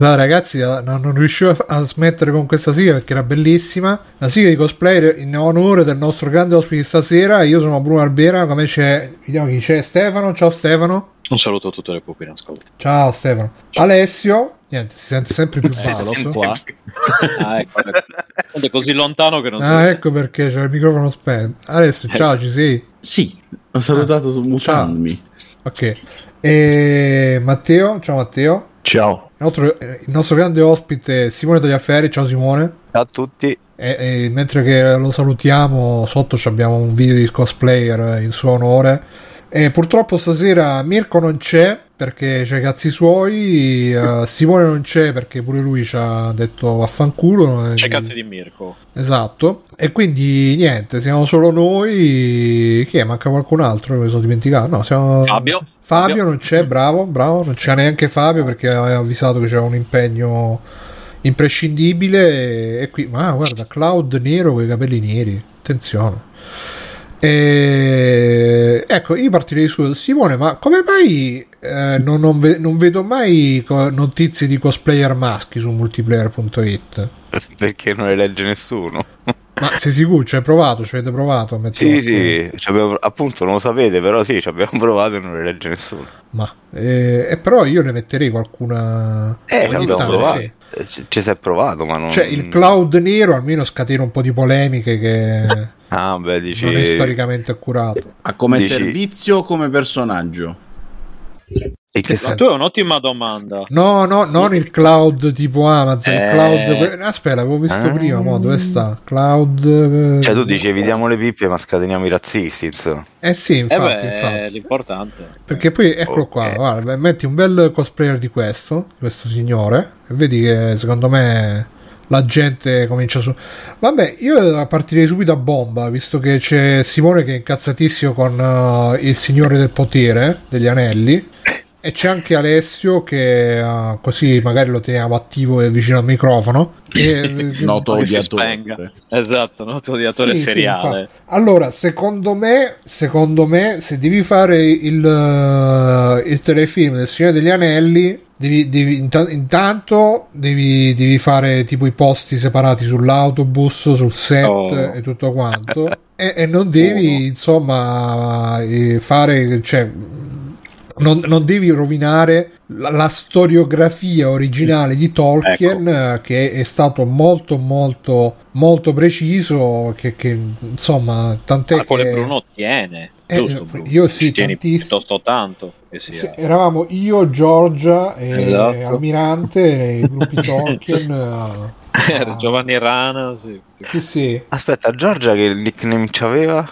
No, ragazzi, eh, non, non riuscivo a, smettere con questa sigla perché era bellissima. La sigla di cosplayer in onore del nostro grande ospite stasera. Io sono Bruno Albera. Come c'è? Vediamo chi c'è. Stefano. Ciao Stefano. Un saluto a tutte le pupi in ascolto. Ciao Stefano. Ciao. Alessio. Niente, si sente sempre più Eh, basso. senti qua. Ah, ecco, ecco. È così lontano che non Ah, si ecco perché c'è il microfono spento. Alessio, ciao, ci sei? Sì, ho salutato su mutandomi. Ok. E Matteo, ciao Matteo. Ciao. Il nostro, eh, il nostro grande ospite Simone Tagliaferri, ciao Simone. Ciao a tutti. E, e mentre che lo salutiamo, sotto ci abbiamo un video di cosplayer in suo onore. E purtroppo stasera Mirko non c'è perché c'ha i cazzi suoi, eh, Simone non c'è perché pure lui ci ha detto vaffanculo. C'è e- cazzi di Mirko. Esatto. E quindi niente, siamo solo noi. Chi è? Manca qualcun altro? Mi sono dimenticato. No, siamo... Fabio. Fabio Fabio. non c'è, bravo, bravo. Non c'è neanche Fabio perché aveva avvisato che c'era un impegno imprescindibile. E, qui, ma guarda, Cloud nero con i capelli neri. Attenzione. E, ecco, io partirei su Simone, ma come mai eh, non, non ve- non vedo mai co- notizie di cosplayer maschi su multiplayer.it? Perché non le legge nessuno. Ma sei sicuro? Ci hai provato? Ci avete provato? a Sì, sì, ci abbiamo- appunto non lo sapete, però sì, ci abbiamo provato e non le legge nessuno. Ma eh, e però io ne metterei qualcuna. Eh, ci abbiamo provato. sì. Eh, Ci, ci si è provato, ma non... Cioè, il cloud nero almeno scatena un po' di polemiche che Ah, beh, dici... non è storicamente accurato. Ma come Dici- servizio o come personaggio? E che? Tu hai un'ottima domanda. No, no, non il cloud tipo Amazon. Il Eh. cloud. Aspetta, avevo visto Ah. prima. Mo, dove sta? Cloud. eh, Cioè tu dici evitiamo le pippe ma scateniamo i razzisti, insomma. Eh sì, Eh infatti, beh, infatti. è l'importante. Perché poi eccolo qua, guarda, metti un bel cosplayer di questo, di questo signore, e vedi che secondo me la gente comincia su. Vabbè, io partirei subito a bomba, visto che c'è Simone che è incazzatissimo con eh, il signore del potere degli anelli. E c'è anche Alessio che eh, così magari lo teniamo attivo e vicino al microfono. E, Noto Che si odiatore. Esatto, noto odiatore Sì, sì, seriale. infatti. allora, secondo me, secondo me, se devi fare il, eh, il telefilm del Signore degli Anelli, devi, devi- inta- intanto devi, devi fare tipo i posti separati sull'autobus, sul set Oh. e tutto quanto. e, e non devi, insomma, eh, fare, cioè, non, non devi rovinare la, la storiografia originale di Tolkien eh, che è stato molto molto molto preciso che, che, insomma tant'è Ma con che Bruno tiene. Eh, giusto, io sì, piuttosto tanto sia. eravamo io, Giorgia e Esatto. Almirante nei gruppi Tolkien Giovanni Rana, sì. sì sì Aspetta, Giorgia che nickname c'aveva?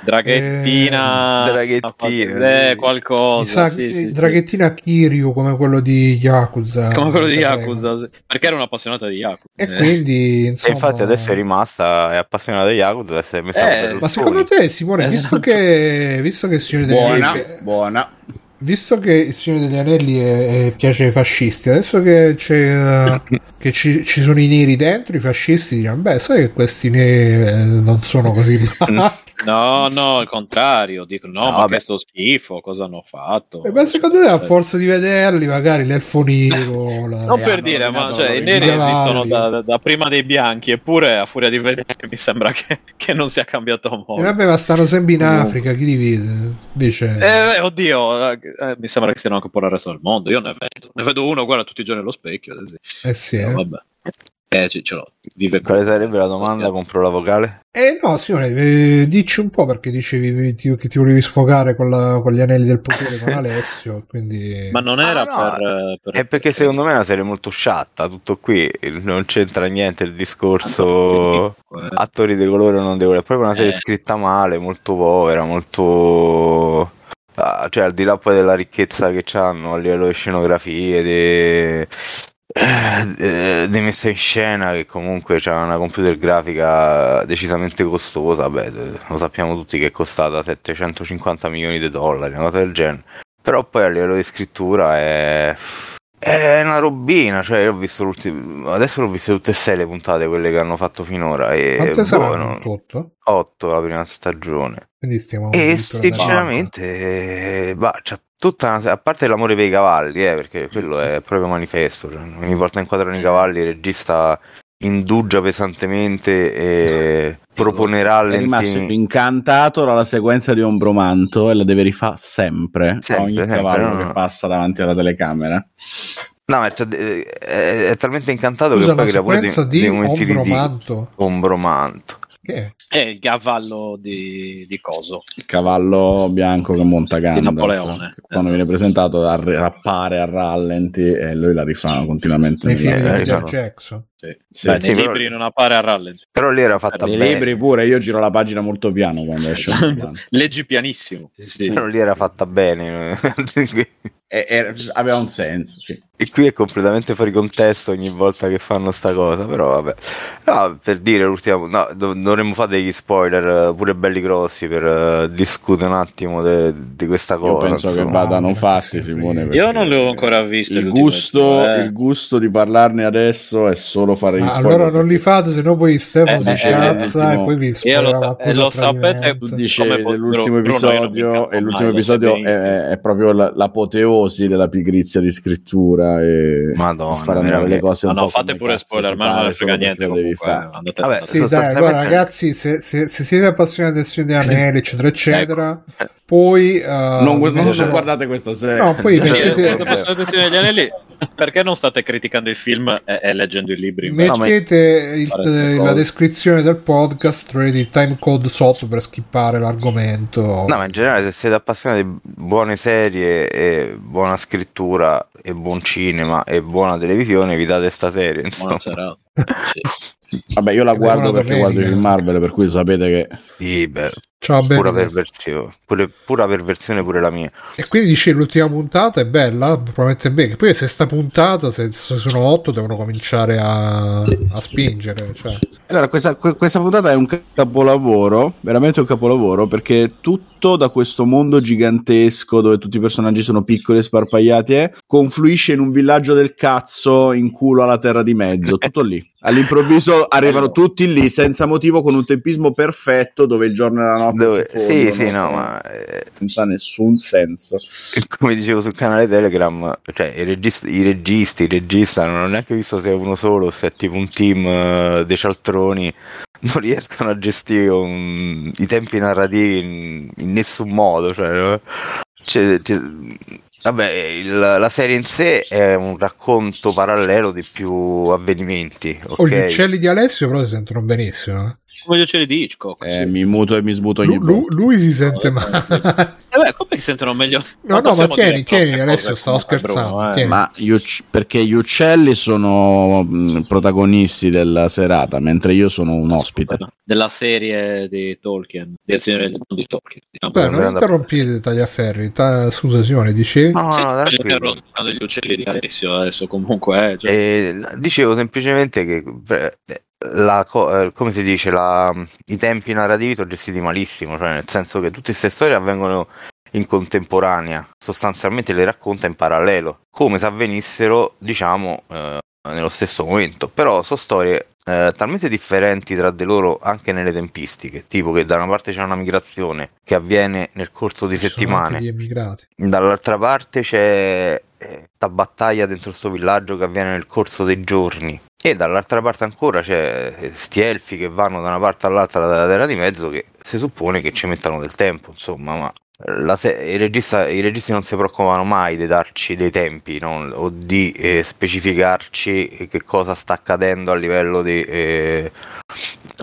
Draghettina, Eh, Draghettina, eh, qualcosa. sa sì. Draghettina Kiryu come quello di Yakuza come quello di Prego. Yakuza, sì. perché era un'appassionata di Yakuza. e Eh. quindi E insomma infatti adesso è rimasta, è appassionata di Yakuza e si è messa Eh, Ma secondo te, Simone, visto Esatto. che, visto che il Signore degli Buona, Anelli, buona. Visto che il Signore degli Anelli è- è- piace ai fascisti, adesso che, c'è, che ci, ci sono i neri dentro, i fascisti diranno: Beh, sai che questi neri eh, non sono così male. No, no, il contrario. Dico, no, No, ma vabbè. che sto schifo, cosa hanno fatto? Eh, Ma secondo me, a forza di vederli, magari l'elfo nero, la- Non Eh, per dire, ma cioè, i neri esistono da, da- prima dei bianchi, eppure a furia di vedere mi sembra che, che non sia cambiato E molto. vabbè, ma stanno sempre in. Africa, chi li vede? Invece, Eh, beh, oddio, eh, eh, mi sembra che stiano anche un po' nel resto del mondo. Io ne vedo, ne vedo uno, guarda tutti i giorni allo specchio. eh, sì. eh eh. vabbè. Eh, sì, ce l'ho. Vive Quale sarebbe la domanda? Compro la vocale? Eh no, Simone, eh, dici un po' perché dicevi ti- che ti volevi sfogare con, la- con gli anelli del potere con Alessio, quindi... Ma non era Ah, no, per, eh, per- È perché secondo me è una serie molto sciatta, tutto qui, non c'entra niente il discorso Eh, attori di colore o non di colore, è proprio una serie Eh. scritta male, molto povera, molto... ah, cioè al di là poi della ricchezza che hanno a livello di scenografie, di, eh, di messa in scena che comunque c'ha una computer grafica decisamente costosa, beh, lo sappiamo tutti che è costata 750 milioni di dollari, una cosa del genere. Però poi a livello di scrittura è, È una robina, cioè io ho visto l'ultimo. Adesso l'ho viste tutte e sei le puntate, quelle che hanno fatto finora. E Quante boh, saranno? no, 8? 8 la prima stagione. Quindi stiamo E sinceramente, bah, c'ha tutta una, a parte l'amore per i cavalli, eh, perché quello è proprio manifesto. cioè, ogni volta inquadrano i cavalli, il regista indugia pesantemente e propone È rimasto incantato dalla sequenza di Ombromanto e la deve rifare sempre, Sempre, ogni sempre, cavallo no, che no. passa davanti alla telecamera. No, eh, è, è talmente incantato Scusa, che la poi crea pure dei, di dei momenti ridicoli. Ombromanto. Che è? È il cavallo di, di coso. Il cavallo bianco che monta Gandalf, Napoleone. che quando viene presentato a- appare a rallenti e lui la rifà continuamente. Nei film eh, di. Jackson. Sì. Sì, Beh, sì, nei però- libri non appare a rallenti. Però lì era fatta Nei bene. libri pure, io giro la pagina molto piano quando esce. Leggi pianissimo. Però lì era fatta bene. E- e- aveva un senso, sì. E qui è completamente fuori contesto ogni volta che fanno sta cosa, però vabbè. No, per dire l'ultimo, no, dov- dovremmo fare degli spoiler eh, pure belli grossi per eh, discutere un attimo de- di questa Io cosa. penso che insomma. vadano Ah, fatti, Simone. io Io non le ho ancora viste. Il gusto, eh. il gusto di parlarne adesso è solo fare gli Ah, spoiler. allora non li fate, se no poi Stefano Eh, si eh, incazza eh, e poi vi Io lo, spoilerà eh, lo a sapete. Tu dici io mi episodio e l'ultimo episodio è, proprio la- l'apoteosi della pigrizia di scrittura e Madonna, far andare veramente. le cose No, un no, po' fate come pure spoiler, ma non frega niente. Comunque, fare. andate, Vabbè. Sì, dai, allora ragazzi, se, se- se siete appassionati del Signore degli Anelli, eccetera, eccetera, Ecco. Poi... eh, non, non metto- guardate questa serie No, poi Cioè, mettete, anelli? Perché non state criticando il film e, e leggendo i libri? invece? No, ma- mettete il- la descrizione del podcast, troverete il time code sotto per skippare l'argomento. No, ma in generale, se siete appassionati di buone serie, e buona scrittura, e buon cinema, e buona televisione, vi date sta serie. Insomma. Buona. Vabbè, io la guardo perché guardo i domenica. film Marvel, per cui sapete che Sì, beh, Ciao, pura perversione, pure, pura perversione pure la mia. E quindi dice l'ultima puntata è bella, promette bene. Che poi se sta puntata, se, se sono otto, devono cominciare a, a spingere. Cioè. Allora, questa, que- questa puntata è un capolavoro, veramente un capolavoro, perché tutto da questo mondo gigantesco dove tutti i personaggi sono piccoli e sparpagliati eh, confluisce in un villaggio del cazzo in culo alla terra di mezzo, tutto lì. All'improvviso arrivano tutti lì senza motivo con un tempismo perfetto dove il giorno e la notte Dove- si sì, sì, no, ma eh, senza nessun senso. come dicevo sul canale Telegram, cioè i registi, i registi, il regista, non ho neanche visto se è uno solo, se è tipo un team eh, dei cialtroni, non riescono a gestire un- i tempi narrativi in, in nessun modo. Cioè, no? C'è- c'è- vabbè, il- la serie in sé è un racconto parallelo di più avvenimenti. Oh, gli uccelli di Alessio però si sentono benissimo. Eh. Come gli uccelli di Hitchcock. Eh, sì. mi muto e mi sbuto ogni Lu- lu- volta. lui si sente male. Eh beh, come che sentono meglio? No, no, ma tieni, tieni, cose stavo scherzando, Bruno, eh. Ma gli ucc- perché gli uccelli sono mh, protagonisti della serata, mentre io sono un ospite. Della serie di Tolkien, del signore non di Tolkien. diciamo. Beh, non Sperando- interrompete Tagliaferri. Ta- scusa Simone, dicevi? No, Sì, no, ero tranquillo. ascoltando gli uccelli di Alessio adesso comunque eh, cioè, Eh, dicevo semplicemente che eh, la eh, come si dice la- i tempi narrativi sono gestiti malissimo, cioè nel senso che tutte queste storie avvengono in contemporanea, sostanzialmente le racconta in parallelo, come se avvenissero, diciamo, eh, nello stesso momento. Però sono storie eh, talmente differenti tra di loro anche nelle tempistiche, tipo che da una parte c'è una migrazione che avviene nel corso di Ci settimane. Dall'altra parte c'è questa battaglia dentro sto villaggio che avviene nel corso dei giorni. E dall'altra parte ancora c'è sti elfi che vanno da una parte all'altra della terra di mezzo che si suppone che ci mettano del tempo, insomma, ma la se- i, regista- i registi non si preoccupano mai di darci dei tempi no? o di eh, specificarci che cosa sta accadendo a livello di eh,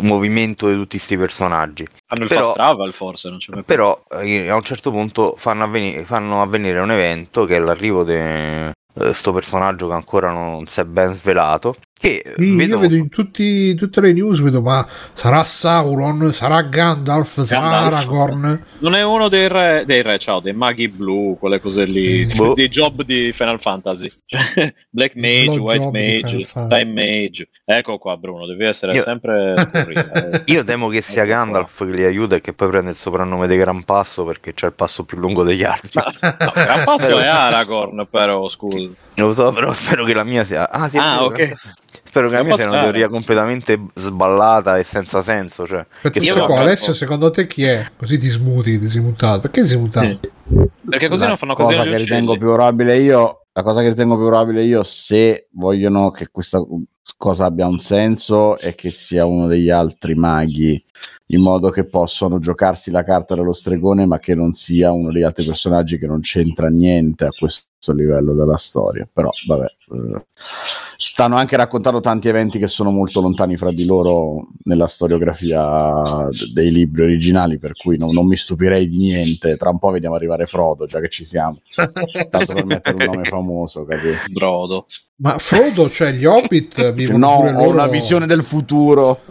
movimento di tutti questi personaggi. fanno il però- fast travel forse, non c'è mai Però eh, a un certo punto fanno, avveni- fanno avvenire un evento che è l'arrivo di questo personaggio che ancora non si è ben svelato. Che Sì, vedo, Io vedo in tutti, tutte le news, vedo ma sarà Sauron, sarà Gandalf, sarà Gandalf. Aragorn. Non è uno dei re, dei re, ciao, dei maghi blu, quelle cose lì, Boh. dei job di Final Fantasy. Cioè, Black Mage, Blow White Mage. Time Mage. Ecco qua, Bruno, devi essere Io- sempre eh. io temo che sia Ecco qua. Gandalf che li aiuta e che poi prende il soprannome di Gran Passo perché c'è il passo più lungo degli altri. No, Gran Passo è Aragorn, però, scusa. Lo so, però spero che la mia sia. Ah, sì, Ah, ok. Spero che la Non mia sia una fare. teoria completamente sballata e senza senso. Cioè, Aspetta, qua, Alessio, secondo te chi è? Così ti smuti, ti sei mutato. Perché ti sei mutato? Perché così La non fanno così cosa agli che uccelli. ritengo più probabile io la cosa che ritengo più probabile io se vogliono che questa cosa abbia un senso è che sia uno degli altri maghi in modo che possano giocarsi la carta dello stregone ma che non sia uno degli altri personaggi che non c'entra niente a questo livello della storia. Però vabbè eh, stanno anche raccontando tanti eventi che sono molto lontani fra di loro nella storiografia dei libri originali per cui non, non mi stupirei di niente tra un po' vediamo arrivare Frodo già che ci siamo tanto per mettere un nome famoso capito? Brodo. Ma Frodo, cioè gli Hobbit vivono no pure ho loro... una visione del futuro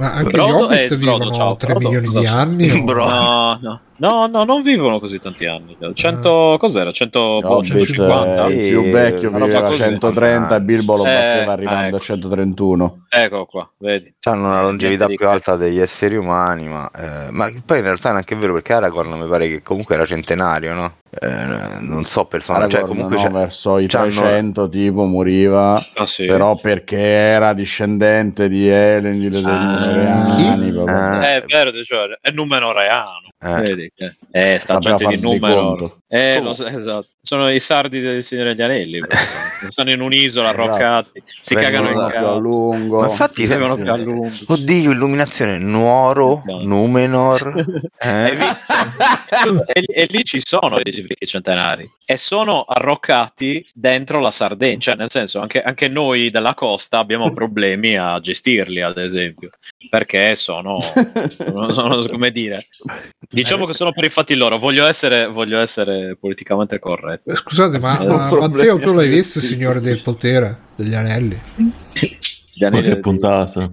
Ma anche Frodo- gli Hobbit eh, vivono ciao, 3 Frodo, milioni cosa- di anni. o- Bro. No, no, no, no, non vivono così tanti anni. 100, cos'era? 100, boh, Hobbit 150? eh, il più Eh, vecchio viveva così. 130 e Bilbo lo Eh, batteva arrivando ecco. a 131 Ecco qua, vedi. Hanno una longevità Niente di più alta degli esseri umani, ma, eh, ma poi in realtà è anche vero perché Aragorn mi pare che comunque era centenario, no? Eh, non so personalmente, cioè Aragorn, comunque no, verso i c'hanno- 300 tipo moriva Ah, sì. però perché era discendente di Ah. Numeriani Chi? proprio. Ah. Eh, è vero, cioè, è numenoreano. Eh. Eh, sta gente di numero. Eh, so, esatto. Sono i sardi del Signore degli Anelli. Stanno in un'isola Esatto. arroccati. Si Vengono cagano in da- più a cazzo. lungo Ma infatti Si più a lungo. Oddio, illuminazione Nuoro, Esatto. Numenor. Hai Eh? visto? e, e lì ci sono i ricchi centenari e sono arroccati dentro la Sardegna, cioè nel senso anche, anche noi della costa abbiamo problemi a gestirli, ad esempio, perché sono, sono- sono- come dire, diciamo che sono per i fatti loro. Voglio essere, voglio essere politicamente corretto. Eh, Scusate, ma, Eh, ma Matteo, tu l'hai visto il. Signore del Potere degli Anelli? Gli anelli Qualche puntata.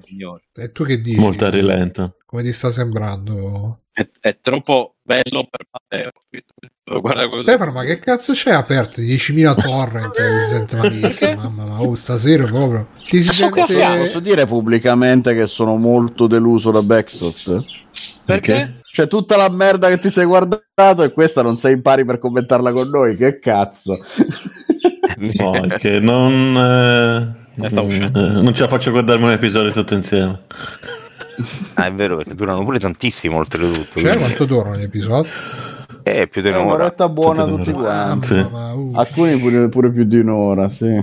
E tu che dici? Molto a rilento. Come ti sta sembrando? È, è troppo bello per Matteo. Guarda cosa Stefano, ma che cazzo c'è aperto? 10.000 torrent si sente malissimo. Mamma, ma oh, stasera proprio. Ti si So che sente. posso dire pubblicamente che sono molto deluso da Backshot Perché? cioè tutta la merda che ti sei guardato e questa non sei in pari per commentarla con noi che cazzo No, che non. eh, uscendo. eh, non ce la faccio guardarmi un episodio tutto insieme. Ah, è vero perché durano pure tantissimo oltretutto. Cioè, quindi- quanto durano gli episodi? Eh, più di un'ora. un'oretta buona Tutte tutti quanti uh, alcuni pure, pure più di un'ora sì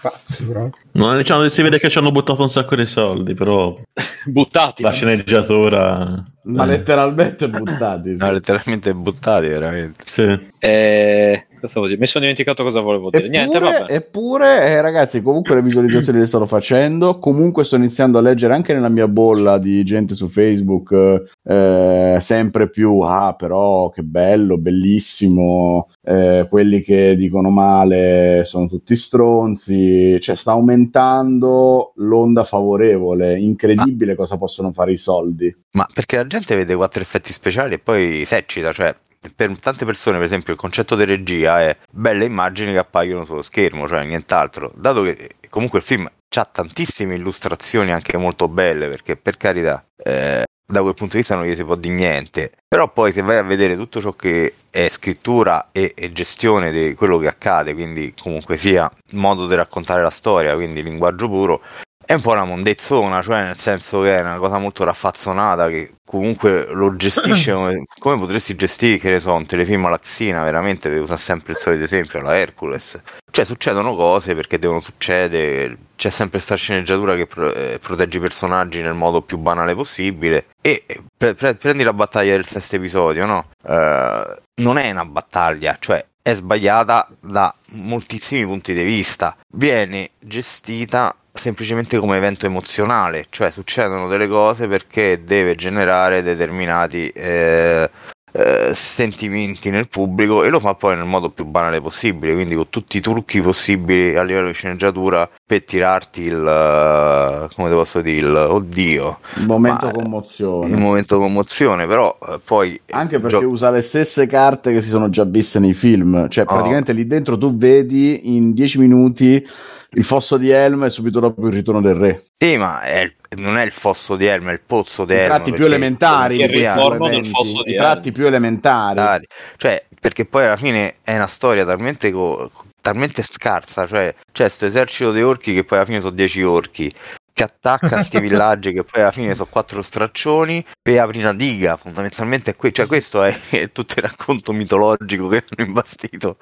pazzi proprio. No, diciamo che si vede che ci hanno buttato un sacco di soldi, però Buttati. la sceneggiatura. ma eh, letteralmente buttati sì. No, letteralmente buttati veramente. Sì. Eh, stavo dicendo? Mi sono dimenticato cosa volevo dire. Niente, Eppure, vabbè. eppure, eh, ragazzi, comunque le visualizzazioni le sto facendo. Comunque sto iniziando a leggere anche nella mia bolla di gente su Facebook eh, sempre più. Ah, però che bello, bellissimo. eh, quelli che dicono male sono tutti stronzi. Cioè, sta aumentando l'onda favorevole. Incredibile cosa possono fare i soldi. Ma perché la gente vede quattro effetti speciali e poi si eccita, cioè per tante persone per esempio il concetto di regia è belle immagini che appaiono sullo schermo, cioè nient'altro, dato che comunque il film ha tantissime illustrazioni anche molto belle, perché per carità eh, da quel punto di vista non gli si può di niente, però poi se vai a vedere tutto ciò che è scrittura e, e gestione di quello che accade, quindi comunque sia modo di raccontare la storia, quindi linguaggio puro, è un po' una mondezzona, cioè nel senso che è una cosa molto raffazzonata che comunque lo gestisce come, come potresti gestire, che ne so, un telefilm alla Xina, veramente per usare sempre il solito esempio, la Hercules. Cioè succedono cose perché devono succedere, c'è sempre sta sceneggiatura che pro- eh, protegge i personaggi nel modo più banale possibile e pre- pre- prendi la battaglia del sesto episodio, no? Eh, non è una battaglia, cioè è sbagliata da moltissimi punti di vista. Viene gestita semplicemente come evento emozionale, cioè succedono delle cose perché deve generare determinati eh, eh, sentimenti nel pubblico e lo fa poi nel modo più banale possibile, quindi con tutti i trucchi possibili a livello di sceneggiatura per tirarti il eh, come posso dire il oddio, Il momento Ma- commozione. il momento commozione, però eh, poi Anche perché gio- usa le stesse carte che si sono già viste nei film, cioè Oh. praticamente lì dentro tu vedi in 10 minuti il fosso di Helm e subito dopo il ritorno del re. Sì, ma è non è il fosso di Elmo, è il pozzo di I Elmo. tratti più elementari, il ritorno del fosso di i tratti Helm. più elementari. Cioè, perché poi alla fine è una storia talmente, co- talmente scarsa. Cioè, c'è questo esercito di orchi che poi alla fine sono 10 orchi. Che attacca sti villaggi che poi alla fine sono quattro straccioni per aprire una diga. Fondamentalmente è que- cioè, questo è, è tutto il racconto mitologico che hanno imbastito.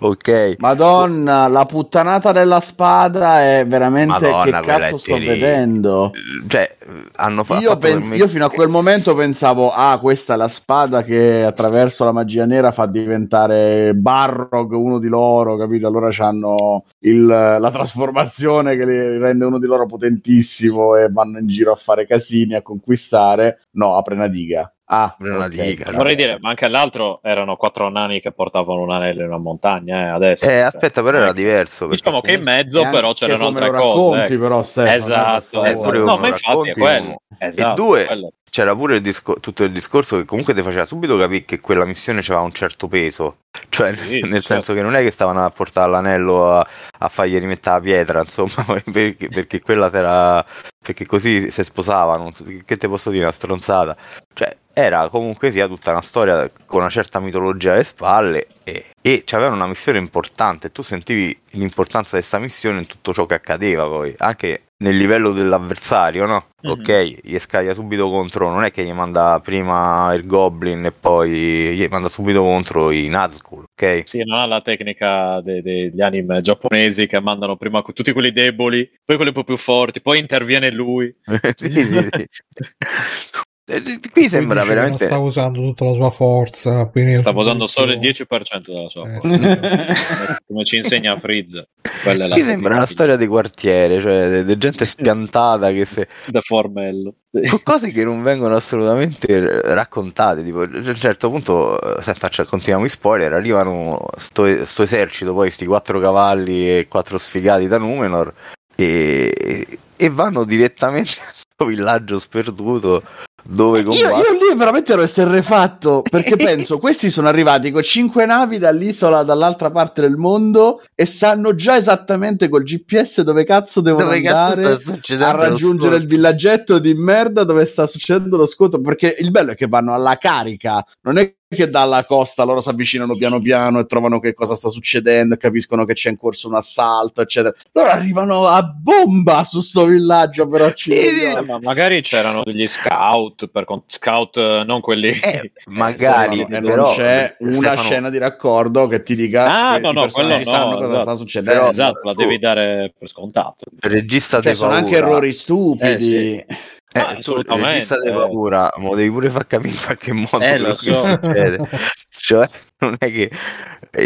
Ok. Madonna, la puttanata della spada è veramente Madonna, che cazzo sto terribile. vedendo? Cioè, hanno fa- Io, fatto pens- veramente- io fino a quel momento pensavo, ah, questa è la spada che attraverso la magia nera fa diventare Barrog uno di loro, capito? Allora hanno la trasformazione che li rende uno di loro potentissimo e vanno in giro a fare casini, a conquistare. No, apre una diga. Ah, Apre una ok. diga, Vorrei dire, ma anche all'altro erano quattro nani che portavano un anello in una montagna, eh, adesso. Eh, Cioè, aspetta, però era diverso. perché Diciamo che in mezzo però c'erano altre cose. racconti, ecco. però, Stefano, Esatto, Eh, esatto. pure No, ma infatti quello. Esatto, e due, quello. C'era pure il disco- tutto il discorso che comunque ti faceva subito capire che quella missione aveva un certo peso. Cioè, Sì, nel certo. senso che non è che stavano a portare l'anello a, a fargli rimettere la pietra, insomma, perché, perché quella era perché così si sposavano. Che te posso dire, una stronzata. Cioè, era comunque sia tutta una storia con una certa mitologia alle spalle e, e c'avevano una missione importante. Tu sentivi l'importanza di questa missione in tutto ciò che accadeva poi, anche nel livello dell'avversario, no? Mhm. Ok, gli scaglia subito contro, non è che gli manda prima il Goblin e poi gli manda subito contro i Nazgûl, ok? Sì, non ha la tecnica de- degli anime giapponesi che mandano prima tutti quelli deboli, poi quelli un po' più forti, poi interviene lui. Sì, sì, sì. Eh, Qui sembra veramente... Non sta usando tutta la sua forza. Stavo usando solo il tutto- 10% della sua Eh, forza. sì. come, ci insegna Frizz. Quella è la Qui sembra una storia di quartiere, cioè di gente spiantata che se... da formello. cose che non vengono assolutamente raccontate. Tipo, a un certo punto, eh, se faccia- continuiamo i spoiler, arrivano sto, sto esercito, poi sti quattro cavalli e quattro sfigati da Numenor e, e vanno direttamente a questo villaggio sperduto dove Io, combattono. io lì veramente ero esterrefatto perché penso questi sono arrivati con cinque navi dall'isola dall'altra parte del mondo e sanno già esattamente col GPS dove cazzo devono Dove cazzo andare succedendo a raggiungere il villaggetto di merda dove sta succedendo lo scontro perché il bello è che vanno alla carica non è che dalla costa loro si avvicinano piano piano e trovano che cosa sta succedendo capiscono che c'è in corso un assalto eccetera loro arrivano a bomba su sto villaggio Sì, sì. Eh, ma magari c'erano degli scout, per con- scout eh, non quelli... Eh, magari, Stefano, però c'è una Stefano, scena di raccordo che ti dica Ah, che no, i no, quello no, sanno cosa esatto. sta succedendo Però- esatto, la devi dare per scontato. regista Cioè, sono paura. anche errori stupidi Eh, Eh, Ah, tu, assolutamente, regista di eh. paura, mo devi pure far capire in qualche modo Eh, lo so. succede. Cioè, non è che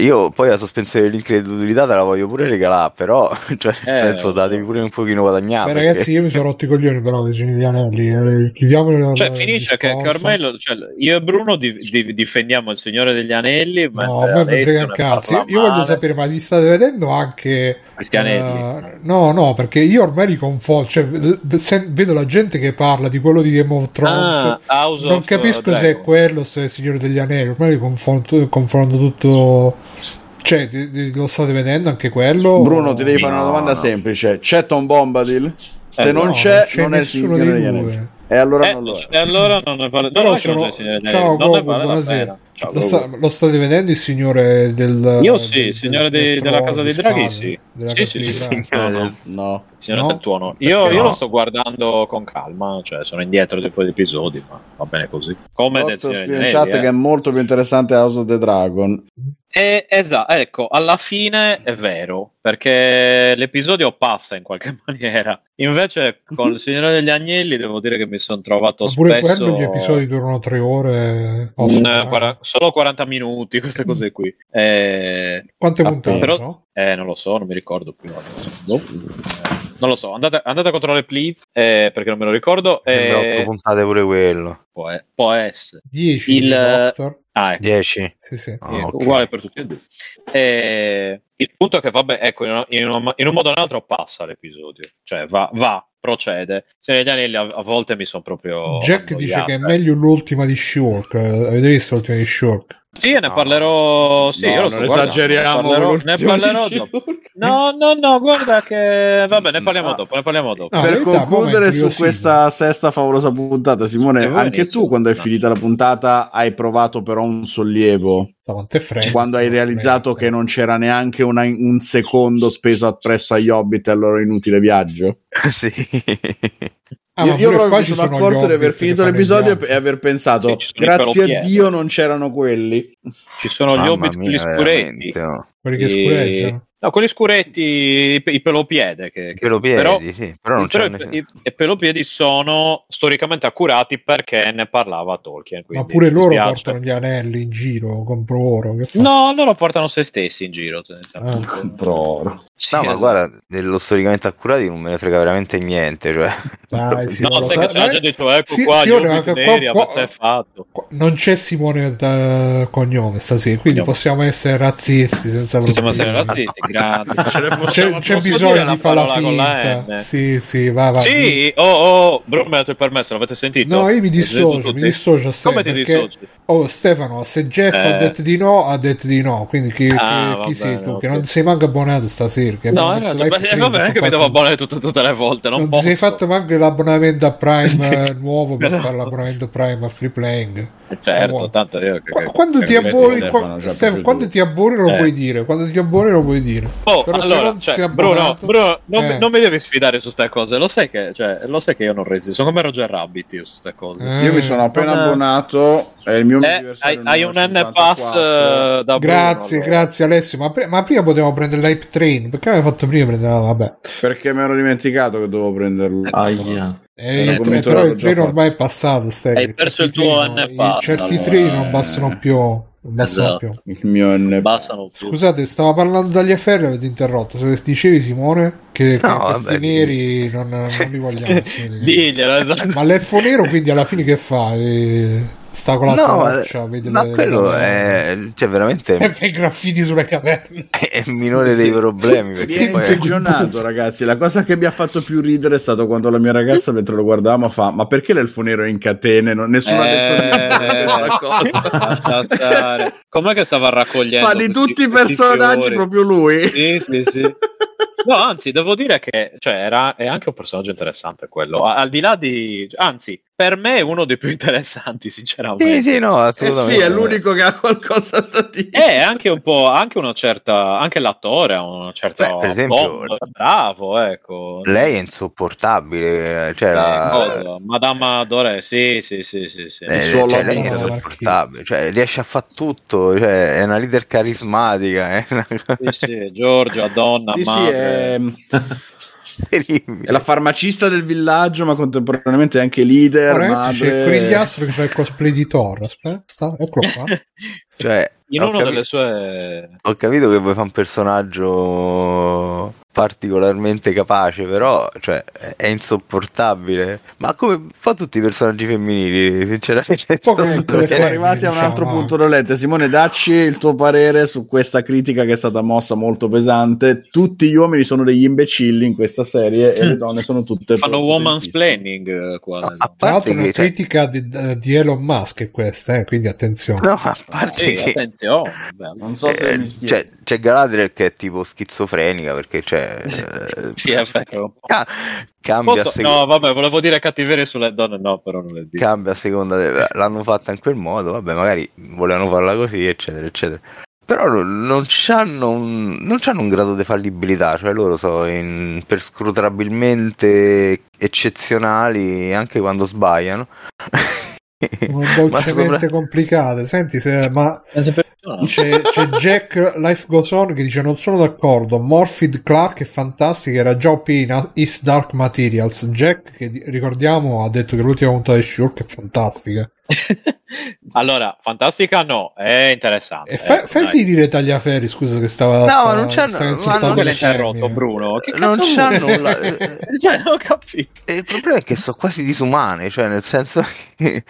io poi la sospensione dell'incredulità te la voglio pure regalare, però, cioè, nel Eh, senso, devi pure un pochino guadagnare. Beh, perché- ragazzi, io mi sono rotto i coglioni però dei Signori degli Anelli. eh, Chiudiamo Cioè, finisce che, che ormai lo- cioè, io e Bruno di- di- difendiamo il Signore degli Anelli. No, mentre a me frega un cazzo. Io, io voglio sapere, ma li state vedendo anche. Questi anelli. eh, no, no, perché io ormai li confondo. Cioè, vedo la gente che parla di quello di Game of Thrones. Ah, non of capisco se è Dragon. quello o se è il Signore degli Anelli. Ormai li confondo, confondo tutto. Cioè, ti- ti- lo state vedendo anche quello? Bruno ti devi No, fare una domanda no. semplice c'è Tom Bombadil? se Eh, non no, c'è non non, c'è è il Signore dei degli due. Anelli e allora Eh, non lo è e allora non ne vale, Però sono- Ciao, Goku, buonasera. Ciao, Lo, sta- lo state vedendo il signore del Io sì, del- il signore del- dei- del della Casa dei Draghi, sì. della Sì, Casa sì, dei sì, No, del- no. no Signore No? del tuono. Perché Io, io no? lo sto guardando con calma, cioè sono indietro di quegli episodi, ma va bene così. Come nel Signore degli in chat Anelli, che eh. è molto più interessante House of the Dragon Eh, esatto, ecco, alla fine è vero, perché l'episodio passa in qualche maniera. Invece con il Signore degli Agnelli devo dire che mi sono trovato Ma pure spesso... quello gli episodi durano tre ore. Oh, Mm, insomma, guarda, solo 40 minuti, queste cose qui. Eh, Quante Ah, puntate però- sono? eh, non lo so, non mi ricordo più. No. Eh, Non lo so, andate, andate a controllare please, eh, perché non me lo ricordo. Sembra Eh, otto puntate pure quello. può, può essere. 10 Il- Doctor. Ah, ecco. 10. Sì, sì. Ah, Sì, ok. uguale per tutti e due. Eh, il punto è che, vabbè, ecco, in, una- in un, in un modo o un altro passa l'episodio, cioè va, va procede. Se negli anelli a, a volte mi sono proprio. Jack dice annoiato, che è ecco. meglio l'ultima di Shulk. Eh, Avete visto l'ultima di Shulk? Sì, ne No. parlerò. Sì, No, io lo non guardando, esageriamo Ne parlerò, ne parlerò di dopo. No, no, no, guarda che... Vabbè, ne parliamo Ah. dopo, ne parliamo dopo. No, per concludere su questa sesta favolosa puntata, Simone, Avevo anche inizio. tu quando è No. finita la puntata hai provato però un sollievo è freddo, quando hai realizzato freddo. che non c'era neanche una- un secondo speso presso agli hobbit al loro inutile viaggio. sì. Ah, io proprio mi sono sono accorto di aver finito l'episodio e aver pensato Sì, grazie a. Dio non c'erano quelli. Ci sono gli Mamma hobbit quelli scuretti. no. Quelli che E- scureggiano. No, quelli scuretti, i, pe- i pelopiede. Che, che- Pelopiedi, però, sì, però non però c'è i, i- i pelopiedi sono storicamente accurati perché ne parlava Tolkien. Ma pure loro portano gli anelli in giro, compro oro. Che fa? No, loro portano se stessi in giro. Ah. Pro. Sì, No, ma esatto. guarda, dello storicamente accurati non me ne frega veramente niente. Cioè. Dai, No, sai sa- che c'è gente detto, ecco sì, qua, hobbit qua- neri, qua- avete fatto. qua- Non c'è Simone da cognome stasera, quindi Cognome. possiamo essere razzisti senza Possiamo essere razzisti, grandi. C'è, c'è bisogno di fare la parola con la finta. Sì, sì, va, va. Sì, oh, oh, Bro, mi ha dato il permesso, l'avete sentito? No, io mi dissocio, mi dissocio Come ti perché- dissoci? Oh Stefano, se Jeff ha Eh. detto di no, ha detto di no. Quindi chi, chi- Ah, chi va sei bene, tu? Che non sei manco abbonato stasera. Che No, eh, no, beh, train, vabbè, che mi devo abbonare tutte, tutte le volte, non, Non ti posso. sei fatto manco l'abbonamento a Prime eh, nuovo per No. fare l'abbonamento Prime a free playing. Certo, No. tanto io... che- che- quando che ti abboni, qua- proprio quando ti abboni lo Eh. puoi dire. Quando ti abboni lo puoi dire. Oh, Però allora, non cioè, sei Bruno, abbonato- Bruno, non, mi- Eh. non mi devi sfidare su queste cose, lo sai che, cioè, lo sai che io non resisto, sono come Roger Rabbit io su queste cose. Eh. Io mi sono appena abbonato e il mio Eh, hai, hai un N pass 54. eh, da Bruno, Grazie, allora. grazie Alessio. Ma, pre- ma prima potevamo prendere l'hype train. Perché avevo fatto prima? prendere- vabbè. Perché mi ero dimenticato che dovevo prenderlo. Aia. Eh, Era il tre- però il treno ormai è passato. Stefano. Hai perso il Certi tuo pass, i- Certi allora, treni non eh. bastano più. Non bastano Esatto. più. Il mio N Bastano più. Scusate, stavo parlando dagli afferri, avete interrotto. Se dicevi Simone che, che No, questi vabbè, neri non, non li vogliamo. questi. Diglielo. Ma l'elfo nero quindi alla fine che fa? Eh, sta con la No, ma, torcia, ma le- quello le- è, cioè, veramente e fa i graffiti sulle caverne. è il minore dei problemi. Perché poi è- ragazzi. La cosa che mi ha fatto più ridere è stato quando la mia ragazza, mentre lo guardavamo, fa: Ma perché l'elfo nero è in catene? Non- nessuno ha detto niente Eh, cosa. lascia stare. Com'è che stava raccogliendo? Ma di tutti i personaggi, proprio lui. Sì, sì, sì. No, anzi, devo dire che cioè, era, è anche un personaggio interessante quello. Al di là di. Anzi, per me è uno dei più interessanti, sinceramente. Sì, sì, no, Eh assolutamente. sì, è l'unico che ha qualcosa da dire. È anche un po', anche una certa, anche l'attore ha una certa Beh, per esempio- bomba, bravo, ecco. Lei è insopportabile. Cioè, Eh, la-? Madame Dore, sì, sì, sì, sì, sì. eh, suo cioè, lei è insopportabile. Cioè, riesce a fare tutto. Cioè, è una leader carismatica. Cosa Sì, sì, Giorgio, donna, Sì, sì, madre. è. È la farmacista del villaggio, ma contemporaneamente è anche leader. Ragazzi, c'è il madre. conigliastro che fa il cosplay di Thor. Aspetta, eccolo qua. Cioè, In una capi- delle sue... Ho capito che vuoi fare un personaggio particolarmente capace, però cioè, è- insopportabile. Ma come fa tutti i personaggi femminili, sinceramente. Siamo arrivati a un altro diciamo. punto dolente. Simone, dacci il tuo parere su questa critica che è stata mossa molto pesante. Tutti gli uomini sono degli imbecilli in questa serie e le donne sono tutte Fanno woman's planning eh, qua. No, a parte una che, cioè, critica di, di Elon Musk è questa, eh, quindi attenzione. no, a parte Sì, che attenzione. bello. Non so se eh, mi spiego. cioè, c'è Galadriel che è tipo schizofrenica perché cioè, eh, Sì, è vero. ca- cambia, Posso- seconda- No, vabbè, volevo dire cattiveria sulle donne, no, però non le dico. cambia a seconda de- l'hanno fatta in quel modo vabbè magari volevano farla così eccetera eccetera però non- c'hanno un, non c'hanno un grado di fallibilità cioè loro sono in- perscrutabilmente eccezionali anche quando sbagliano dolcemente sopra- complicate. Senti, se, ma c'è, c'è Jack Life Goes On che dice: Non sono d'accordo. Morphid Clark è fantastica. Era già OP in Is Dark Materials. Jack, che di- ricordiamo, ha detto che l'ultima puntata di Shulk è fantastica. allora, fantastica no, è interessante. E fai, ecco, fai finire Tagliaferri. Scusa, che stava. No, stava- ma non ma insultando non interrotto. Bruno? Che non cazzo c'hanno vuoi? la- Cioè, non ho capito. E il problema è che sono quasi disumane cioè nel senso che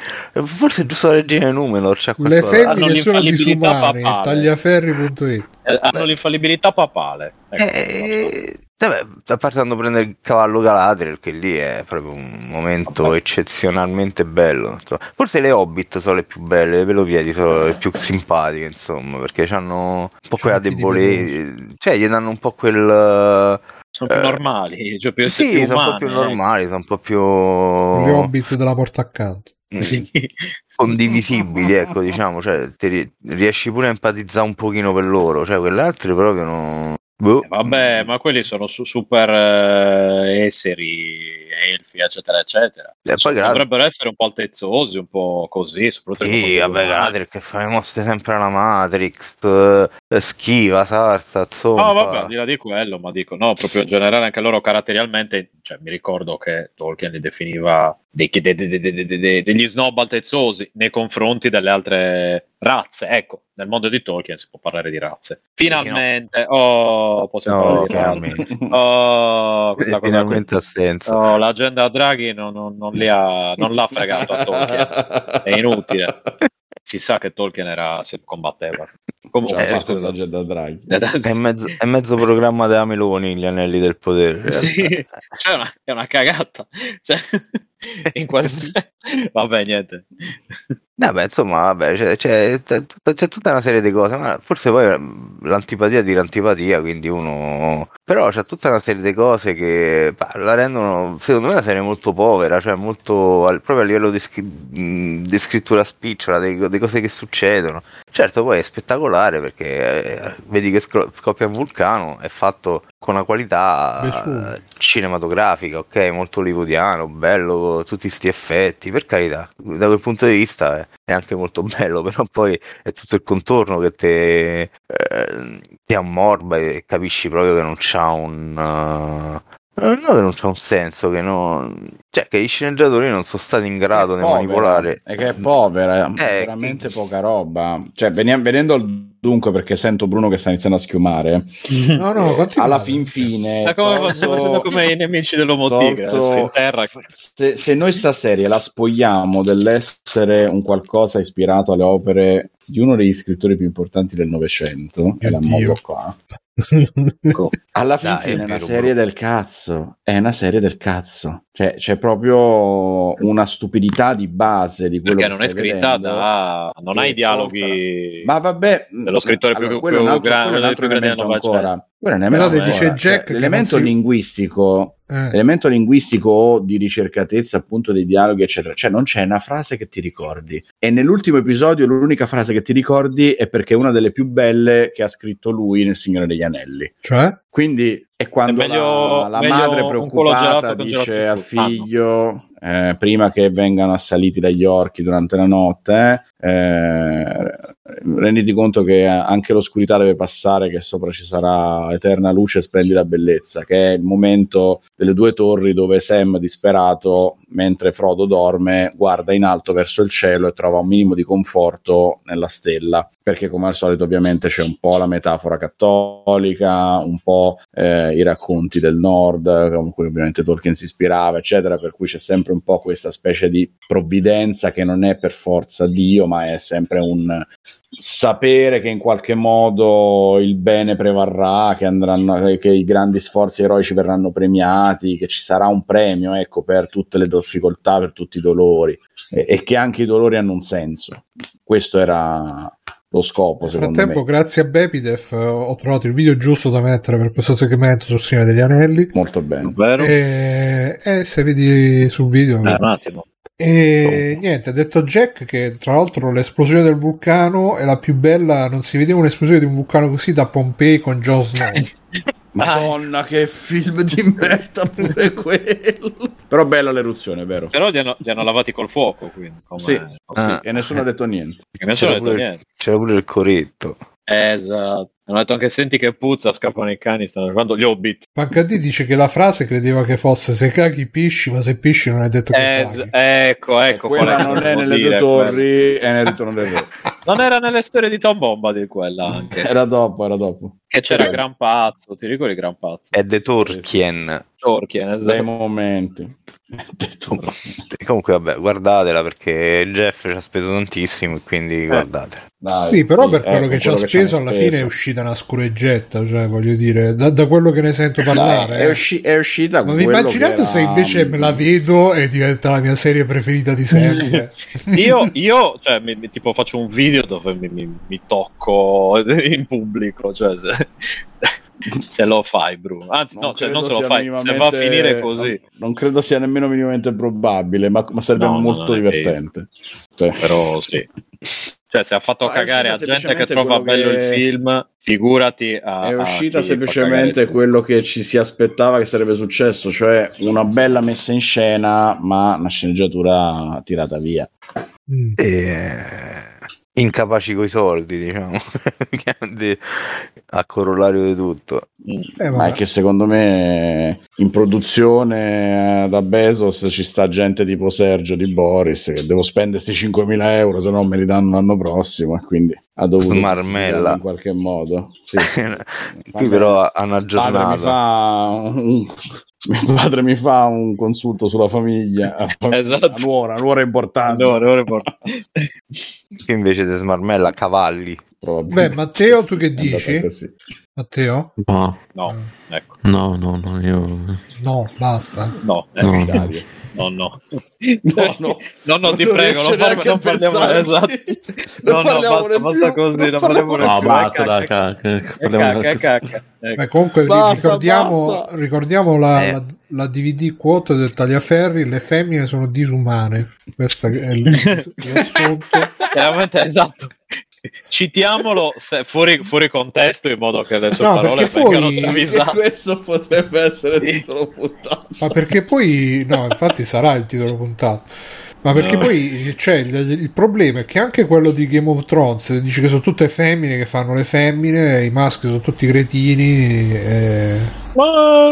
forse giusto la regina Numenor c'ha Le qualcosa Hanno femmine sono l'infallibilità disumane. papale. Tagliaferri.it. Eh, Hanno l'infallibilità papale. Ecco, Eh, vabbè, a parte quando prende il cavallo Galadriel, che lì è proprio un momento eccezionalmente bello. insomma. Forse le Hobbit sono le più belle, le velopiedi sono le più simpatiche, insomma, perché hanno un po' quella debolezza, cioè gli danno un po' quel... Sono più Eh, normali, cioè più, Sì, più sono un po' umane, più ecco. normali, sono un po' più... Gli hobbit della porta accanto. mm, Sì. condivisibili, ecco, diciamo, cioè ti ri- riesci pure a empatizzare un pochino per loro, cioè quelle altre proprio non... Boh. Eh, Vabbè, ma quelli sono su- super eh, esseri, elfi, eccetera, eccetera. E poi cioè, dovrebbero essere un po' altezzosi, un po' così. Soprattutto sì, vabbè, Gradrick che fa le sempre la Matrix, eh, schiva, sarta, insomma. No, vabbè, al di là di quello, ma dico, no, proprio in generale anche loro caratterialmente, cioè, mi ricordo che Tolkien li definiva dei, de, de, de, degli snob altezzosi nei confronti delle altre razze. Ecco, nel mondo di Tolkien si può parlare di razze. Finalmente, no. oh, possiamo no, parlare di razze. Oh, finalmente assenza. Oh, l'agenda Draghi non, non- non li ha, non l'ha fregato a Tolkien. È inutile. Si sa che Tolkien era, si combatteva. Comunque, Cioè, Eh, dell'agenda Draghi. È mezzo, è mezzo programma della Meloni, gli anelli del potere. Sì, cioè è una, è una cagata. Cioè, in sen- Vabbè, niente. Vabbè, insomma, vabbè, c'è, c'è- c'è tutta- una serie di cose, ma forse poi eh, l'antipatia di l'antipatia, quindi uno... Però c'è tutta una serie di cose che la rendono, secondo me, una serie molto povera, cioè molto, proprio a livello di, di scrittura spicciola, di cose che succedono. Certo, poi è spettacolare perché eh, vedi che scoppia un vulcano, è fatto con una qualità Nessuno. eh, cinematografica, ok, molto hollywoodiano, bello, tutti sti effetti, per carità, da quel punto di vista è, è anche molto bello, però poi è tutto il contorno che te, eh, ti ammorba e capisci proprio che non c'ha un... eh, no, che non c'ha un senso, che non... Cioè, che i sceneggiatori non sono stati in grado di manipolare. È che è povera, è Eh, veramente chi- poca roba. Cioè, venendo al dunque, perché sento Bruno che sta iniziando a schiumare. No, no, continua. Alla fin fine, Ma come tolto- come i nemici adesso in terra? se, se noi sta serie la spogliamo dell'essere un qualcosa ispirato alle opere di uno degli scrittori più importanti del Novecento, e la mollo qua. Alla fin Dai, è fine è una vero, serie bro. del cazzo. È una serie del cazzo. Cioè, c'è proprio una stupidità di base di quello Perché che non è scritta vedendo. da... non ha che i dialoghi... Ma vabbè, dello scrittore più- è un più altro- grande- quello è un altro più grande ancora. Quello è Però ti dice. Jack Cioè, l'elemento non si- linguistico Eh, l'elemento linguistico o di ricercatezza appunto dei dialoghi eccetera cioè non c'è una frase che ti ricordi e nell'ultimo episodio l'unica frase che ti ricordi è perché è una delle più belle che ha scritto lui nel Signore degli Anelli cioè? quindi è quando È meglio- la, la meglio madre preoccupata dice al panno. figlio eh, prima che vengano assaliti dagli orchi durante la notte eh, renditi conto che anche l'oscurità deve passare che sopra ci sarà eterna luce e splendida bellezza che è il momento delle due torri dove Sam disperato mentre Frodo dorme guarda in alto verso il cielo e trova un minimo di conforto nella stella. Perché come al solito ovviamente c'è un po' la metafora cattolica, un po' eh, i racconti del nord, con cui ovviamente Tolkien si ispirava, eccetera, per cui c'è sempre un po' questa specie di provvidenza che non è per forza Dio, ma è sempre un sapere che in qualche modo il bene prevarrà, che, andranno, che i grandi sforzi eroici verranno premiati, che ci sarà un premio, ecco, per tutte le difficoltà, per tutti i dolori e, e che anche i dolori hanno un senso. Questo era lo scopo, Nel secondo frattempo, me. grazie a Bepidef, eh, ho trovato il video giusto da mettere per questo segmento sul Signore degli Anelli. Molto bene. Vero? E, e se vedi sul video, Eh, un attimo. E niente, ha detto Jack che tra l'altro l'esplosione del vulcano è la più bella, non si vedeva un'esplosione di un vulcano così da Pompei con Jon Snow. Madonna, che film di merda pure quello. Però bella l'eruzione, vero? Però li hanno, li hanno lavati col fuoco, quindi. come- Sì. Ah. E nessuno ha detto niente. nessuno ha C'era detto pure, niente. c'era pure il coretto. Esatto. Hanno detto anche senti che puzza, scappano i cani, stanno arrivando gli hobbit. Pancadì dice che la frase credeva che fosse se caghi pisci, ma se pisci non è detto che Es- caghi. ecco, ecco. qual quella non è nelle due torri e nel ritorno del re. Non era nelle storie di Tom Bombadil quella anche. Era dopo, era dopo. Che c'era Gran Pazzo, ti ricordi Gran Pazzo? È The Tolkien. Tolkien, Dei esatto. momenti. Comunque, vabbè, guardatela perché Jeff ci ha speso tantissimo e Eh. quindi guardatela. Dai, Sì, però sì, per quello ecco, che ci ha quello speso alla hanno fine è speso. uscita una scureggetta, cioè voglio dire, da, da quello che ne sento Dai, parlare. è, eh. usci- è uscita Ma quello vi immaginate era- se invece me la vedo e diventa la mia serie preferita di sempre? Io, io cioè, mi, mi- tipo, faccio un video dove mi, mi- mi tocco in pubblico, cioè, se, se lo fai, Bruno. Anzi, no, cioè, non se lo fai, se va a finire così. Non, non credo sia nemmeno minimamente probabile, ma, ma sarebbe No, molto non divertente. Cioè, Però sì. Cioè, se ha fatto No, è cagare a gente che trova bello che- il film, figurati a. È a uscita fa semplicemente quello che ci si aspettava che sarebbe successo, cioè una bella messa in scena, ma una sceneggiatura tirata via. Mm. E... Incapaci coi soldi, diciamo, Di- a corollario di tutto. Eh, Ma è che secondo me in produzione da Bezos ci sta gente tipo Sergio di Boris che devo spendere questi 5.000 euro, se no me li danno l'anno prossimo e quindi ha dovuto Smarmella. giustificarli in qualche modo. Sì. Qui però hanno Padre mi aggiornato. fa un... Mio padre mi fa un consulto sulla famiglia. Esatto. La nuora, nuora è importante. No, no, no, Qui invece di smarmella cavalli. Beh, Matteo, tu che È dici? Matteo? No, no, ecco, no, no, no, io... No, basta. no, eh, No. Dario. no, no. No, no. No, no, ti Non prego, non, a non parliamo esatto. Non No, no, parliamone basta, basta così, Non parliamo No, più. basta, dai, cacca, cacca. parliamo cacca, di- cacca. Ecco. Comunque Basta, ricordiamo, basta. ricordiamo la, Eh. la- la DVD quote del tagliaferri, le femmine sono disumane. Questo è il riassunto. Chiaramente, esatto. Citiamolo se- fuori, fuori contesto in modo che le sue No, parole poi- E travisate. questo potrebbe essere il titolo puntata. Ma perché poi, no, infatti sarà il titolo puntato. Ma perché No. poi c'è il, il problema è che anche quello di Game of Thrones dice che sono tutte femmine che fanno le femmine, i maschi sono tutti cretini. eh, Ma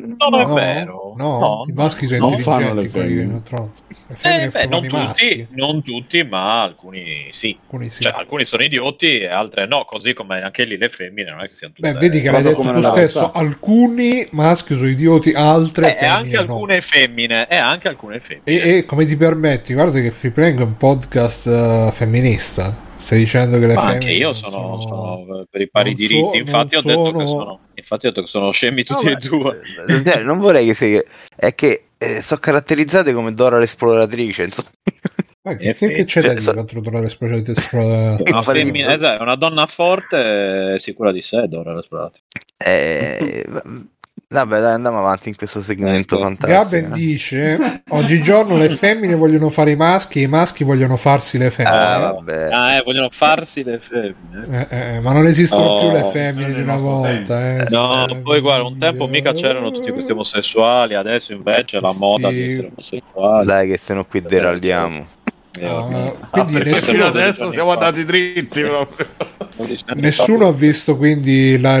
non è no, vero. No, i maschi sono non fanno le intelligenti quelli di. Game Eh, beh, non tutti, maschi. non tutti, ma alcuni sì. Alcuni sì. Cioè, alcuni sono idioti e altre no, così come anche lì le femmine non è che siano tutte... Beh, vedi che l'hai detto tu stesso. Alcuni maschi sono idioti, altre Eh, e femmine anche no. alcune femmine, e anche alcune femmine. E, e come ti permetti? Guarda che Freeplank è un podcast eh, femminista. Stai dicendo che le Ma femmine anche io non sono, sono per i pari non so- diritti. Infatti, ho sono- che sono. Infatti, ho detto che sono scemi tutti No, e ma- due. Eh, non vorrei che sia. È che eh, sono caratterizzate come Dora l'esploratrice. insomma. Ma che, che- che c'è da Eh, dire so- contro Dora l'esploratrice? esplora- Una femmina, esatto, è una donna forte, e sicura di sé, Dora l'esploratrice. Eh, vabbè, dai, andiamo avanti in questo segmento Ecco. fantastico. Gaben dice: Oggigiorno le femmine vogliono fare i maschi e i maschi vogliono farsi le Ah, femmine. vabbè. Ah, eh, vogliono farsi le femmine. Eh, eh, ma non esistono Oh, più le femmine di una volta. Eh. No, Eh, poi guarda, un tempo mica c'erano tutti questi omosessuali, adesso invece la moda Sì. di essere omosessuali. Dai, che se no qui deragliamo. Ah, ormai. quindi perché nessuno- adesso siamo andati dritti proprio. Nessuno ha visto quindi la,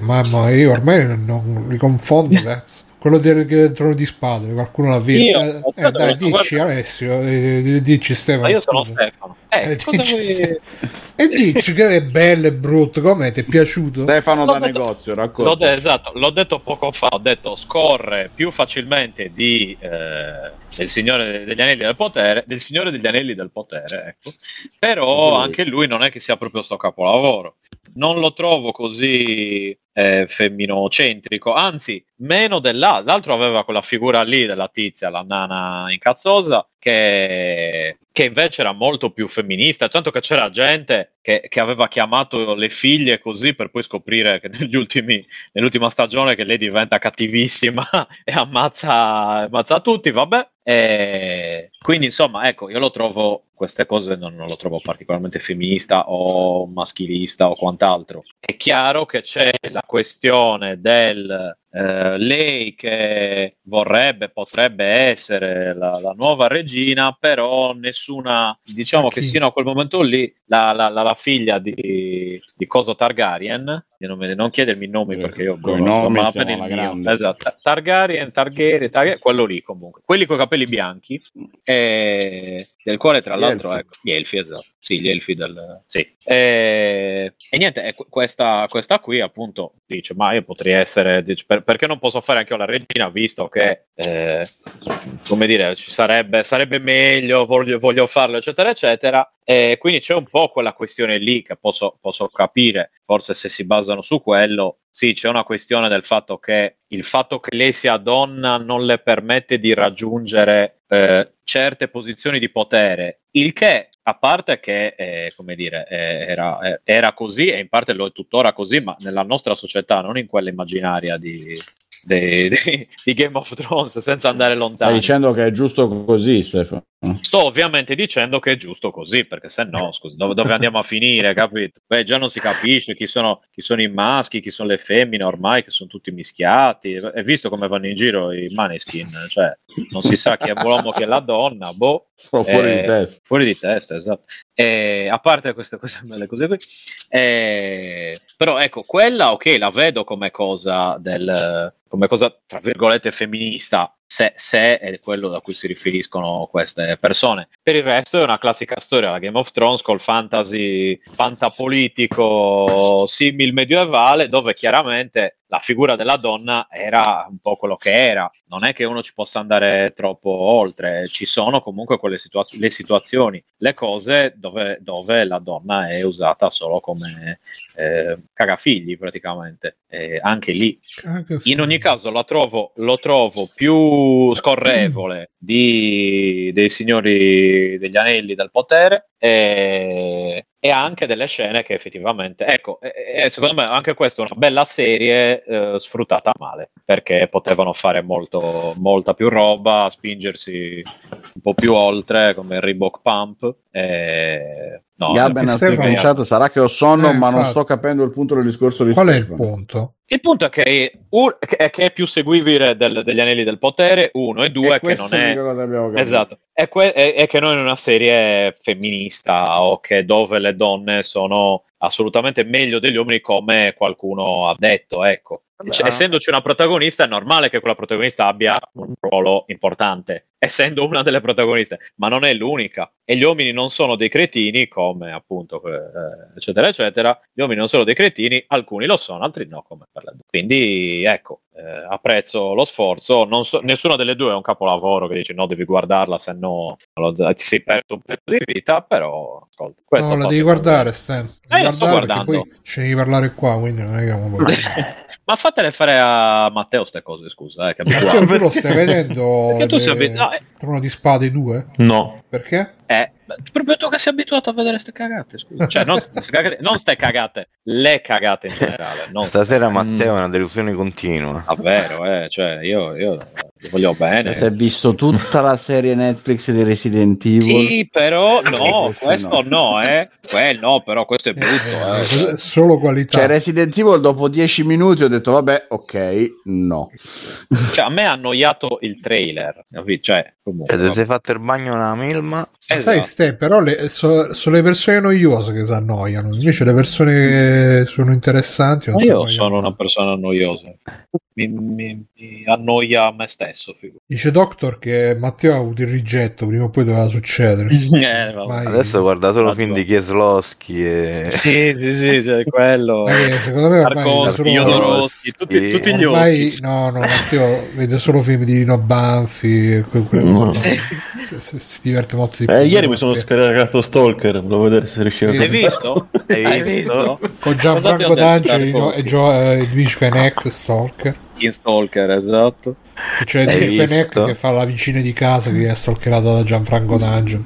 mamma io ormai non li confondo cazzo. Quello del, del trono di spade qualcuno l'ha visto Io? eh, eh, dai guarda- dici Alessio eh, dici Stefano Ma io sono scusa. Stefano. Eh, Eh, cosa dici, vuoi- e dici che è bello e brutto com'è ti è piaciuto Stefano L'ho da detto- negozio, L'ho, racconta. de- esatto, l'ho detto poco fa, ho detto scorre più facilmente di, eh, del Signore degli Anelli del Potere, del Signore degli Anelli del Potere, ecco. però anche lui non è che sia proprio sto capolavoro. Non lo trovo così eh, femminocentrico, anzi, meno dell'altro. L'altro aveva quella figura lì della tizia, la nana incazzosa, che, che invece era molto più femminista. Tanto che c'era gente che, che aveva chiamato le figlie così per poi scoprire che ultimi, nell'ultima stagione che lei diventa cattivissima e ammazza, ammazza tutti, vabbè. E quindi insomma, ecco, io lo trovo, queste cose non, non lo trovo particolarmente femminista o maschilista o quant'altro. È chiaro che c'è la questione del eh, lei che vorrebbe, potrebbe essere la, la nuova regina, però nessuna, diciamo che sino a quel momento lì, la, la- la- figlia di, di Coso Targaryen, non, me- non chiedermi i nomi Eh, perché io coi non so, nomi ma per il mio. Esatto, Targaryen, Targaryen, Targaryen, quello lì comunque, quelli con i capelli bianchi, e del quale tra Gli l'altro, elfi. ecco, gli elfi, esatto, sì, gli elfi del... Sì. E, e niente, e qu- questa, questa qui appunto dice, ma io potrei essere, dice, per, perché non posso fare anche io la regina, visto che, eh, come dire, ci sarebbe, sarebbe meglio, voglio, voglio farlo, eccetera, eccetera. E quindi c'è un po' quella questione lì che posso, posso capire, forse se si basano su quello, sì, c'è una questione del fatto che il fatto che lei sia donna non le permette di raggiungere eh, certe posizioni di potere, il che, a parte che, eh, come dire, eh, era, eh, era, così e in parte lo è tuttora così, ma nella nostra società, non in quella immaginaria di, di, di, di Game of Thrones, senza andare lontano. Stai dicendo che è giusto così, Stefano? Sto ovviamente dicendo che è giusto così, perché se no, scusa, dove, dove, andiamo a finire, capito? Beh, già non si capisce chi sono, chi sono, i maschi, chi sono le femmine ormai, che sono tutti mischiati. E visto come vanno in giro i maneskin, cioè non si sa chi è l'uomo, chi è la donna, boh. Sono fuori eh, di testa. Fuori di testa, esatto. E, a parte queste cose, le cose qui, eh, però ecco, quella ok, la vedo come cosa del come cosa tra virgolette femminista se, se, è quello da cui si riferiscono queste persone. Per il resto è una classica storia, la Game of Thrones col fantasy fantapolitico simil medievale, dove chiaramente la figura della donna era un po' quello che era. Non è che uno ci possa andare troppo oltre, ci sono comunque quelle situaz- le situazioni, le cose dove, dove, la donna è usata solo come eh, cagafigli praticamente. Eh, anche lì. Cagafigli. In ogni caso lo trovo, lo trovo più scorrevole di, dei signori degli anelli del potere e, e, anche delle scene che effettivamente, ecco, e, secondo me anche questa è una bella serie eh, sfruttata male, perché potevano fare molto, molta più roba, spingersi un po' più oltre come il Reebok Pump. E, no, Gabben ha Stefano... sarà che ho sonno, eh, ma non sto capendo il punto del discorso di Qual Stefano. è il punto? Il punto è che, un, che è più seguibile del, degli anelli del potere, uno, e due, e che non è. Esatto. È, que- è, è, che non è una serie femminista o che dove le donne sono assolutamente meglio degli uomini, come qualcuno ha detto, ecco. Cioè, essendoci una protagonista, è normale che quella protagonista abbia un ruolo importante, essendo una delle protagoniste, ma non è l'unica. E gli uomini non sono dei cretini, come appunto, eh, eccetera, eccetera. Gli uomini non sono dei cretini, alcuni lo sono, altri no, come per. Quindi, ecco, eh, apprezzo lo sforzo. So, nessuna delle due è un capolavoro che dici no, devi guardarla, se no lo, ti sei perso un pezzo di vita, però ascolta. no, la devi guardare, Stan. Eh, la sto guardando. Poi ce ne devi parlare qua, quindi non è che Ma fatele fare a Matteo queste cose, scusa. Eh, che Matteo, tu lo stai vedendo? Perché tu sei abituato? Eh. Trono di spade 2? No. Perché? Eh, proprio tu che sei abituato a vedere queste cagate, scusa. Cioè, non ste cagate, non ste cagate le cagate in generale. Stasera Matteo è una delusione continua. Davvero, eh, cioè, io, io voglio bene. Si è visto tutta la serie Netflix di Resident Evil. Sì, però no, questo no, eh. Quel no, però questo è brutto. Eh, eh. Solo qualità. Cioè, Resident Evil dopo dieci minuti ho detto, vabbè, ok, no. Cioè, a me ha annoiato il trailer. Cioè, comunque. Cioè, ti sei fatto il bagno nella milma. Esatto. Sai, Ste, però le, so, sono le persone noiose che si annoiano. Invece le persone che sono interessanti. Ma io sono una persona noiosa. Mi, mi, mi annoia me stesso. Figura. Dice Doctor che Matteo ha avuto il rigetto, prima o poi doveva succedere. eh, Mai... Adesso guarda solo film di Kieslowski. E... Sì, sì, sì, cioè quello. Eh, secondo me ormai solo... Jodorowsky, tutti, tutti gli ormai, No, no, Matteo vede solo film di Dino Banfi. Que- que- no. si, si, si, diverte molto di più. Eh, ieri mi sono scaricato Stalker, volevo vedere se riuscivo a Hai visto? Hai visto? Con Gianfranco D'Angelo e Luigi Fenech, Stalker. In Stalker, esatto. C'è Luigi Fenech che fa la vicina di casa che viene stalkerata da Gianfranco D'Angelo.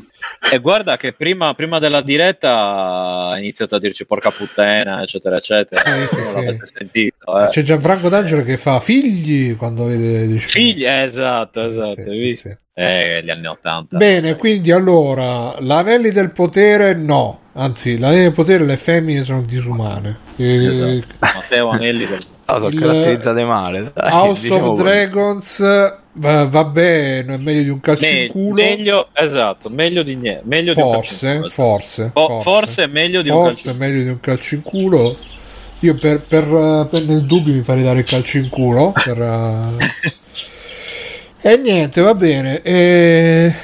E guarda che prima, prima, della diretta ha iniziato a dirci porca puttana, eccetera, eccetera. Eh, sì, sì. Sentito, eh. C'è Gianfranco D'Angelo che fa figli quando vede. Figli, esatto, esatto. Sì, sì, eh, gli anni 80. Bene, quindi allora, l'anelli del potere no. Anzi, l'anelli del potere le femmine sono disumane. Esatto. Matteo Anelli del... oh, sono caratterizzate male. Dai, House diciamo of Dragons Va, vabbè, non è meglio di un calcio Me- in culo. Meglio, esatto, meglio di niente. Meglio forse, di forse, oh, forse, forse, è meglio di forse un calcio è meglio di un calcio in culo. Io per, per, per, nel dubbio mi farei dare il calcio in culo. Per, uh... e niente, va bene. E...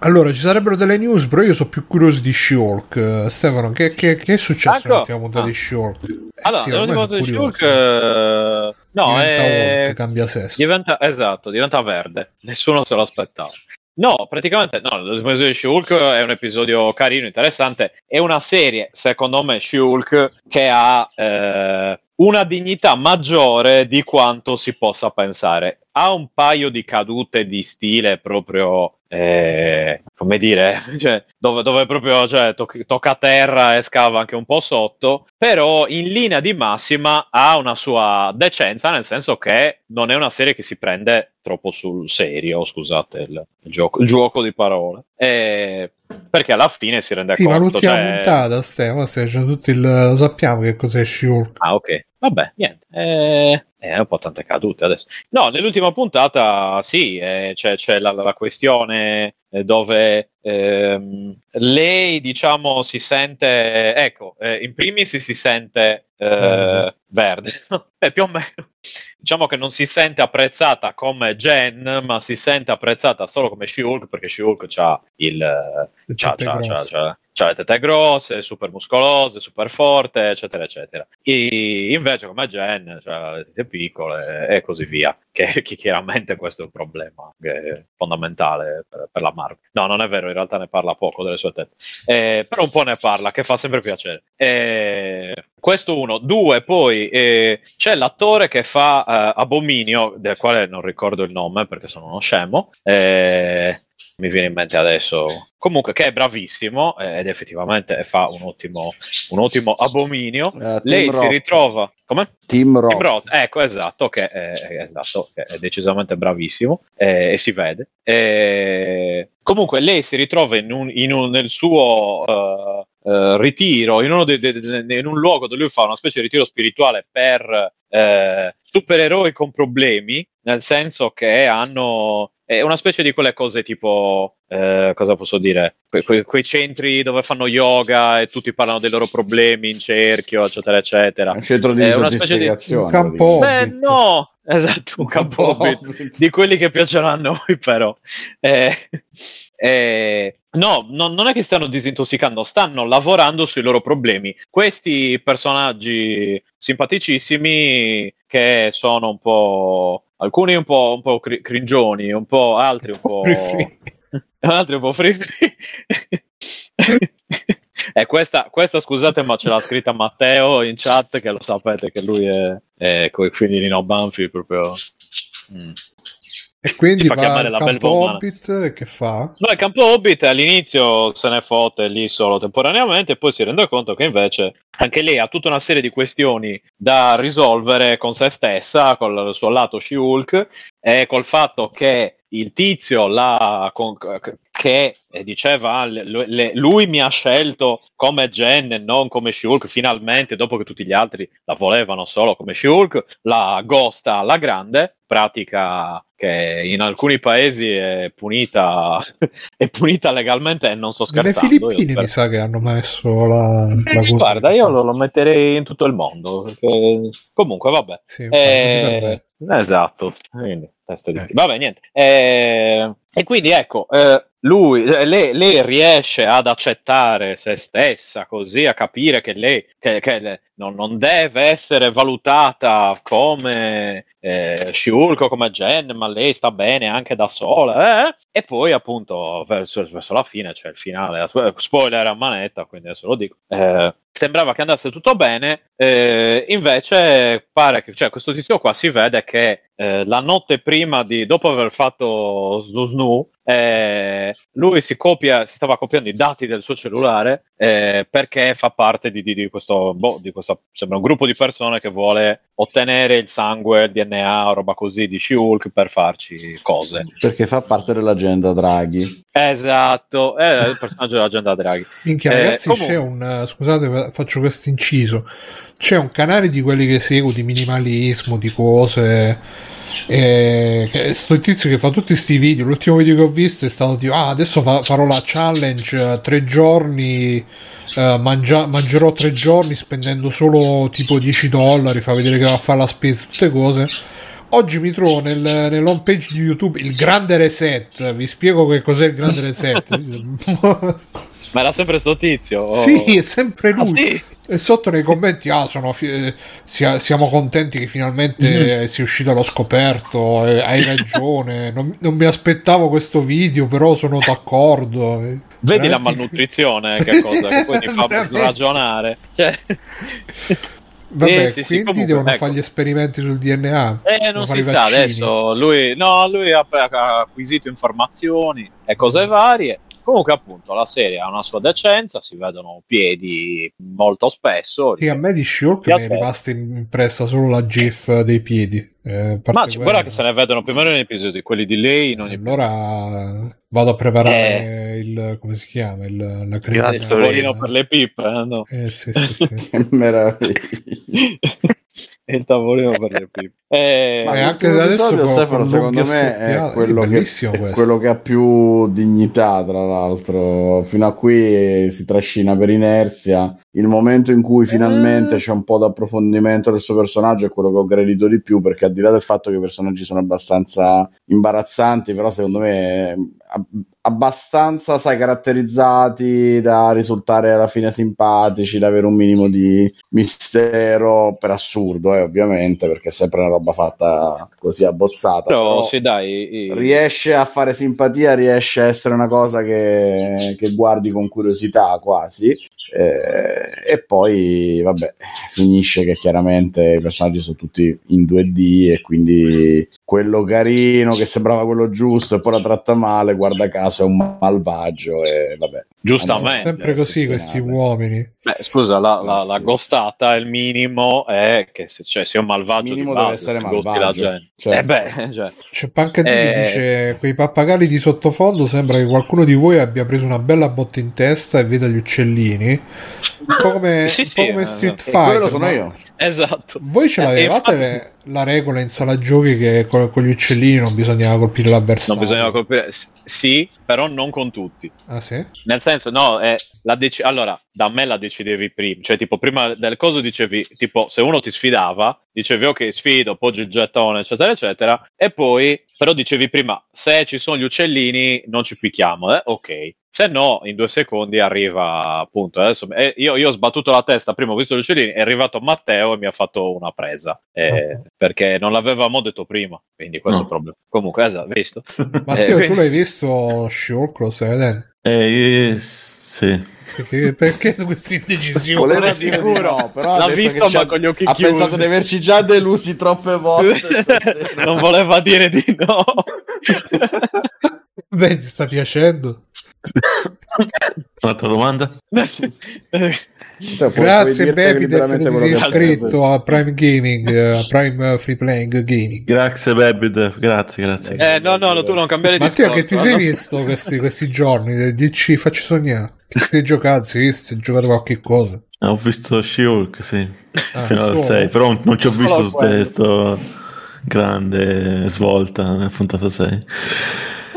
Allora, ci sarebbero delle news, però io sono più curioso di Shulk. Stefano, che, che, che è successo nell'ultima puntata ah. di Shulk? Eh, allora, sì, nell'ultima puntata di Shulk eh, no, diventa è- Hulk, cambia sesso. diventa, esatto, diventa verde. Nessuno se lo aspettava. No, praticamente no, l'episodio di Shulk è un episodio carino, interessante. È una serie, secondo me, Shulk che ha eh, una dignità maggiore di quanto si possa pensare. Ha un paio di cadute di stile proprio, eh, come dire, cioè, dove, dove proprio cioè, toc- tocca terra e scava anche un po' sotto, però in linea di massima ha una sua decenza, nel senso che non è una serie che si prende troppo sul serio, scusate il, il gioco, il gioco di parole, Eh, perché alla fine si rende Sì, ma conto... l'ultima cioè- puntata, Stefano, tutti il... lo sappiamo che cos'è She-Hulk. Ah, ok. Vabbè, niente. Eh, eh, un po' tante cadute adesso. No, nell'ultima puntata sì, eh, c'è, c'è la, la questione eh, dove ehm, lei, diciamo, si sente, ecco, eh, in primis si sente eh, Verde. verde, Eh, più o meno. Diciamo che non si sente apprezzata come Jen, ma si sente apprezzata solo come She-Hulk perché She-Hulk ha il, Le c'ha, c'ha, c'ha, c'ha- c'ha le tette grosse, super muscolose, super forte, eccetera, eccetera. E invece, come Jen, c'ha le tette piccole e così via. Che, che chiaramente questo è un problema fondamentale per, per la Marvel. No, non è vero, in realtà ne parla poco delle sue tette. Eh, però un po' ne parla, che fa sempre piacere. Eh, questo uno. Due, poi eh, c'è l'attore che fa eh, Abominio, del quale non ricordo il nome perché sono uno scemo. Eh, mi viene in mente adesso. Comunque, che è bravissimo eh, ed effettivamente fa un ottimo, un ottimo abominio. Tim Lei si Roth. ritrova. Come? Team Rock. Tim Roth, ecco, esatto, che è, esatto, che è decisamente bravissimo eh, e si vede. Eh, comunque, lei si ritrova in un, in un- nel suo eh, eh, ritiro, in, uno dei- dei- dei- in un luogo dove lui fa una specie di ritiro spirituale per eh, supereroi con problemi, nel senso che hanno è una specie di quelle cose tipo, eh, cosa posso dire, que- que- quei centri dove fanno yoga e tutti parlano dei loro problemi in cerchio, eccetera, eccetera. Un centro di specie di- campo-. Beh, no, esatto, un campo hobbit di quelli che piacciono a noi, però. Eh, eh, no, no, non è che stanno disintossicando, stanno lavorando sui loro problemi. Questi personaggi simpaticissimi che sono un po'. Alcuni un po', un po' cri- cringioni, un po' altri un po'. Altri un po' free free. E questa, questa, scusate, ma ce l'ha scritta Matteo in chat, che lo sapete che lui è, è coi figli di No Banfi proprio. Mm. E quindi fa chiamare la campo Belvomana. Hobbit che fa? No, il campo Hobbit all'inizio se ne fotte lì solo temporaneamente, e poi si rende conto che invece anche lei ha tutta una serie di questioni da risolvere con se stessa, col suo lato She-Hulk, e col fatto che il tizio la, con- che eh, diceva le- le- lui mi ha scelto come Jen e non come She-Hulk. Finalmente dopo che tutti gli altri la volevano solo come She-Hulk la gosta alla grande pratica che in alcuni paesi è punita è punita legalmente e non Nelle scherzando Filippine io mi sa che hanno messo la, Eh, la guarda io lo, lo metterei in tutto il mondo perché- comunque vabbè. Sì, eh, esatto, quindi, testa di- Eh. vabbè, niente. Eh, e quindi ecco, eh, lui, eh, lei, lei riesce ad accettare se stessa, così a capire che lei che, che non, non deve essere valutata come eh, She-Hulk o come Jen, ma lei sta bene anche da sola. eh? E poi, appunto, verso, verso la fine c'è il finale. Spoiler a manetta, quindi adesso lo dico. Eh, sembrava che andasse tutto bene, eh, invece pare che cioè, questo tizio qua si vede che eh, la notte prima di dopo aver fatto Snu Snu eh, lui si copia si stava copiando i dati del suo cellulare eh, perché fa parte di, di- di questo boh, di questa sembra un gruppo di persone che vuole ottenere il sangue, il DNA o roba così di She-Hulk per farci cose Perché fa parte dell'agenda Draghi. esatto è il personaggio dell'agenda Draghi Minchia, Eh, ragazzi, comunque- c'è un. Scusate, faccio questo inciso. C'è un canale di quelli che seguo di minimalismo, di cose. E sto tizio che fa tutti questi video. L'ultimo video che ho visto è stato tipo: Ah, adesso fa- farò la challenge eh, tre giorni. eh, mangia- mangerò tre giorni spendendo solo tipo 10 dollari. Fa vedere che va a fare la spesa, tutte cose. Oggi mi trovo nel, nell'home page di YouTube il grande reset. Vi spiego che cos'è il grande reset. Ma era sempre sto tizio? o- Sì, è sempre lui. Ah, sì? E sotto nei commenti, ah, sono fi- eh, sia- siamo contenti che finalmente eh, sia uscito allo scoperto. eh, hai ragione. Non, non mi aspettavo questo video, però sono d'accordo. eh. Vedi la Veramente- malnutrizione, che cosa? Che poi ti fa ragionare. Cioè... Vabbè, Eh, sì, sì, quindi comunque, devono ecco. fare gli esperimenti sul DNA. Eh, non si sa vaccini. adesso. Lui, no, lui ha, ha acquisito informazioni e cose varie. Comunque, appunto, la serie ha una sua decenza. Si vedono piedi molto spesso. Sì, a me di Shulk mi è rimasta impressa solo la GIF dei piedi. Eh, Ma c- guarda quello- che se ne vedono più o meno in episodi, quelli di lei in ogni Allora vado a preparare il come si chiama il, la crema. Tavolino per le pippe. eh, no? Eh, sì, sì, sì. Che meraviglia. il tavolino per le pippe. Eh, Ma Ma e anche adesso con- Stefano, con secondo me è quello, è che, è quello che ha più dignità, tra l'altro. Fino a qui si trascina per inerzia. Il momento in cui finalmente Eh. c'è un po' d'approfondimento del suo personaggio è quello che ho gradito di più, perché al di là del fatto che i personaggi sono abbastanza imbarazzanti, però secondo me è ab- abbastanza, sai, caratterizzati da risultare alla fine simpatici, da avere un minimo di mistero per assurdo, eh, ovviamente, perché è sempre una roba fatta così abbozzata. però però sì, dai. i- riesce a fare simpatia, riesce a essere una cosa che, che guardi con curiosità quasi. Eh, e poi, vabbè, finisce che chiaramente i personaggi sono tutti in 2D e quindi quello carino che sembrava quello giusto e poi la tratta male, guarda caso è un malvagio e vabbè. Sono Giustamente. sempre così questi uomini. Beh, scusa, la, la, la Sì. ghostata, il minimo è che se, cioè, sia un malvagio Minimo di deve base, essere se ghosti la malvagio, gente. certo. Eh beh, cioè, C'è che Eh. dice quei pappagalli di sottofondo sembra che qualcuno di voi abbia preso una bella botta in testa e veda gli uccellini un po' come, Sì, un po' sì, come eh, Street e Fighter quello sono ma- io. Esatto. voi ce Eh, l'avevate infatti- la regola in sala giochi che con, con gli uccellini non bisognava colpire l'avversario Non bisognava colpire, s- sì, però non con tutti. ah sì? Nel senso, no, è la dec- allora, da me la decidevi prima, cioè tipo prima del coso dicevi, tipo se uno ti sfidava, dicevi ok sfido, poggi il gettone, eccetera, eccetera, e poi però dicevi prima, se ci sono gli uccellini non ci picchiamo, eh? ok. Se no, in due secondi arriva appunto. Adesso, eh, io, io ho sbattuto la testa, prima ho visto gli uccellini, è arrivato Matteo e mi ha fatto una presa. eh, Perché non l'avevamo detto prima. Quindi questo è No. il problema. Comunque, esatto, visto. Matteo quindi- tu l'hai visto Shulk lo stai vedendo? Eh, eh, sì. perché, perché questa indecisione Voleva sicuro. no, però ha L'ha visto, ma ha- con gli occhi ha chiusi. pensato di averci già delusi troppe volte. non voleva dire di no. beh ti sta piacendo Un'altra domanda? Cioè, grazie Baby liberamente ti quello sei che iscritto a Prime Gaming eh, a Prime eh, Free Playing Gaming Grazie, Babbit. Grazie, grazie. eh, no, no, no, tu non cambiare Matteo discorso. che ti eh, sei no? visto questi, questi giorni dici facci sognare ti sei giocato sì, ti hai giocato qualche cosa Ho visto She-Hulk, sì, Ah, fino al solo? 6, però non ci ho visto questo grande svolta nel puntata 6.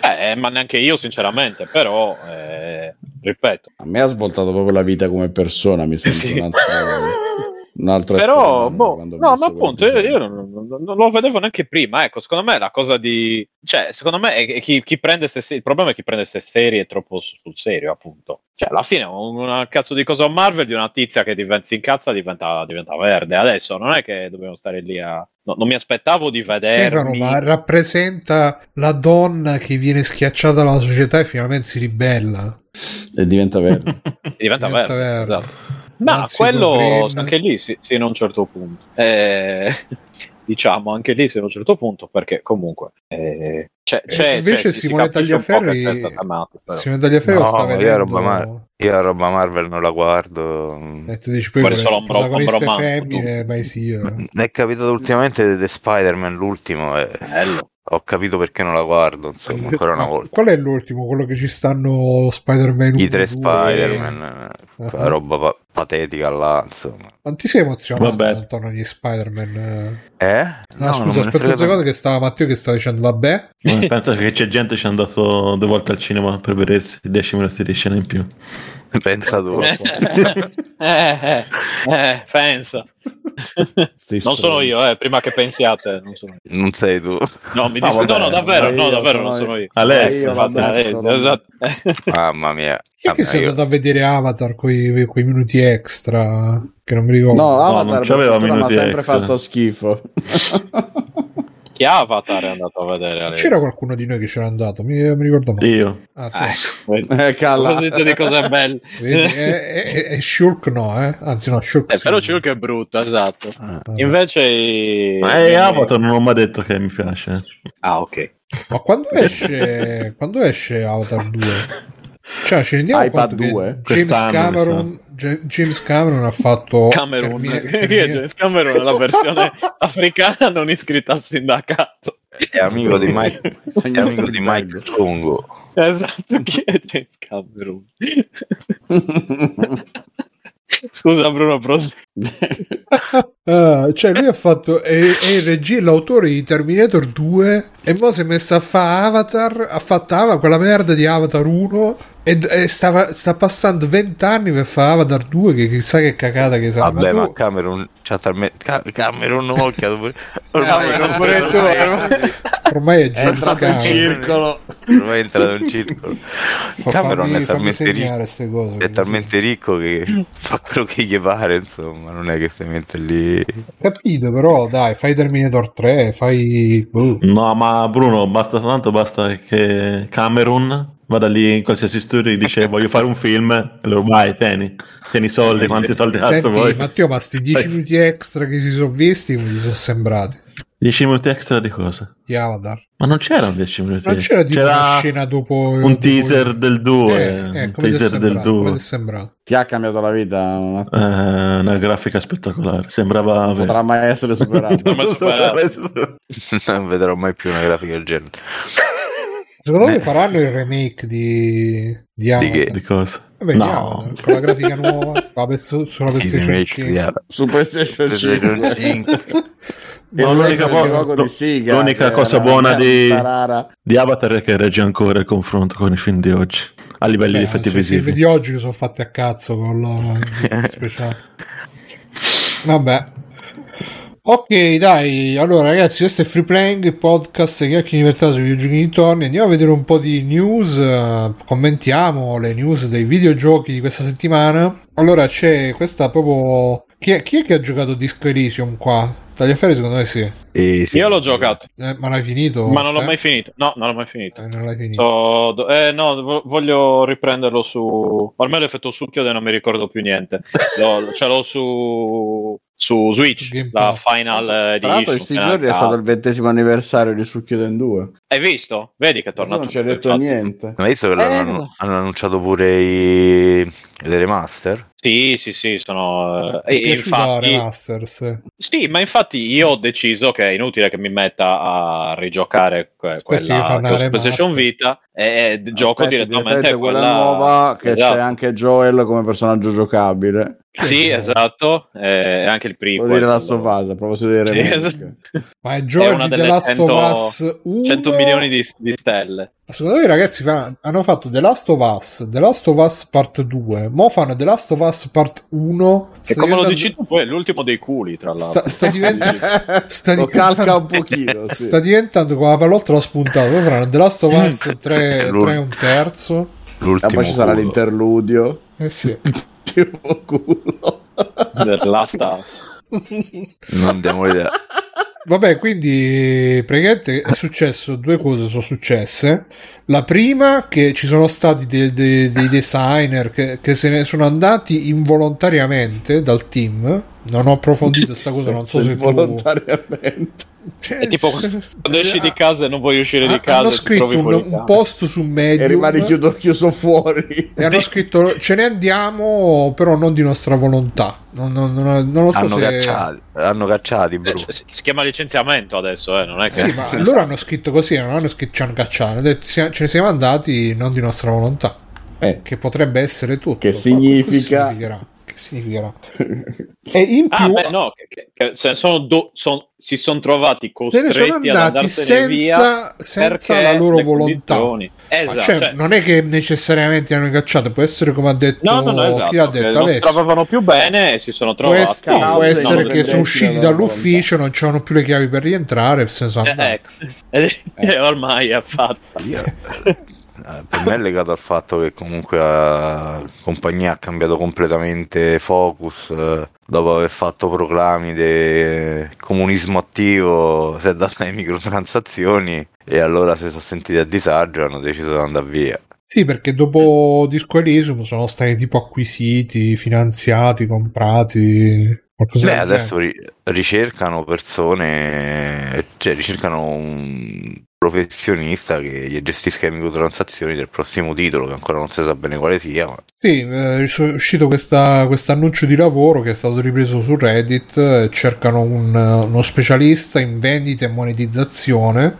Eh, ma neanche io, sinceramente, però, eh, ripeto. A me ha svoltato proprio la vita come persona, mi sento Sì. un altro, un altro Però, boh, no, ma appunto, io, io non, non- non lo vedevo neanche prima. Ecco, secondo me la cosa di. Cioè, secondo me è che chi, chi prende se- il problema è chi prende queste serie troppo su- sul serio, appunto. Cioè, alla fine, un- una cazzo di cosa Marvel di una tizia che diventa, si incazza diventa, diventa verde. Adesso non è che dobbiamo stare lì a. no, non mi aspettava di Stefano vedermi. ma rappresenta la donna che viene schiacciata dalla società e finalmente si ribella E diventa vero. diventa, diventa verde. verde. Esatto. Anzi, quello anche lì sì, sino a un certo punto. Eh, diciamo anche lì sino a un certo punto, perché comunque eh, c'è, E c'è, invece cioè, si- si Simone po' Tagliaferri è però. Simone Tagliaferri No, sta io vedendo roba Mar- Io la roba Marvel non la guardo. e tu dici poi le un bro- un protagoniste femmine mai sì eh. Mi è capitato ultimamente The Spider-Man, l'ultimo, e Bello. Ho capito perché non la guardo, insomma, ancora una Ma volta. qual è l'ultimo? Quello che ci stanno Spider-Man I 1, tre 2, Spider-Man, eh, Ah. quella roba pa- patetica là, insomma. Non ti sei emozionato Vabbè. attorno agli Spider-Man? eh? Eh? No, non me scusa, aspetta un secondo che stava Matteo che stava dicendo vabbè. Pensa che c'è gente che ci è andato due volte al cinema per vedersi 10 minuti di scena in più. Pensa tu. eh, eh, eh, pensa. Sti Non sono io, eh, prima che pensiate. Non sono io. Non sei tu. No, mi No, dis- no, vabbè, no, davvero, sono no, io, davvero, non sono sono io. Alessio, io Alessio, esatto. Mamma mia. È che Vabbè, si è io- andato a vedere Avatar quei, quei minuti extra? Che non mi ricordo. No, non Avatar fortuna mi ha minuti sempre extra. fatto schifo. Chi Avatar è andato a vedere? Alessio? C'era qualcuno di noi che c'era andato, mi, mi ricordo male. Io. Ah, tu. Ah, ecco. Eh, calla. di cose belle. Vedi, è, è, è Shulk no, eh? Anzi no, Shulk Eh, sì. però Shulk è brutto, esatto. Ah, Vabbè. Invece i... Ma è Avatar non ho mai detto che mi piace. Ah, ok. Ma quando esce, quando esce Avatar 2? Cioè, ci rendiamo iPad conto che 2? James Cameron, James Cameron ha fatto Cameron. È Termine- James Cameron? È la versione africana non iscritta al sindacato. È amico di Mike, è amico di Mike. Chongo. Esatto, chi è James Cameron? Scusa Bruno, prosegui. Ah, cioè lui ha fatto è, è il regia l'autore di Terminator 2 e poi si è messo a fare Avatar ha fatto Ava- quella merda di Avatar 1 e, e stava, sta passando 20 anni per fare Avatar 2 che chissà che cacata che sa Vabbè, ma tu- Cameron c'ha talmente. Ca- Cameron non ho chiaro pure. Cameron pure tu, ormai, ormai è È entrato in circolo. ormai è entrato in circolo. Fa- Cameron fammi- è talmente ricco. cose È talmente ricco che fa quello che gli pare, insomma, non è che si mette lì. capito però dai fai Terminator 3 fai boh. No, ma Bruno, basta tanto, basta che Cameron vada lì in qualsiasi studio e dice voglio fare un film, e loro vai, tieni, tieni i soldi, quanti soldi cazzo Senti, vuoi? Matteo ma sti 10 Vai. minuti extra che si sono visti gli sono sembrati 10 minuti extra di cosa? di Avatar Ma non c'erano 10 minuti. non c'era tipo una scena dopo un dopo- teaser del 2, Eh, eh, un è teaser del sembrato, come ti 2. è sembrato? Ti ha cambiato la vita. un. Eh, una grafica spettacolare, sembrava Non potrà mai essere superato. Non mi superare. non vedrò mai più una grafica del genere. Secondo me faranno il remake di, di Avatar. che? di cosa? Vabbè, di no, Avatar, con la grafica nuova, vabbè, su, sulla Il PlayStation remake 5. di Avatar. Su PlayStation PlayStation 5. 5. E No, l'unica po- gioco di Sega, l'unica cosa era buona di- di Avatar è che regge ancora il confronto con i film di oggi, a livelli di Beh, effetti sui film visivi. di oggi che sono fatti a cazzo con loro speciale. Vabbè. Ok, dai. Allora, ragazzi, questo è Free Playing, il podcast che in libertà sui videogiochi di torni. Andiamo a vedere un po' di news. eh, commentiamo le news dei videogiochi di questa settimana. Allora, c'è questa proprio. Chi è, chi è che ha giocato Disco Elysium qua? Tagliaferri, secondo me sì. E sì. Io l'ho giocato, Eh, ma l'hai finito? ma non l'ho Eh? mai finito. No, non l'ho mai finito. Eh, non l'hai finito. So- eh, no, vo- voglio riprenderlo su. Ormai l'ho effetto succhio e non mi ricordo più niente. Lo- ce l'ho su, su Switch, Su la. Final Tra l'altro, in Edition. questi giorni è Cut. stato il ventesimo anniversario di Sukkyoden 2. Hai visto? Vedi che è tornato. non ci ha detto infatti. niente. Ma hai visto che l'hanno- Eh. hanno annunciato pure i... le remaster? Sì, sì, sì, sono. È E, piaciuta infatti, Remaster, sì. ma infatti io ho deciso che è inutile che mi metta a rigiocare que- quella che PlayStation. Vita e, e gioco direttamente quella, quella nuova che Esatto. c'è anche Joel come personaggio giocabile. Sì, esatto, e anche il primo. Vuol dire la sua fase, a proposito di Sì, esatto. Ma è È George una The delle Last 100 of Us 1 100 milioni di, di stelle. Secondo me ragazzi fa- hanno fatto The Last of Us, The Last of Us Part 2, mo fanno The Last of Us Part 1. E come lo diventando- dici tu, poi è l'ultimo dei culi, tra l'altro. Sta, sta diventando, sta Lo diventando- calca un pochino. Sì. sta diventando come la pallottola spuntata. Poi faranno The Last of Us 3, 3 e un terzo. E L'ultimo poi ci sarà culo. l'interludio. Eh sì. Tipo culo. The Last Us. Non diamo idea. Vabbè, quindi praticamente è successo due cose sono successe. La prima che ci sono stati de- de- dei designer che, che se ne sono andati involontariamente dal team. Non ho approfondito questa cosa, non so se tu volontariamente. Cioè, È tipo quando esci di casa e non vuoi uscire ha- di casa, hanno scritto un, un post su Medium. E rimani chiuso, chiuso fuori. e hanno scritto ce ne andiamo però non di nostra volontà. Non, non- non- non lo so Hanno se cacciati, hanno cacciati, Eh, bro. cioè, si, si chiama licenziamento adesso, eh, non è che... sì ma loro hanno scritto così non hanno scritto ci hanno cacciato. Hanno detto, "Sia- ce ne siamo andati non di nostra volontà. Eh, che potrebbe essere tutto. Che significa- significherà? che significherà? e in più Ah, beh, no, che, che- che se sono do- son- si sono trovati se ne sono costretti ad andati andarsene via senza, senza la loro volontà. Ma Esatto, cioè, cioè- non è che necessariamente hanno cacciato, può essere come ha detto No, no, no, esatto. chi ha detto non si Alessio. trovavano più bene e si sono Può, trovati. ess- no, cause può essere che sono usciti dall'ufficio, non c'erano più le chiavi per rientrare, se ne sono Eh, ecco. E ormai è fatta. Eh, per me è legato al fatto che comunque la compagnia ha cambiato completamente focus eh, dopo aver fatto proclami di comunismo attivo si è data alle microtransazioni e allora si sono sentiti a disagio e hanno deciso di andare via Sì, perché dopo Disco Elysium sono stati tipo acquisiti, finanziati, comprati. Beh, del adesso ri- ricercano persone, cioè ricercano un professionista che gestisca le microtransazioni del prossimo titolo, che ancora non si sa bene quale sia. Ma... Sì, eh, è uscito questo annuncio di lavoro che è stato ripreso su Reddit. eh, Cercano un- uno specialista in vendita e monetizzazione.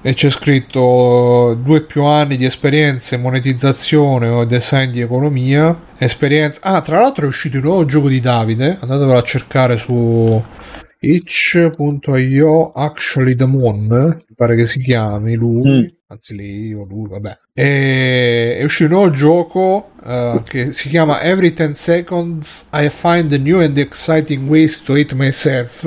E c'è scritto due più anni di esperienza in monetizzazione o design di economia. Esperienza. Ah, tra l'altro è uscito il nuovo gioco di Davide. Andatevelo a cercare su itch.io Actually the Moon. Mi pare che si chiami lui. Mm. Anzi, lei o lui, vabbè. E è uscito un nuovo gioco eh, che si chiama Every 10 Seconds I Find New and Exciting Ways to Eat Myself.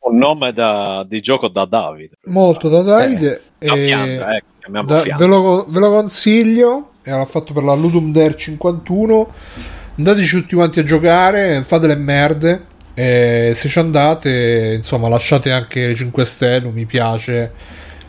Un nome da- di gioco da Davide. Molto da Davide. Da e- ecco, chiamiamo da- ve, lo, ve lo consiglio. Era fatto per la Ludum Dare 51. Andateci tutti quanti a giocare, fate le merde. E se ci andate, insomma, lasciate anche 5 stelle, un mi piace.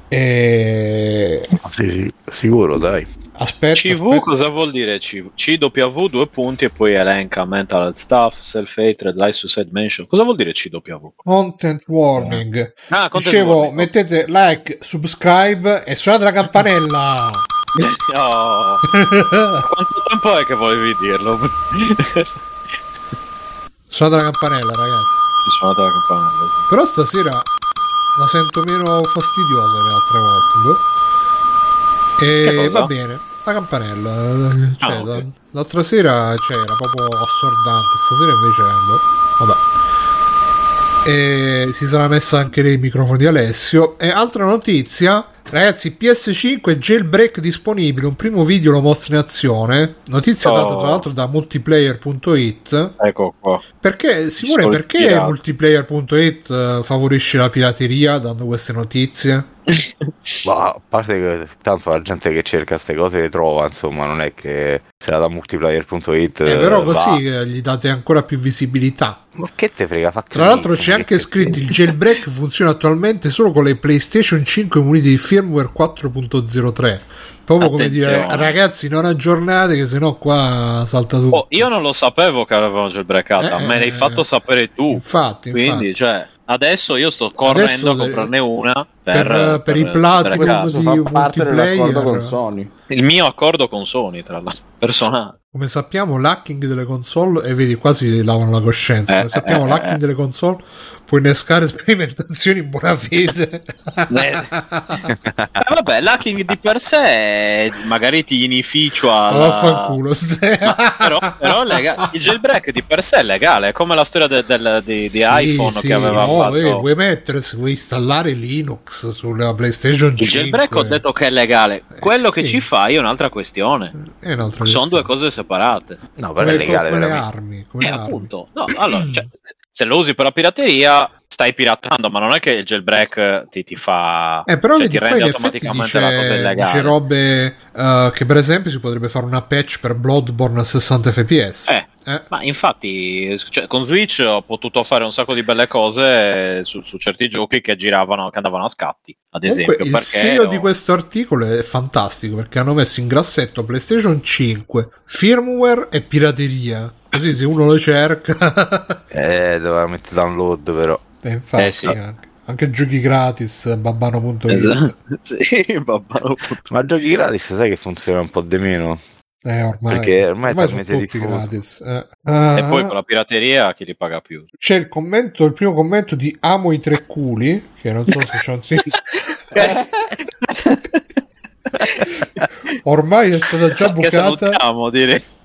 E Sì, sì, sicuro, dai. aspetta, CV aspetta. cosa vuol dire CV? CW due punti e poi elenca mental health stuff, self-hatred, life suicide mention. Cosa vuol dire CW? Content warning. Ah, content Dicevo, warning. mettete like, subscribe e suonate la campanella. Oh, quanto tempo è che volevi dirlo? suonate la campanella, ragazzi. Suonate la campanella. Però stasera la sento meno fastidiosa le altre volte. boh. E va bene, la campanella. eh, Cioè, Ah, ok. la- l'altra sera cioè, era proprio assordante, stasera invece. boh, Vabbè. E si sarà messa anche nei microfoni di Alessio. E altra notizia, ragazzi, PS5 jailbreak disponibile. Un primo video lo mostra in azione. Notizia Oh. data tra l'altro da multiplayer.it. Ecco qua. Perché, Simone, perché multiplayer.it eh, favorisce la pirateria dando queste notizie? Ma a parte che tanto la gente che cerca queste cose le trova, insomma, non è che se la da multiplayer.it. Eh, però va. così eh, gli date ancora più visibilità. Ma che te frega? Fa Tra l'altro c'è anche scritto il jailbreak funziona attualmente solo con le PlayStation 5 munite di firmware 4.03. Proprio come dire, Attenzione. ragazzi, non aggiornate che sennò qua salta tutto. Oh, io non lo sapevo che avevano jailbreakata, Eh, me l'hai eh, fatto sapere tu. Infatti, Quindi, infatti. cioè, adesso io sto correndo Adesso a comprarne una per- per, per i Platinum jailbreakare. di parte dell'accordo multiplayer. con Sony. Il mio accordo con Sony, tra l'altro, personale. Come sappiamo, l'hacking delle console, e vedi, quasi lavano la coscienza. Come Eh, sappiamo, eh, l'hacking eh. delle console può innescare sperimentazioni in buona fede. Eh, vabbè, l'hacking di per sé magari ti inificia Ma la... Vaffanculo. Ma però, però lega- il jailbreak di per sé è legale, è come la storia del- del- di, di iPhone Sì, che aveva no, fatto. eh, vuoi mettere, se vuoi installare Linux sulla PlayStation 5. Il jailbreak ho detto che è legale, quello che sì. ci fai è un'altra questione. è un'altra Sono due questione. cose separate. No, però è legale come le veramente. armi. Come Eh, le armi. appunto. No, allora, cioè, se lo usi per la pirateria, stai piratando, ma non è che il jailbreak ti, ti fa. Eh, però cioè, ti rende automaticamente la cosa dice, illegale. dice robe eh, che per esempio si potrebbe fare una patch per Bloodborne a 60 fps. Eh, Eh, Ma infatti, cioè, con Switch ho potuto fare un sacco di belle cose su, su certi giochi che giravano, che andavano a scatti, ad Comunque, esempio. il SEO ho- di questo articolo è fantastico perché hanno messo in grassetto PlayStation 5, firmware e pirateria. Così se uno lo cerca, Eh, doveva mettere download però. e infatti Eh, sì. anche, anche giochi gratis, babbano.it. Esatto. sì, babbano. Ma giochi gratis sai che funziona un po' di meno. Eh, ormai, Perché ormai è sono talmente tutti diffuso. gratis. eh. E poi con la pirateria chi li paga più? C'è il commento, il primo commento di Amo i tre culi, che non so se c'è un sì- ormai è stata già bucata.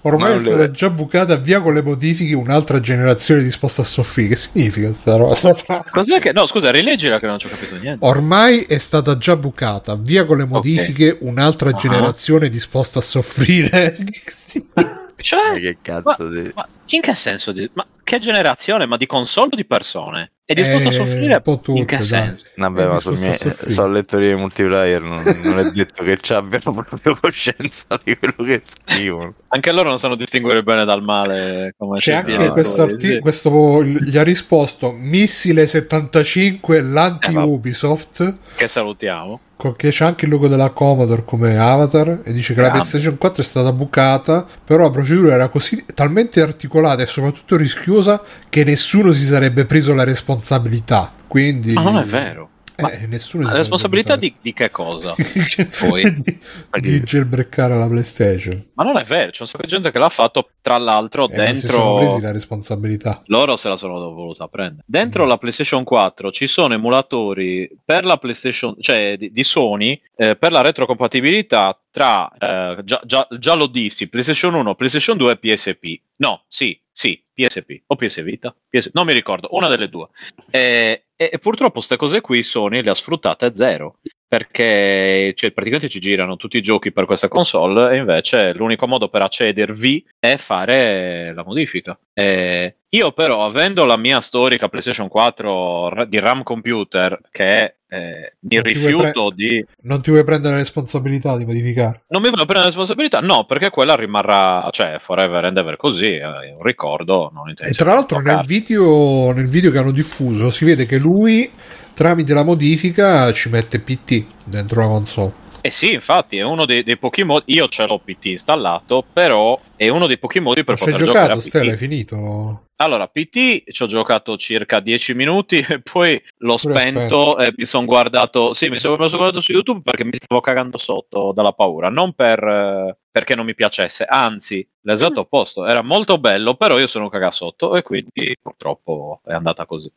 Ormai Ma è stata già bucata via con le modifiche un'altra generazione disposta a soffrire. Che significa sta roba? sta? Cos'è che... No, scusa, rileggila che non ci ho capito niente. Ormai è stata già bucata via con le modifiche un'altra Ah. generazione disposta a soffrire. Cioè, che cazzo ma, di... ma in che senso? Di... Ma che generazione? Ma di console o di persone? È disposto a Eh, soffrire? un po' tutte, in che senso? Vabbè, ma sul mie... soffrire. sul lettore di multiplayer non, non è detto che ci abbiano proprio coscienza di quello che scrivono. Anche loro non sanno distinguere bene dal male. Come C'è anche questo, arti- sì. questo gli ha risposto Missile 75 l'anti Eh, Che salutiamo. Con- che c'è anche il logo della Commodore come avatar e dice che la Grande. PlayStation 4 è stata bucata però la procedura era così talmente articolata e soprattutto rischiosa che nessuno si sarebbe preso la responsabilità quindi Ma non è vero. Eh, Ma nessuno si La responsabilità di, di che cosa? Poi. di, di jailbreakare la PlayStation Ma non è vero, c'è un sacco di gente che l'ha fatto, tra l'altro, e non si sono dentro... presi la responsabilità Loro se la sono voluta prendere. Dentro Mm. la PlayStation 4 ci sono emulatori per la PlayStation, cioè di, di Sony, eh, per la retrocompatibilità tra, eh, già, già- già lo dissi, PlayStation 1, PlayStation 2 e PSP. No, sì, sì, PSP o PS Vita, PS non mi ricordo, una delle due. Eh, e, purtroppo queste cose qui Sony le ha sfruttate zero. Perché cioè, praticamente ci girano tutti i giochi per questa console e invece l'unico modo per accedervi è fare la modifica. Eh, io però, avendo la mia storica PlayStation 4 ra- di RAM computer, che eh, mi Non rifiuto di... non ti vuoi prendere la responsabilità di modificare Non mi voglio prendere la responsabilità? No, perché quella rimarrà, cioè, forever and ever così, è un ricordo, non E intendo. tra l'altro nel video, nel video che hanno diffuso si vede che lui tramite la modifica ci mette PT dentro la console. Eh sì, infatti, è uno dei, dei pochi modi. Io ce l'ho PT installato, però è uno dei pochi modi per Ma poter giocare a giocato, PT. Stella, hai finito? Allora, PT ci ho giocato circa 10 minuti e poi l'ho Pure spento e mi sono guardato. Sì, mi sono guardato su YouTube perché mi stavo cagando sotto dalla paura. Non per, eh, perché non mi piacesse, anzi, l'esatto opposto. Era molto bello, però io sono un cagasotto e quindi purtroppo è andata così.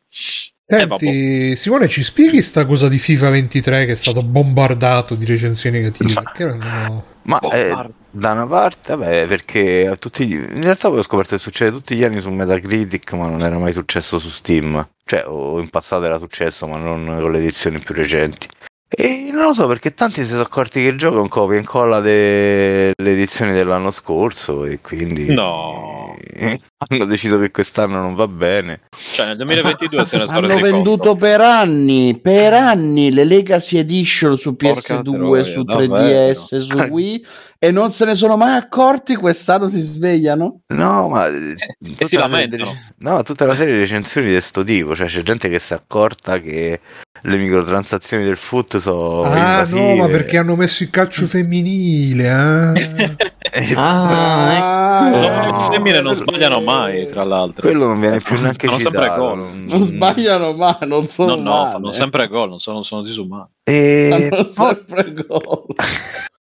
Eh. Senti, Simone, ci spieghi sta cosa di FIFA 23 che è stato bombardato di recensioni negative? Ma- Perché non- no. Ma eh, da una parte, vabbè, perché tutti gli- in realtà poi ho scoperto che succede tutti gli anni su Metacritic, ma non era mai successo su Steam. Cioè, o in passato era successo, ma non con le edizioni più recenti. E non lo so perché tanti si sono accorti che il gioco è un copia e incolla delle edizioni dell'anno scorso e quindi No. hanno deciso che quest'anno non va bene. Cioè, nel 2022 se ne sono Hanno venduto conto. per anni, per anni le Legacy Edition su Porca PS2, troia, su davvero. 3DS, su Wii e non se ne sono mai accorti. Quest'anno si svegliano. No, ma e tutta si una serie di- lamentano. no, tutta una serie di recensioni di questo tipo, cioè c'è gente che si è accorta che le microtransazioni del foot sono ah, invasive. no, ma perché hanno messo il calcio femminile? Ah. Eh, Ah, No, No. le femmine non sbagliano mai, tra l'altro. quello non viene più neanche Fanno sempre citato. gol. non- Non sbagliano mai, non sono No, no, male. fanno sempre gol, non sono, sono disumani. E Fanno sempre gol.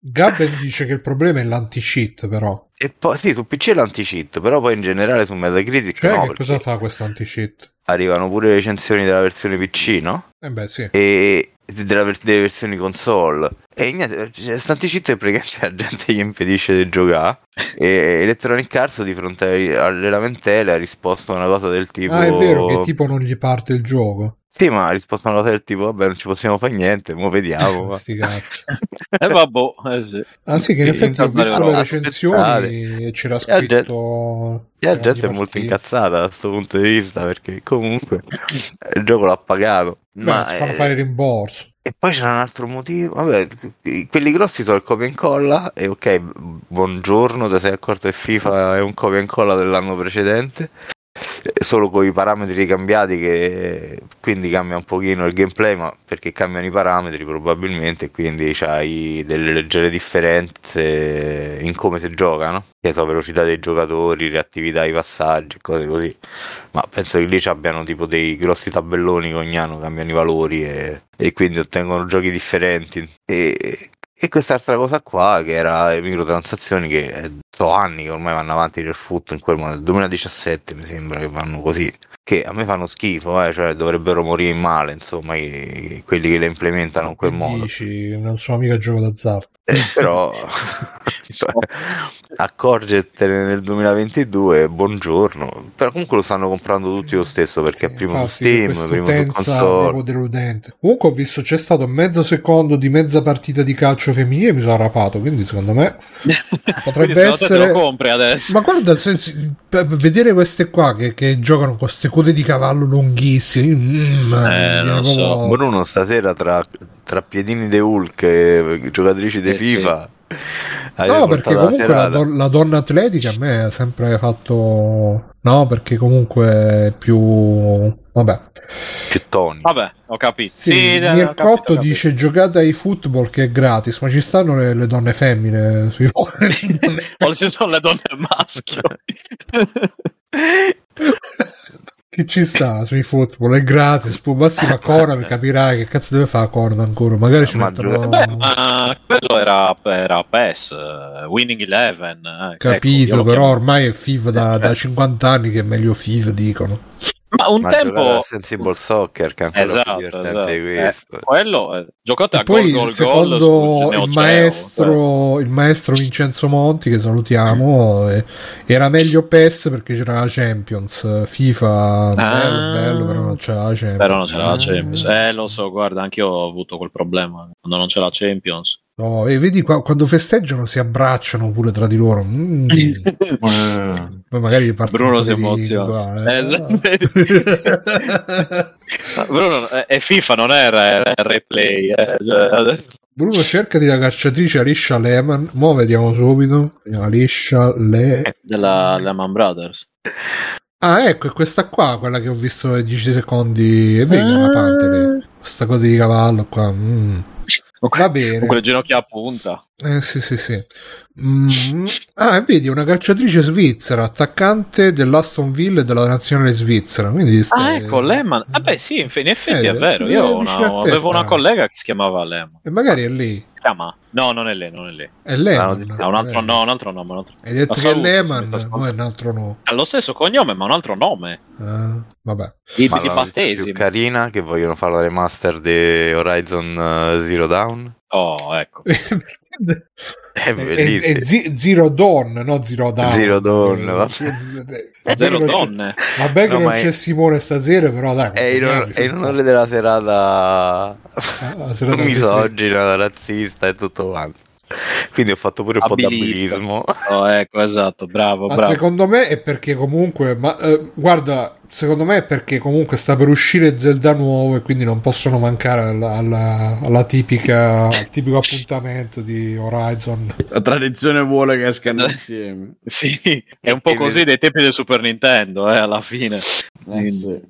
Gabben dice che il problema è l'anti-cheat, però. e poi sì, su PC è l'anti-cheat, però poi in generale su Metacritic Cioè, no, che cosa fa questo anti-cheat? arrivano pure le recensioni della versione PC, no? Eh beh, sì. E della delle versioni console. E niente, cioè, sta anti-cheat è praticamente la gente gli impedisce di giocare. e Electronic Arts di fronte alle lamentele ha risposto a una cosa del tipo... Ah, è vero che tipo non gli parte il gioco. Sì, ma ha risposto a una cosa del tipo, vabbè, non ci possiamo fare niente, mo vediamo. ma- Sti cazzi. E vabbè, eh sì. Ah sì, che in effetti ho visto le recensioni e c'era E la gente- scritto... La gente è molto incazzata da questo punto di vista perché comunque il gioco l'ha pagato. Beh, Ma, si fanno eh, fare rimborso. E poi c'è un altro motivo. Vabbè, quelli grossi sono il copia e incolla. E ok, buongiorno, ti sei accorto che FIFA è un copia e incolla dell'anno precedente. Solo con i parametri cambiati, che quindi cambia un pochino il gameplay, ma perché cambiano i parametri probabilmente, quindi c'hai delle leggere differenze in come si gioca, no? Che so, velocità dei giocatori, reattività ai passaggi, cose così. Ma penso che lì ci abbiano tipo dei grossi tabelloni che ogni anno cambiano i valori e, e quindi ottengono giochi differenti. E, e quest'altra cosa qua, che era le microtransazioni, che eh, so anni che ormai vanno avanti nel foot, in quel modo, nel 2017 mi sembra che vanno così. Che a me fanno schifo, eh, cioè dovrebbero morire in male, insomma, i- quelli che le implementano in quel modo. Dici, non sono mica gioco d'azzardo. Eh, però accorgetene nel 2022 buongiorno però comunque lo stanno comprando tutti lo stesso perché Sì, primo su infatti, Steam questa primo su console deludente. Comunque ho visto c'è stato mezzo secondo di mezza partita di calcio femminile e mi sono rapato, quindi secondo me potrebbe essere... lo compri adesso. Ma guarda, nel senso, per vedere queste qua che, che giocano con queste code di cavallo lunghissime, mm, viene non so. Bruno stasera tra, tra piedini de Hulk e giocatrici di Eh, sì. FIFA hai No, perché comunque la, don- la donna atletica a me ha sempre fatto... No, perché comunque è più... Vabbè. più toni Vabbè, ho capito. Sì, Sì, Mircotto capito, ho capito. dice giocate ai football che è gratis, ma ci stanno le, le donne femmine sui O ci sono le donne maschio. Che ci sta sui football, è gratis. Poi massima Conan capirai che cazzo deve fare Conan ancora. Magari ci Ma mettono. Beh, ma quello era, era PES, Winning Eleven. eh, ecco, Capito, lo però chiamo- ormai è FIFA da, Eh, da certo. 50 anni che è meglio FIFA, dicono. Ma un ma tempo... Sensible Soccer che è ancora Esatto, più divertente esatto. Eh, questo quello, eh, giocate E a poi gol, secondo gol il Geo, maestro, il maestro Vincenzo Monti, che salutiamo, eh, era meglio PES perché c'era la Champions. FIFA, bello, Ah. bello, però non c'era la Champions. Però non c'è la Ah. Champions. Eh, lo so, guarda, anch'io ho avuto quel problema. Quando non c'è la Champions. No, e vedi qua- quando festeggiano si abbracciano pure tra di loro. Mm. Eh, Poi magari parte Bruno si emoziona. eh. Ma Bruno, eh, è FIFA, non il replay. eh, cioè, adesso... Bruno cerca di la cacciatrice Alicia Lehman. Mo' vediamo subito. Alicia Le... Della Lehman Brothers. Ah, ecco, è questa qua, quella che ho visto ai 10 secondi. E vedi, è una pante. Questa cosa di cavallo qua. mm. Va bene. Con quelle ginocchia a punta. Eh sì, sì, sì. Mm. Ah, e vedi, una calciatrice svizzera, attaccante dell'Aston Villa e della nazionale svizzera. Quindi Ah, stai- ecco, Lehman. Vabbè, sì, in effetti Eh, è vero. eh, Io una- avevo una collega che si chiamava Lehman. E magari è lei. Chiama? No, non è lei, non è lei. È lei. Ah, Ha un altro, no, un altro nome. Un altro... Hai detto che è Lehman, ma è un altro no. Ha lo stesso cognome, ma un altro nome. Ah, vabbè. Di, ma di battesimo. più carina che vogliono fare la remaster di Horizon eh, Zero Dawn Oh, ecco. è È, è, bellissimo è Zi- Zero Dawn, no Zero Dawn. Zero Dawn, vabbè. Zero che non c'è- donne. Vabbè che No, non è- c'è Simone stasera, però dai. è in, è in po'. onore della serata Ah, serata misogina, razzista e tutto quanto quindi ho fatto pure un po' Abilista. d'abilismo Oh, ecco, esatto, bravo, Ma bravo. secondo me è perché comunque, ma eh, guarda, secondo me è perché comunque sta per uscire Zelda nuovo e quindi non possono mancare alla, alla- alla tipica, al tipico appuntamento di Horizon. La tradizione vuole che escano insieme. Sì, è un po' così dei tempi del Super Nintendo, eh, alla fine. Eh, sì.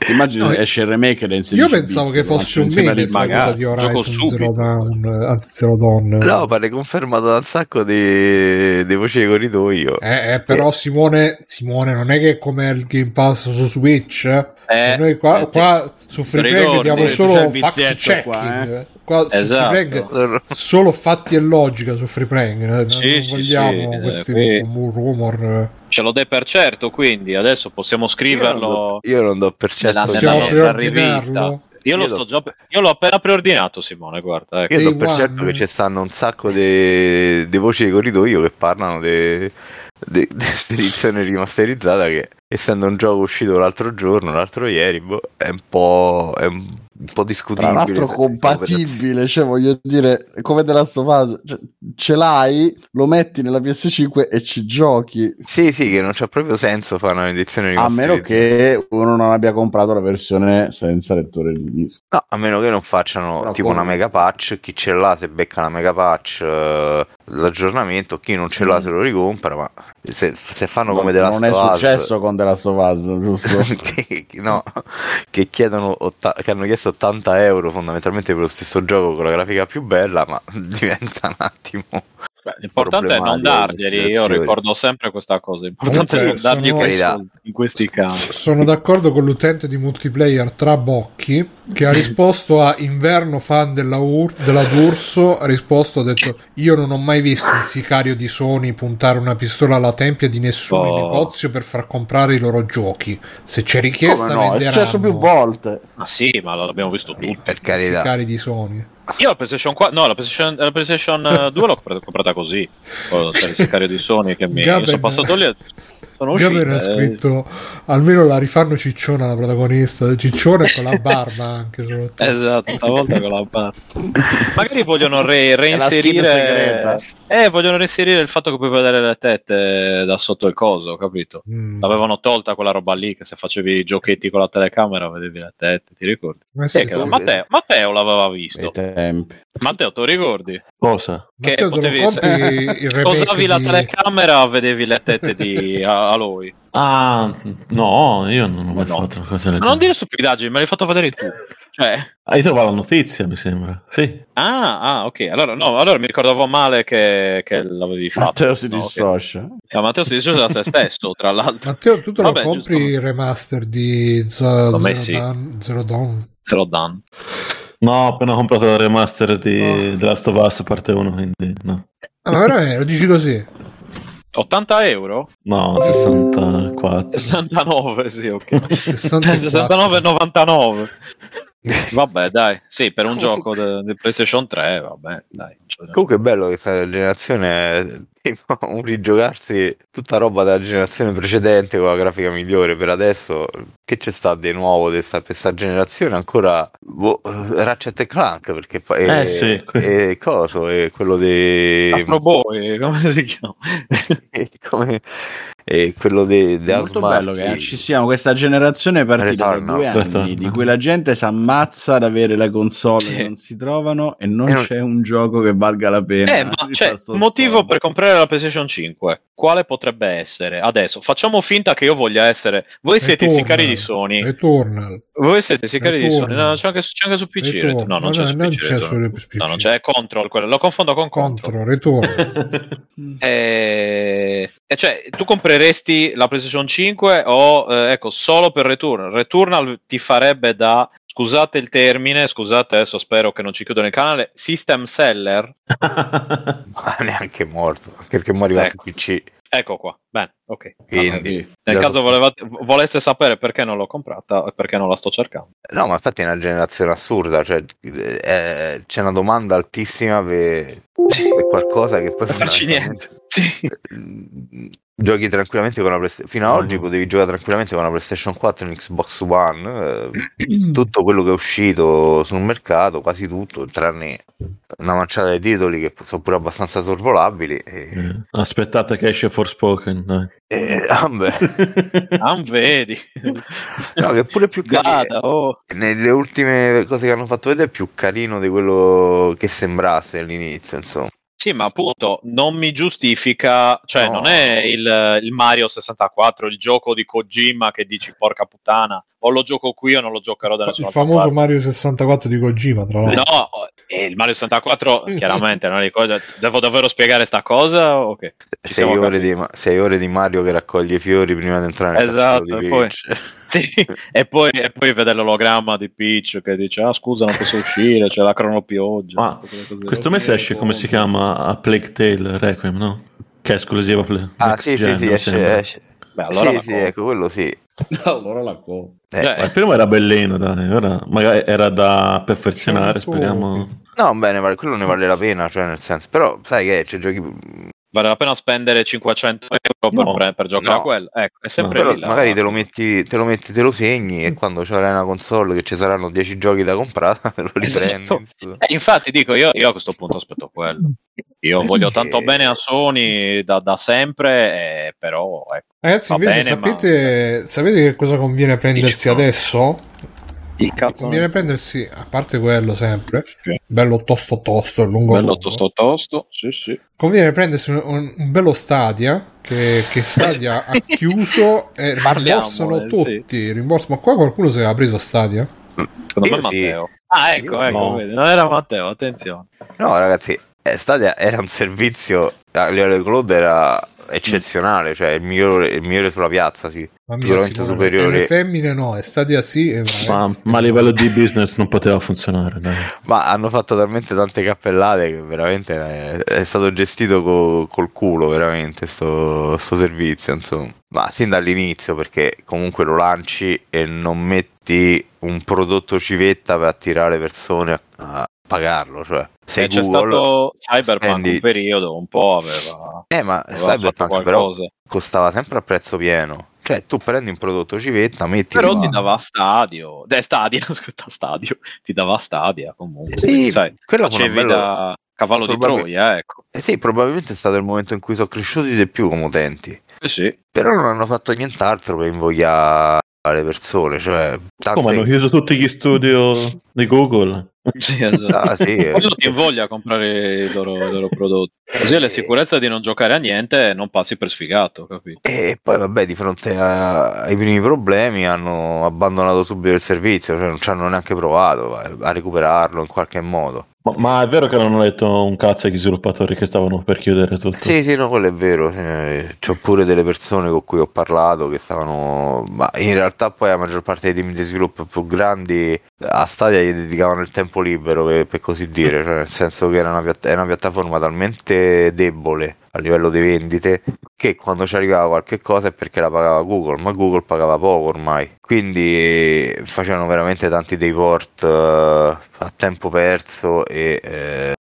Ti immagini No, esce il remake ed è in Io 16 pensavo bit, che fosse un meme cosa di gioco Horizon subito. Zero Dawn, eh, anzi Zero Dawn. no pare confermato da un sacco di, di voci di corridoio Eh, eh, però Simone, Simone non è che è come il Game Pass su Switch. eh. Eh, noi qua, eh, qua su Free Play solo fact vizietto checking. Qua, Esatto. Free solo fatti e logica su Free Play. eh. Non, Sì, non sì, vogliamo sì, eh, questi qui- rumor. Ce lo dai per certo, quindi adesso possiamo io non, scriverlo do, io non do per certo nella, nella nostra rivista. Io lo Io sto do- già, io l'ho appena preordinato, Simone. Guarda, ecco. io do per one. certo che ci stanno un sacco di voci di corridoio che parlano di questa edizione rimasterizzata che essendo un gioco uscito l'altro giorno, l'altro ieri, boh, è un po', è un, un po' Tra discutibile. l'altro se- compatibile, cioè voglio dire, come of Us, cioè, ce l'hai, lo metti nella PS5 e ci giochi. Sì, sì, che non c'ha proprio senso fare un'edizione A rimasterizzata. meno che uno non abbia comprato la versione senza lettore di disco. No, a meno che non facciano No, tipo come? una mega patch, chi ce l'ha se becca la mega patch eh, l'aggiornamento, chi non ce l'ha Mm. se lo ricompra, ma se, se fanno come non Last è of Us, successo con The Last Us, giusto? che, no, che chiedono che hanno chiesto 80 euro fondamentalmente per lo stesso gioco con la grafica più bella, ma diventa un attimo Beh, l'importante è non darglieli. Io ricordo sempre questa cosa. L'importante è Comunque, non dargli sono- Carità. soldi in questi casi. Sono d'accordo con l'utente di multiplayer Trabocchi che ha risposto a Inverno fan della, Ur- della D'Urso. Ha risposto, ha detto: Io non ho mai visto un sicario di Sony puntare una pistola alla tempia di nessun Oh. negozio per far comprare i loro giochi. Se c'è richiesta, Come no? È venderanno successo più volte. Ma sì, ma l'abbiamo visto sì, tutti. per i carità. sicari di Sony. Io la PlayStation 4, no, la PlayStation, la PlayStation eh, 2 l'ho comprata, comprata così. Con il sicario di Sony che mi io Gaben- sono passato lì e sono uscito. Gabriel ha eh. scritto almeno la rifanno Cicciona la protagonista Ciccione con la barba anche soprattutto. Esatto, stavolta con la barba. Magari vogliono re- reinserire. Eh, vogliono reinserire il fatto che puoi vedere le tette da sotto il coso, capito? Mm. L'avevano tolta quella roba lì che se facevi i giochetti con la telecamera vedevi le tette, ti ricordi? Ma sì, che- sì. Matteo, Matteo l'aveva visto. Matteo, te lo ricordi? Cosa? Che Matteo, potevi- remake Posavi la di- telecamera, vedevi le tette di a- Aloy. Ah, no, io non ho mai No. fatto una cosa del Ma non dire stupidaggini, me l'hai fatto vedere tu. Cioè, Hai trovato la notizia, mi sembra. Sì. Ah, ah, ok. Allora, no, allora mi ricordavo male che, che l'avevi fatto. Matteo si No, dissocia. Ah, Matteo si dice da se stesso, tra l'altro. Matteo tu te lo Vabbè, compri giusto. il remaster di Z- me Zero, sì. Dawn, Zero Dawn Se lo danno. No, ho appena comprato il remaster di Oh. The Last of Us parte 1, quindi no. veramente lo dici così 80 euro? No, 64. 69, sì, ok. 64. 69,99. Vabbè, dai, sì, per un gioco de- di PlayStation 3, vabbè, dai. Comunque è bello che questa generazione è tipo un rigiocarsi tutta roba della generazione precedente con la grafica migliore per adesso. Che c'è sta di nuovo di sta- per questa generazione? Ancora boh, Ratchet e Clank perché poi Eh, sì, e coso è quello di Astro Boy, come si chiama? come e quello di È molto bello che ci siamo questa generazione partita da due anni Retorno. di cui la gente si ammazza ad avere le console non si trovano e non c'è un gioco che valga la pena. Eh, ma c'è far sto motivo sforzo. per comprare la PlayStation 5. Quale potrebbe essere? Adesso facciamo finta che io voglia essere. Voi siete i Returnal. sicari di Sony. Returnal Voi siete i sicari di Sony. Returnal. No, c'è anche, c'è anche su PC. Returnal. Returnal. No, non c'è non PC. c'è Returnal. su PC. No, non c'è è Control. quello. Lo confondo con Control. contro Returnal E... e cioè, tu compreresti la PlayStation 5 o eh, ecco solo per Returnal? Returnal ti farebbe da. Scusate il termine, scusate adesso spero che non ci chiudano il canale. System seller. Ma neanche morto perché mo arriva Ecco. PC Ecco qua. Bene, ok. quindi Nel caso so- volevate, voleste sapere perché non l'ho comprata e perché non la sto cercando. no ma infatti è una generazione assurda cioè eh, c'è una domanda altissima per, per qualcosa che poi Per farci fondamentalmente- Sì. Mm, giochi tranquillamente con la PlayStation fino ad oggi potevi giocare tranquillamente con la PlayStation 4 e un Xbox One eh, tutto quello che è uscito sul mercato quasi tutto tranne una manciata di titoli che sono pure abbastanza sorvolabili e, Eh, Aspettate che esce Forspoken, dai. e- ah, beh, Ah, vedi. no, che è pure più carino oh. nelle ultime cose che hanno fatto vedere è più carino di quello che sembrasse all'inizio insomma Sì, ma appunto non mi giustifica, cioè No. non è il, il Mario 64, il gioco di Kojima che dici porca puttana, o lo gioco qui o non lo giocherò da il nessuna famoso parte. Mario 64 di Kojima tra l'altro No, eh, il Mario 64 chiaramente non cosa. Devo davvero spiegare sta cosa? o che? Ci sei ore, di, sei ore di Mario che raccoglie i fiori prima di entrare nel Esatto, di e poi-. Sì, e poi, e poi vede l'ologramma di Peach che dice: Ah, scusa, non posso uscire, c'è la cronopioggia. Cose. Questo mese esce come si chiama a Plague Tale Requiem, no? Che è esclusiva Play. Ah, sì, sì, sì, esce, esce. Beh, allora sì, sì, ecco, quello sì. allora la co. Eh, Cioè, Ma il primo era bellino, dai. Ora magari era da perfezionare, speriamo. No, bene, vale- quello ne vale la pena, cioè nel senso, però sai che c'è giochi vale la pena spendere 500 euro per, No, pre- per giocare no. a quello. Ecco, è sempre però lì. magari te lo metti, te lo metti, te lo segni e quando c'avrai una console che ci saranno 10 giochi da comprare, te lo riprendi. Esatto. Eh, infatti dico io, io a questo punto aspetto quello. Io voglio tanto Eh. bene a Sony da, da sempre, eh, però ecco, Ragazzi, invece bene, ma- sapete, sapete che cosa conviene prendersi Dici, no. adesso? Il cazzo Conviene prendersi, a parte quello sempre, Sì. bello tosto tosto, lungo bello lungo. tosto tosto, sì sì. Conviene prendersi un, un- un bello Stadia che, che Stadia ha chiuso e rimborsano Parliamone, tutti. Rimborso. Ma qua qualcuno se l'ha preso Stadia? Secondo Io me sì. Matteo. Ah, ecco, sì. ecco, No. vedi, non era Matteo, attenzione. No, ragazzi, eh, Stadia era un servizio a livello di cloud era eccezionale, cioè il migliore, il migliore sulla piazza, sì. Ma Sicuramente superiore. Le femmine no, e Stadia sì. E Ma, ma a livello di business non poteva funzionare, dai. Ma hanno fatto talmente tante cappellate che veramente è, è stato gestito co- col culo, veramente, sto, sto servizio, insomma. Ma sin dall'inizio, perché comunque lo lanci e non metti un prodotto civetta per attirare persone a- pagarlo, cioè Eh, c'è Google, stato Cyberpunk spendi- un periodo, un po' aveva, eh, ma aveva Cyberpunk però costava sempre a prezzo pieno. Cioè, tu prendi un prodotto civetta, metti Però ti dava Stadio, eh, Stadia, scusa, Stadio, ti dava Stadia comunque. Sì, sai, quello facevi bella- da cavallo di probabil- Troia, ecco. Eh sì, probabilmente è stato il momento in cui sono cresciuti di più come utenti. Eh sì. Però non hanno fatto nient'altro per invogliare le persone. Cioè, tante- Come hanno chiuso tutti gli studio di Google? Sì, esatto. Ah, sì, eh. Quello ti invoglia a comprare i loro, i loro prodotti. Così hai la sicurezza di non giocare a niente e non passi per sfigato, capito? E poi, vabbè, di fronte a- ai primi problemi hanno abbandonato subito il servizio, cioè non ci hanno neanche provato a, a recuperarlo in qualche modo. Ma, ma è vero che non hanno detto un cazzo agli sviluppatori che stavano per chiudere tutto? Sì, sì, no, quello è vero. Eh, C'ho pure delle persone con cui ho parlato che stavano. Ma in realtà poi la maggior parte dei team di sviluppo più grandi a Stadia gli dedicavano il tempo libero, per, così dire. Cioè, nel senso che era una, piatta- una piattaforma talmente debole a livello di vendite che quando ci arrivava qualche cosa è perché la pagava Google, ma Google pagava poco ormai. Quindi eh, facevano veramente tanti dei port eh, a tempo perso e eh,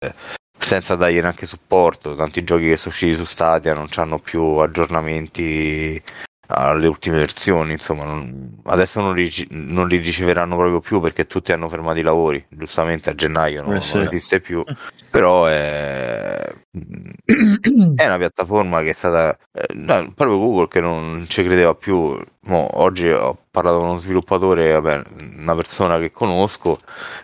senza dargli neanche supporto. Tanti giochi che sono usciti su Stadia non hanno più aggiornamenti alle ultime versioni. Insomma, non- adesso non li, non li riceveranno proprio più perché tutti hanno fermato i lavori. Giustamente a gennaio non, Eh sì. non esiste più, però è, è una piattaforma che è stata eh, no, proprio Google che non ci credeva più. Mo, oggi ho parlato con uno sviluppatore, vabbè, una persona che conosco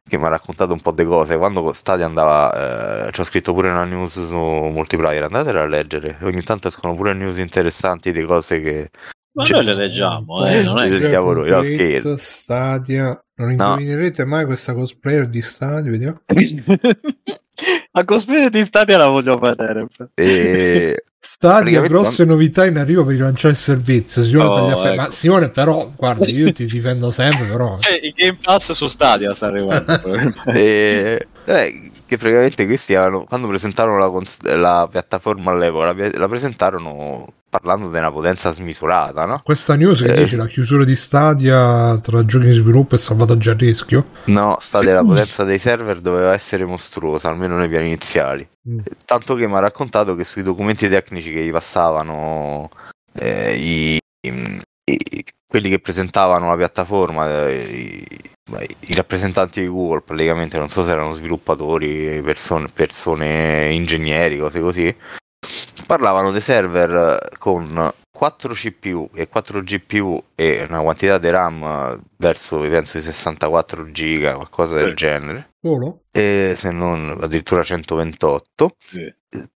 che mi ha raccontato un po' di cose. Quando Stadia andava, eh, ci ho scritto pure una news su multiplayer, andatela a leggere. Ogni tanto escono pure news interessanti di cose che. Ma noi le leggiamo, eh, non è no, scherzo. Stadia. Non indovinerete mai questa cosplayer di Stadia, vediamo. La cosplay di Stadia la voglio vedere. E... Stadia, grosse novità in arrivo per rilanciare il servizio. Simone, Oh, ecco. Ma Simone, però, guarda, io ti difendo sempre, però. Cioè, il Game Pass su Stadia sta arrivando. E, eh, che praticamente questi avevano, quando presentarono la, cons- la piattaforma all'epoca, la, la presentarono parlando di una potenza smisurata, no? Questa news che Eh, dice la chiusura di Stadia tra giochi in sviluppo e salvataggio a rischio. No, Stadia la potenza dei server doveva essere mostruosa, almeno nei piani iniziali. Mm. Tanto che mi ha raccontato che sui documenti tecnici che gli passavano eh, i, i- quelli che presentavano la piattaforma, eh, i, i rappresentanti di Google praticamente, non so se erano sviluppatori, persone, persone ingegneri, cose così, parlavano dei server con 4 CPU e 4 GPU e una quantità di RAM eh, verso penso i 64 giga, qualcosa del Sì. genere, Solo? e se non addirittura 128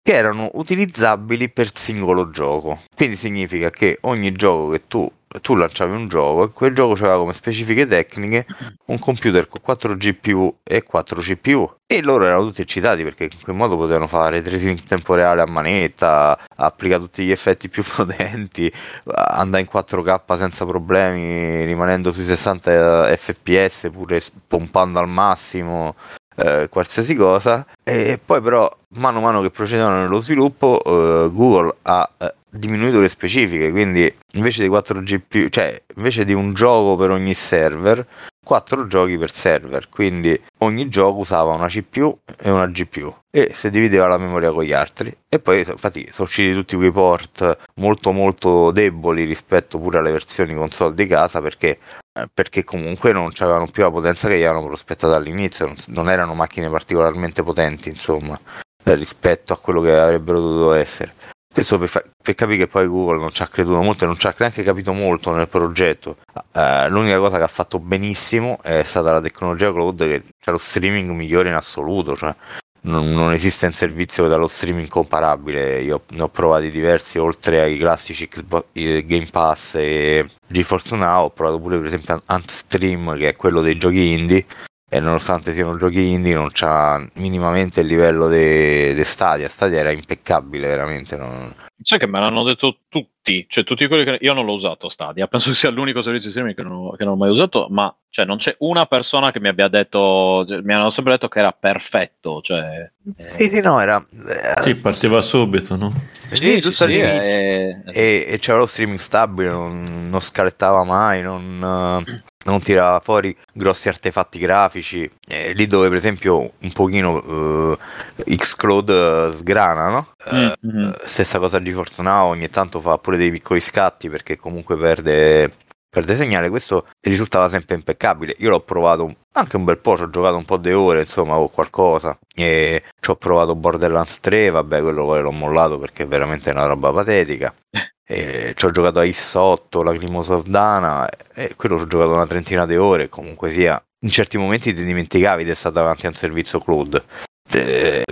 che erano utilizzabili per singolo gioco. Quindi significa che ogni gioco che tu, tu lanciavi un gioco e quel gioco aveva come specifiche tecniche un computer con 4 GPU e 4 CPU. E loro erano tutti eccitati perché in quel modo potevano fare tracing in tempo reale a manetta, applicare tutti gli effetti più potenti, andare in 4K senza problemi, rimanendo sui 60 fps pure pompando al massimo eh, qualsiasi cosa e poi però mano a mano che procedevano nello sviluppo eh, Google ha eh, diminuito le specifiche quindi invece di 4 GPU cioè invece di un gioco per ogni server 4 giochi per server. Quindi ogni gioco usava una CPU e una GPU e si divideva la memoria con gli altri. E poi infatti sono usciti tutti quei port molto molto deboli rispetto pure alle versioni console di casa perché eh, perché comunque non avevano più la potenza che gli avevano prospettato all'inizio, non, non erano macchine particolarmente potenti, insomma, eh, rispetto a quello che avrebbero dovuto essere. Questo per, fa- per capire che poi Google non ci ha creduto molto e non ci ha neanche capito molto nel progetto. Eh, l'unica cosa che ha fatto benissimo è stata la tecnologia cloud che c'è lo streaming migliore in assoluto, cioè non, non esiste un servizio dallo streaming comparabile. Io ne ho provati diversi, oltre ai classici eh, Game Pass e GeForce Now. Ho provato pure, per esempio, Antstream, che è quello dei giochi indie. E nonostante siano giochi indie, non c'ha minimamente il livello di Stadia. Stadia era impeccabile, veramente. Non... Sai che me l'hanno detto tutti, cioè tutti quelli che io non l'ho usato Stadia, penso che sia l'unico servizio di streaming che non, ho, che non ho mai usato, ma cioè, non c'è una persona che mi abbia detto, cioè, mi hanno sempre detto che era perfetto, cioè, Sì, sì, no, era... eh, Sì, partiva subito, no? Sì, giusto all'inizio. è- e, e c'era lo streaming stabile, non, non scalettava mai, non, eh, non tirava fuori grossi artefatti grafici. E lì dove, per esempio, un pochino eh, Xcloud eh, sgrana, no? Eh, Mm, mhm. eh, stessa cosa GeForce Now, ogni tanto fa pure dei piccoli scatti perché comunque perde, perde segnale. Questo risultava sempre impeccabile. Io l'ho provato anche un bel po', ci ho giocato un po' di ore, insomma, o qualcosa. E ci ho provato Borderlands 3, vabbè, quello poi l'ho mollato perché è veramente una roba patetica. E ci ho giocato a Is8, Lacrimosa of Dana, e quello ci ho giocato una trentina di ore. Comunque sia, in certi momenti ti dimenticavi di essere davanti a un servizio cloud. Eh,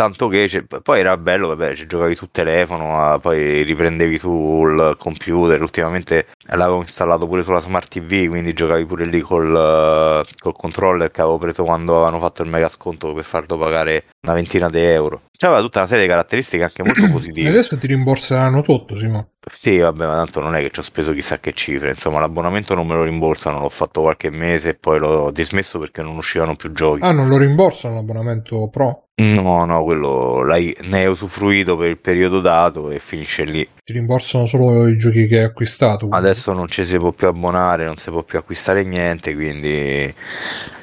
tanto che poi era bello, vabbè, giocavi sul telefono, poi riprendevi sul computer. Ultimamente l'avevo installato pure sulla smart TV, quindi giocavi pure lì col, eh, col controller che avevo preso quando avevano fatto il mega sconto per farlo pagare una ventina di euro. C'aveva tutta una serie di caratteristiche anche molto E positive. adesso ti rimborseranno tutto, Simo. Sì, vabbè, ma tanto non è che ci ho speso chissà che cifre. Insomma, l'abbonamento non me lo rimborsano, l'ho fatto qualche mese e poi l'ho dismesso perché non uscivano più giochi. Ah, non lo rimborsano l'abbonamento pro? No, no, quello l'hai, ne hai usufruito per il periodo dato e finisce lì. Ti rimborsano solo i giochi che hai acquistato. quindi. Adesso non ci si può più abbonare, non si può più acquistare niente, quindi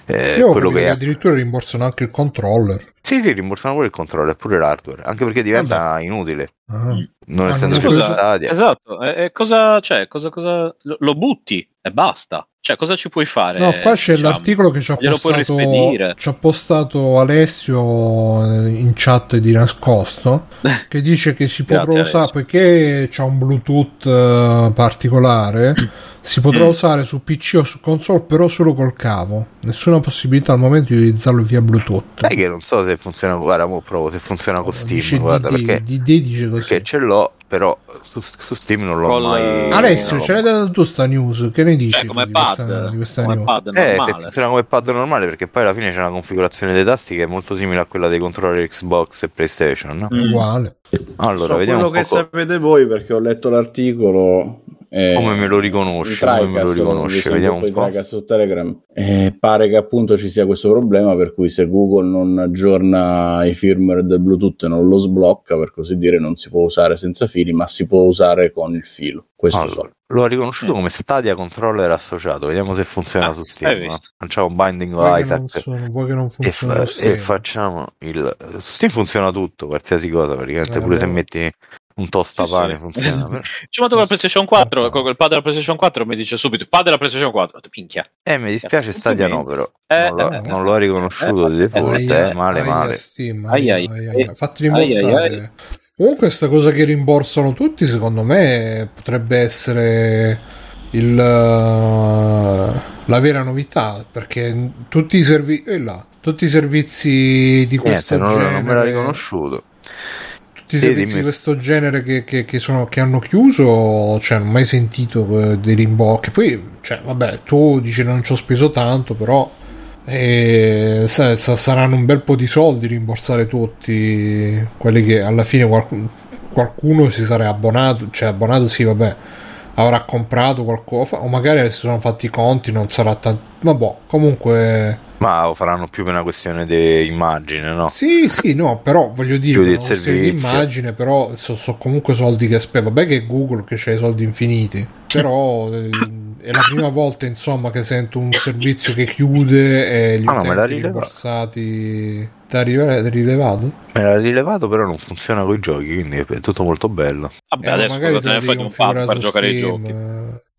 eh, quello che è. addirittura rimborsano anche il controller. Sì, sì, rimborsano pure il controller, pure l'hardware, anche perché diventa inutile, Ah. Mm. non Ah, essendo più Stadia. Esatto, e, cosa c'è? Cosa, cosa, lo, butti e basta. Cioè, cosa ci puoi fare? No, qua c'è diciamo? l'articolo che ci ha, postato, ci ha postato Alessio eh, in chat di nascosto che dice che si potrà Grazie, usare Alessio. poiché c'è un Bluetooth eh, particolare si potrà Mm. usare su PC o su console però solo col cavo nessuna possibilità al momento di utilizzarlo via Bluetooth Sai che non so se funziona, guarda, mo provo se funziona con Steam, Dice guarda, DD, perché, DD dice così perché ce l'ho, però su, su Steam non l'ho Col- mai... Alessio non l'ho ce l'hai data tu sta news che ne dici Cioè, come di pad, questa, di questa come news? pad Eh, se normale. funziona come pad normale, perché poi alla fine c'è una configurazione dei tasti che è molto simile a quella dei controller Xbox e PlayStation, no? Mm. uguale Allora, so vediamo quello un che sapete voi perché ho letto l'articolo. Eh, come me lo riconosce, come me lo riconosce, vediamo un po'. Su Telegram. Eh, pare che appunto ci sia questo problema per cui se Google non aggiorna i firmware del Bluetooth e non lo sblocca, per così dire, non si può usare senza fili, ma si può usare con il filo. Questo so. Allora, lo ha riconosciuto Mm. come Stadia Controller associato, vediamo se funziona Ah, su Steam. hai no? visto? Facciamo un binding vuoi che, Isaac non sono- vuoi che non e, fa- e facciamo il... Su Steam funziona tutto, qualsiasi cosa, praticamente Eh, pure se vabbè. metti un tostapane Sì, sì. funziona. però- Ci vado con la PlayStation 4, con il pad della PlayStation 4 mi dice subito pad della PlayStation 4. Minchia. Eh, mi dispiace Cazzo, Stadia no, però Eh, non, l'ho, eh, non l'ho riconosciuto eh, di default, Aia, eh, male aia, male. Aia. Fatti rimborsare. Comunque sta cosa che rimborsano tutti, secondo me, potrebbe essere il, eh, la vera novità, perché tutti i, servi- eh là, tutti i servizi di questo Niente, non, genere... non me l'ha riconosciuto. Tutti i servizi di questo genere che, che- che sono, che hanno chiuso, cioè, non ho mai sentito eh, dei rimborsi. Poi, cioè, vabbè, tu dici non ci ho speso tanto, però eh, sa- sa- saranno un bel po' di soldi rimborsare tutti quelli che alla fine qualcuno, qualcuno si sarà abbonato, cioè abbonato sì, vabbè, avrà comprato qualcosa, o magari si sono fatti i conti, non sarà tanto... Vabbè, comunque... Ma lo faranno più per una questione di immagine, no? Sì, sì, no, però voglio dire, una questione di immagine, però sono comunque soldi che spendo. Vabbè che è Google che c'ha i soldi infiniti, però eh, è la prima volta insomma che sento un servizio che chiude e gli Ah, no, utenti rilevato. rimborsati. T'ha rilevato? Me l'ha rilevato, però non funziona con i giochi, quindi è tutto molto bello. Vabbè, Eh, adesso magari cosa te ne fai di un pad per giocare ai giochi? eh.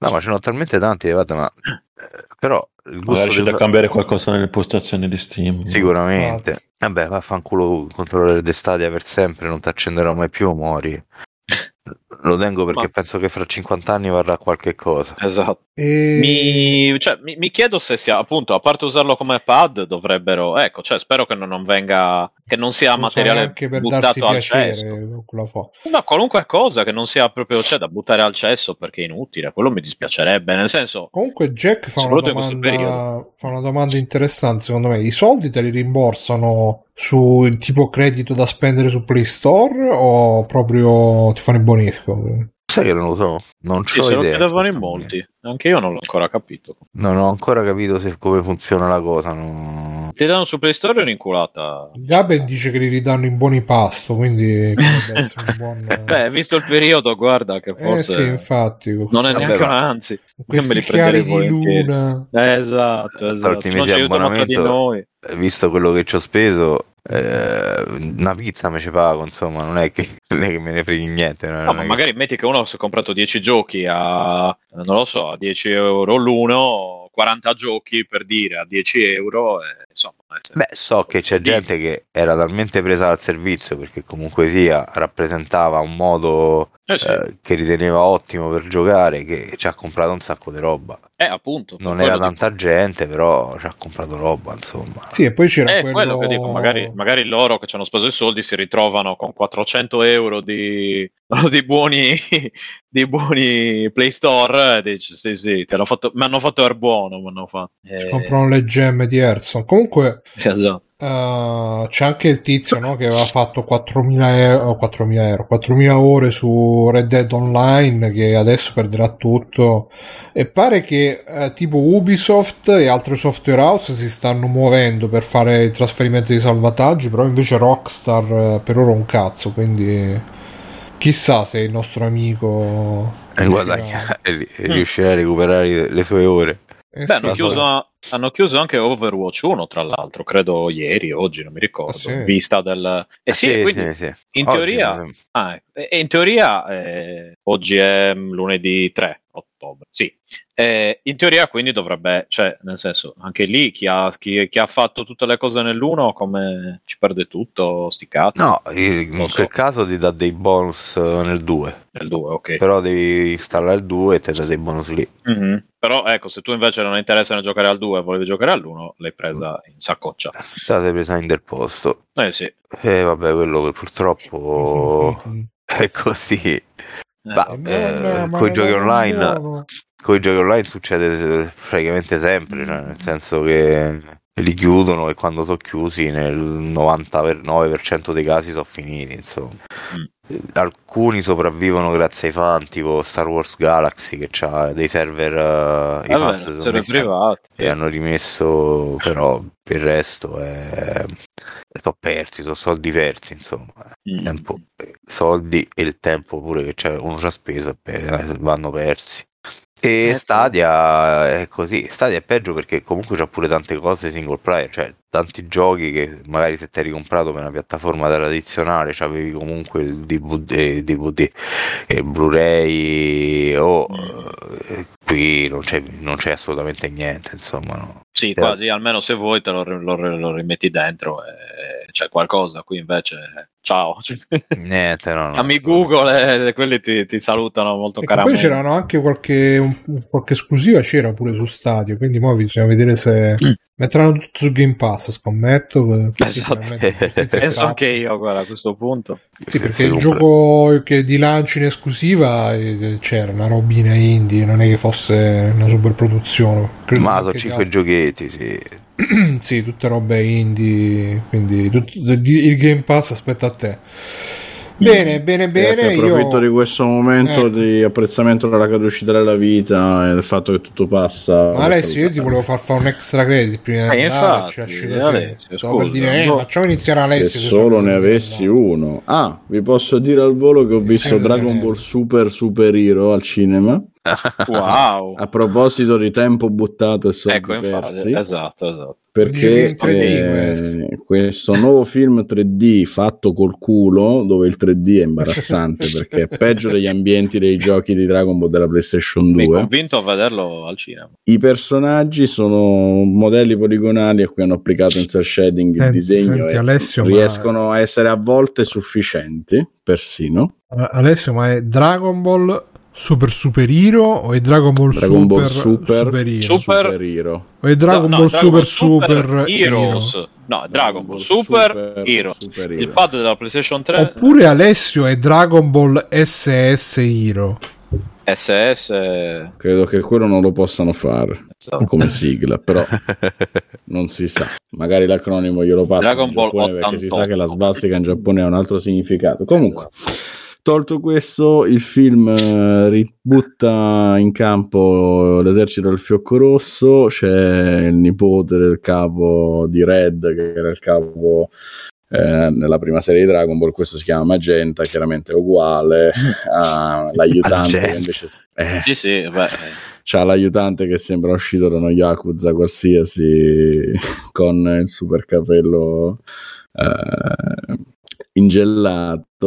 No, ma ce ne ho talmente tanti, guarda, ma... eh, Però il gusto Magari c'è di da cambiare qualcosa nelle postazioni di Steam. Sicuramente. Vabbè, vaffanculo controllere d'estate per sempre, non ti accenderò mai più, muori. Lo tengo perché Ma- penso che fra 50 anni varrà qualche cosa. Esatto. E... Mi, cioè, mi, mi chiedo se sia appunto a parte usarlo come pad dovrebbero ecco cioè spero che non, non venga che non sia sai materiale anche per darsi buttato al cesso piacere foto. no qualunque cosa che non sia proprio cioè, da buttare al cesso perché è inutile quello mi dispiacerebbe nel senso Comunque Jack fa una, domanda, fa una domanda interessante secondo me. I soldi te li rimborsano su tipo credito da spendere su Play Store o proprio ti fanno il bonifico? Sai che non lo so, non Sì, c'ho lo idea. chiedevano in molti. Anche io non l'ho ancora capito. Non ho ancora capito se, come funziona la cosa. no. Ti danno su Play Store un'inculata. Gaben dice che li ridanno in buoni pasto, quindi buon... Beh, visto il periodo, guarda che eh forse sì, infatti. non è neanche una anzi. Io me Questi li chiari prenderei di volentieri. luna. Eh, esatto, esatto. Ultimi Non ci mesi aiutano tra di abbonamento. noi. Eh, Visto quello che ci ho speso, eh, una pizza me ci pago, insomma, non è che, non è che me ne freghi niente. No, ma che- magari metti che uno si è comprato 10 giochi a, non lo so, a 10 euro l'uno, 40 giochi per dire a 10 euro, e, insomma. Sempre- Beh, so che c'è gente che era talmente presa dal servizio perché comunque sia rappresentava un modo Eh sì. eh, che riteneva ottimo per giocare che ci ha comprato un sacco di roba. Eh, appunto. Non era tanta gente, però ci ha comprato roba, insomma. Sì, e poi c'era Eh, quello... quello che dico, magari, magari loro che ci hanno speso i soldi si ritrovano con 400 euro di, di buoni, di buoni Play Store e dici sì sì, ti hanno fatto, mi hanno fatto er buono, mi hanno fatto. Eh, comprano le gemme di Hearthstone. Comunque esatto. eh, c'è anche il tizio no, che aveva fatto 4.000 euro, 4.000 euro, 4.000 ore su Red Dead Online che adesso perderà tutto e pare che eh, tipo Ubisoft e altre software house si stanno muovendo per fare il trasferimento di salvataggi, però invece Rockstar eh, per ora un cazzo, quindi chissà se il nostro amico E guadagna e ri- e riuscirà a recuperare le sue ore. Eh Beh, sì, hanno, sì. chiuso, hanno chiuso anche Overwatch 1, tra l'altro, credo ieri, oggi, non mi ricordo, Ah, sì? in vista del... Eh sì, quindi sì, sì. in Oggi, teoria... eh, Ah, in teoria eh, oggi è lunedì 3 ottobre, sì. Eh, in teoria quindi dovrebbe, cioè nel senso, anche lì chi ha, chi, chi ha fatto tutte le cose nell'uno come ci perde tutto, sti cazzi, No, in so. quel caso ti dà dei bonus eh, nel 2, nel 2, ok. però devi installare il 2 e ti dà dei bonus lì. Mhm. Però ecco, se tu invece non hai interesse nel giocare al 2 e volevi giocare all'1, l'hai presa in saccoccia. Te la sei presa in del posto. Eh sì. E vabbè, quello che purtroppo è così. Eh, Ma, eh, coi giochi online con i giochi online succede praticamente sempre, cioè, nel senso che li chiudono e quando sono chiusi nel 99% dei casi sono finiti, insomma. Mm. Alcuni sopravvivono grazie ai fan, tipo Star Wars Galaxy che ha dei server, eh, i si sono server messi privati. e hanno rimesso, però per il resto è... sono persi, sono soldi persi, insomma. Mm. Tempo- soldi e il tempo pure che c'è, uno ci ha speso pe- vanno persi. E Eh, Stadia è così, Stadia è peggio perché comunque c'ha pure tante cose single player, cioè tanti giochi che magari se ti eri comprato per una piattaforma tradizionale c'avevi comunque il DVD, eh, DVD e il Blu-ray o eh, qui non c'è, non c'è assolutamente niente, insomma no. Sì, quasi, almeno se vuoi te lo, lo- lo rimetti dentro e c'è qualcosa, qui invece eh, ciao. Niente, no, no, Amici Google, eh, quelli ti, ti salutano molto Ecco, poi caramente. c'erano anche qualche, un- qualche esclusiva, c'era pure su Stadio, quindi ora bisogna vedere se Mm. metteranno tutto su Game Pass, scommetto. che- Esatto. Penso anche io, guarda, a questo punto. Sì, perché il gioco che di lancio in esclusiva eh, c'era una robina indie, non è che fosse una super produzione. Credo Ma sono di 5 giochetti, sì. sì, tutte robe indie, quindi tut- il Game Pass aspetta a te. Bene, bene, bene. Ragazzi, approfitto Io... di questo momento Ecco. di apprezzamento della caducità della vita e del fatto che tutto passa. Ma Alessio, io ti volevo far fare un extra credit prima di Eh, andare, cioè, Stavo per dire, eh, no. facciamo iniziare Alessio. Se che solo so ne avessi no. uno. Ah, vi posso dire al volo che ho visto Eh, Dragon eh. Ball Super Super Hero al cinema. Wow. A proposito di tempo buttato e soldi ecco, persi. esatto, esatto. Perché in 3D eh, questo nuovo film 3D fatto col culo, dove il 3D è imbarazzante perché è peggio degli ambienti dei giochi di Dragon Ball della PlayStation Mi hai 2. convinto a vederlo al cinema. I personaggi sono modelli poligonali a cui hanno applicato in cell shading il Eh, disegno senti, e Alessio, ma- riescono a essere a volte sufficienti, persino. Alessio, ma è Dragon Ball Super Super Hero o è Dragon Ball Dragon Super Ball Super, Super Hero? Super- Super Hero. o è Dragon No, no, Ball Dragon Super Ball Super Super Heroes. Hero? No, Dragon Ball Super, Hero. Super Il Hero. pad della PlayStation 3 Oppure Alessio è Dragon Ball SS Hero. SS Credo che quello non lo possano fare esatto. come sigla, però non si sa. Magari l'acronimo glielo passa Dragon in Ball Giappone perché si 88. sa che la svastica in Giappone ha un altro significato. Comunque, tolto questo, il film eh, ributta in campo l'esercito del fiocco rosso, c'è il nipote del capo di Red, che era il capo eh, nella prima serie di Dragon Ball, questo si chiama Magenta, chiaramente è uguale all'aiutante che invece... Eh, sì, sì, beh c'ha l'aiutante che sembra uscito da uno Yakuza qualsiasi con il super capello eh, ingellato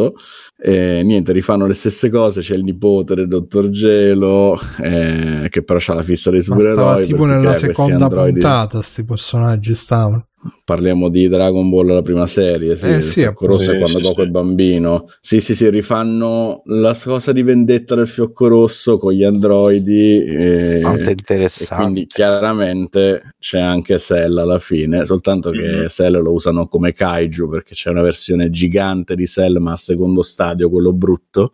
e niente rifanno le stesse cose c'è il nipote del dottor Gelo eh, che però ha la fissa dei supereroi tipo nella seconda puntata questi personaggi stavano Parliamo di Dragon Ball, la prima serie, sì, eh, sì, Fiocco Rosso sì, quando sì, Goku sì. è bambino. Sì, sì, sì, rifanno la cosa di vendetta del Fiocco Rosso con gli androidi. E, Molto interessante. E quindi chiaramente c'è anche Cell alla fine, soltanto che mm-hmm. Cell lo usano come kaiju perché c'è una versione gigante di Cell ma secondo stadio, quello brutto.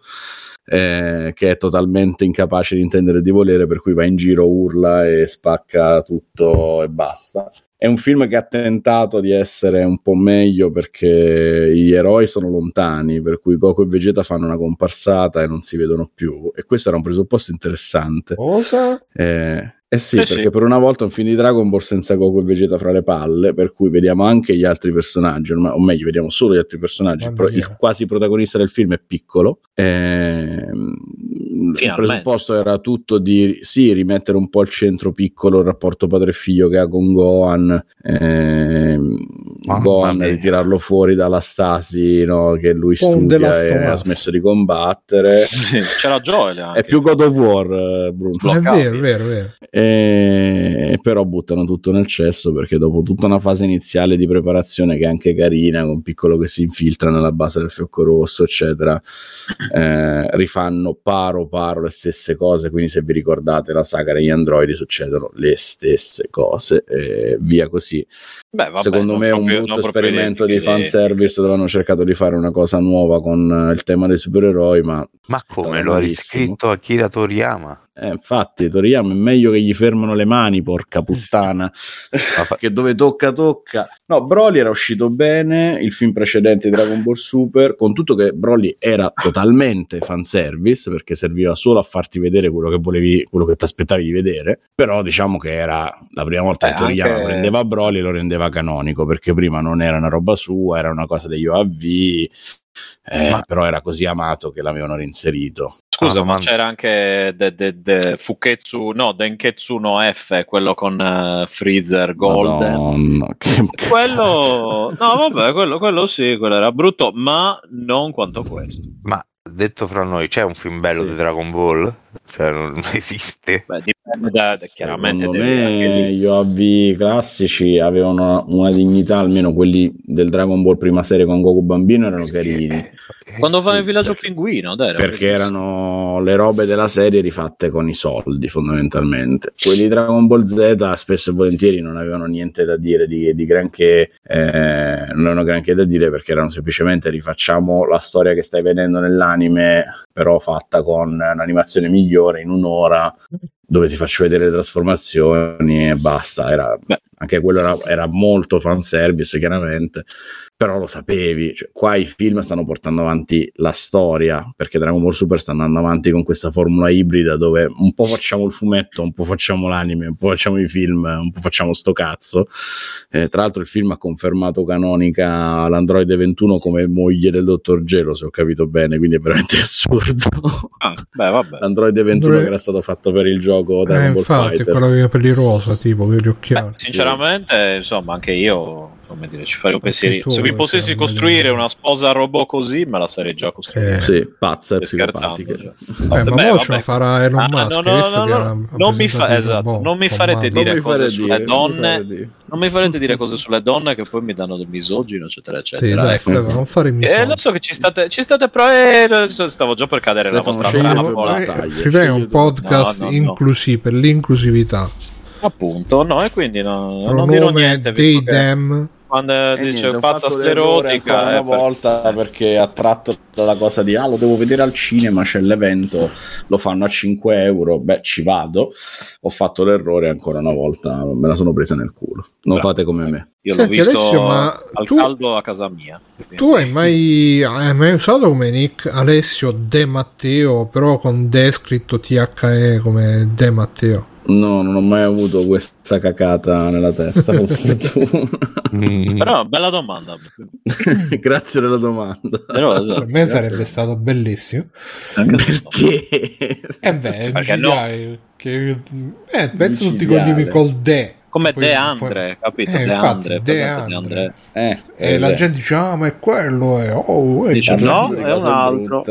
Eh, che è totalmente incapace di intendere di volere, per cui va in giro, urla e spacca tutto e basta. È un film che ha tentato di essere un po' meglio perché gli eroi sono lontani, per cui Goku e Vegeta fanno una comparsata e non si vedono più. E questo era un presupposto interessante. Cosa? Eh, eh sì, eh perché sì. per una volta un film di Dragon Ball senza Goku e Vegeta fra le palle, per cui vediamo anche gli altri personaggi, o meglio, vediamo solo gli altri personaggi. Pro- il quasi protagonista del film è piccolo. Il presupposto era tutto di sì, rimettere un po' al centro piccolo il rapporto padre-figlio che ha con Gohan, ehm, Gohan ritirarlo fuori dalla stasi no? che lui studia e ha smesso di combattere. Sì, c'era Joel anche. È più God of War, eh, Bruno. È vero, è vero, è vero. E, però buttano tutto nel cesso perché dopo tutta una fase iniziale di preparazione che è anche carina, con piccolo che si infiltra nella base del fiocco rosso, eccetera, eh, rifanno paro paro le stesse cose. Quindi, se vi ricordate la saga degli androidi, succedono le stesse cose, e via così. Beh, vabbè, Secondo me è un brutto esperimento di fanservice dove hanno cercato di fare una cosa nuova con il tema dei supereroi, ma... Ma come lo ha riscritto Akira Toriyama? Eh, infatti, Toriyama è meglio che gli fermano le mani, porca puttana. che dove tocca, tocca. No, Broly era uscito bene, il film precedente Dragon Ball Super, con tutto che Broly era totalmente fanservice, perché serviva solo a farti vedere quello che volevi, quello che ti aspettavi di vedere. Però diciamo che era la prima volta eh, che Toriyama anche... prendeva Broly e lo rendeva canonico, perché prima non era una roba sua, era una cosa degli OAV eh, ma... però era così amato che l'avevano reinserito. Scusa, ah, ma c'era anche de, de, de Fuketsu, no, Denketsu no F, quello con uh, Freezer Golden. Madonna, che... Quello, no, vabbè, quello, quello sì, quello era brutto, ma non quanto questo. Ma detto fra noi, c'è un film bello sì. di Dragon Ball? Cioè, non esiste. Beh, dipende da, da chiaramente. Secondo me gli OAV classici avevano una dignità, almeno quelli del Dragon Ball prima serie con Goku Bambino erano carini. Quando va sì, nel villaggio perché, pinguino, dai, era perché erano le robe della serie rifatte con i soldi, fondamentalmente. Quelli di Dragon Ball Z spesso e volentieri non avevano niente da dire di, di granché, eh, non avevano granché da dire perché erano semplicemente rifacciamo la storia che stai vedendo nell'anime, però fatta con un'animazione migliore in un'ora dove ti faccio vedere le trasformazioni e basta. Era, anche quello era, era molto fanservice, chiaramente però lo sapevi, cioè, qua i film stanno portando avanti la storia, perché Dragon Ball Super sta andando avanti con questa formula ibrida dove un po' facciamo il fumetto, un po' facciamo l'anime, un po' facciamo i film, un po' facciamo sto cazzo. Eh, tra l'altro il film ha confermato canonica l'androide 21 come moglie del dottor Gelo, se ho capito bene, quindi è veramente assurdo. Ah, beh, vabbè. L'androide 21 Android... che era stato fatto per il gioco Dragon eh, Ball infatti, Fighters. quello che ha per rosa, tipo, per gli occhiali. Beh, sinceramente, sì. insomma, anche io come dire, ci farei un pensiero. Se vi potessi costruire una sposa robot così, me la sarei già costruita. Eh. Sì, pazza e psicopatica. Cioè. Eh, ma Beh, ce la farà Elon ah, Musk. No, no, no, no, non mi, fa- esatto, non mi farete dire non cose sulle donne. Non mi farete dire cose sulle donne che poi mi danno del misogino, eccetera, eccetera. Sì, dai, ecco. Non fare eh, lo so che ci state, ci state pro- eh, stavo già per cadere nella vostra trappola. è un podcast inclusivo per l'inclusività. Appunto, no, e quindi no, non dirò niente. Dei dem quando E dice niente, pazza sclerotica ancora eh, una per- volta perché attratto dalla cosa di ah lo devo vedere al cinema c'è l'evento lo fanno a 5 euro beh ci vado ho fatto l'errore ancora una volta me la sono presa nel culo non Bravo. fate come me io Senti, l'ho visto Alessio, ma al tu- caldo a casa mia Tu hai mai, hai mai usato come nick Alessio De Matteo, però con De scritto THE come De Matteo? No non ho mai avuto questa cacata nella testa per fortuna Mm. però bella domanda. Grazie della domanda. Però, esatto, Per me sarebbe stato bellissimo. perché? E beh, Perché GI, che, eh, penso tutti i cognomi col De. come Poi- De Andre capito? Eh, De infatti, Andre, De presente Andre. eh, E eh, la gente dice, ah, ma è quello, è, oh, è Dice, no, è un altro.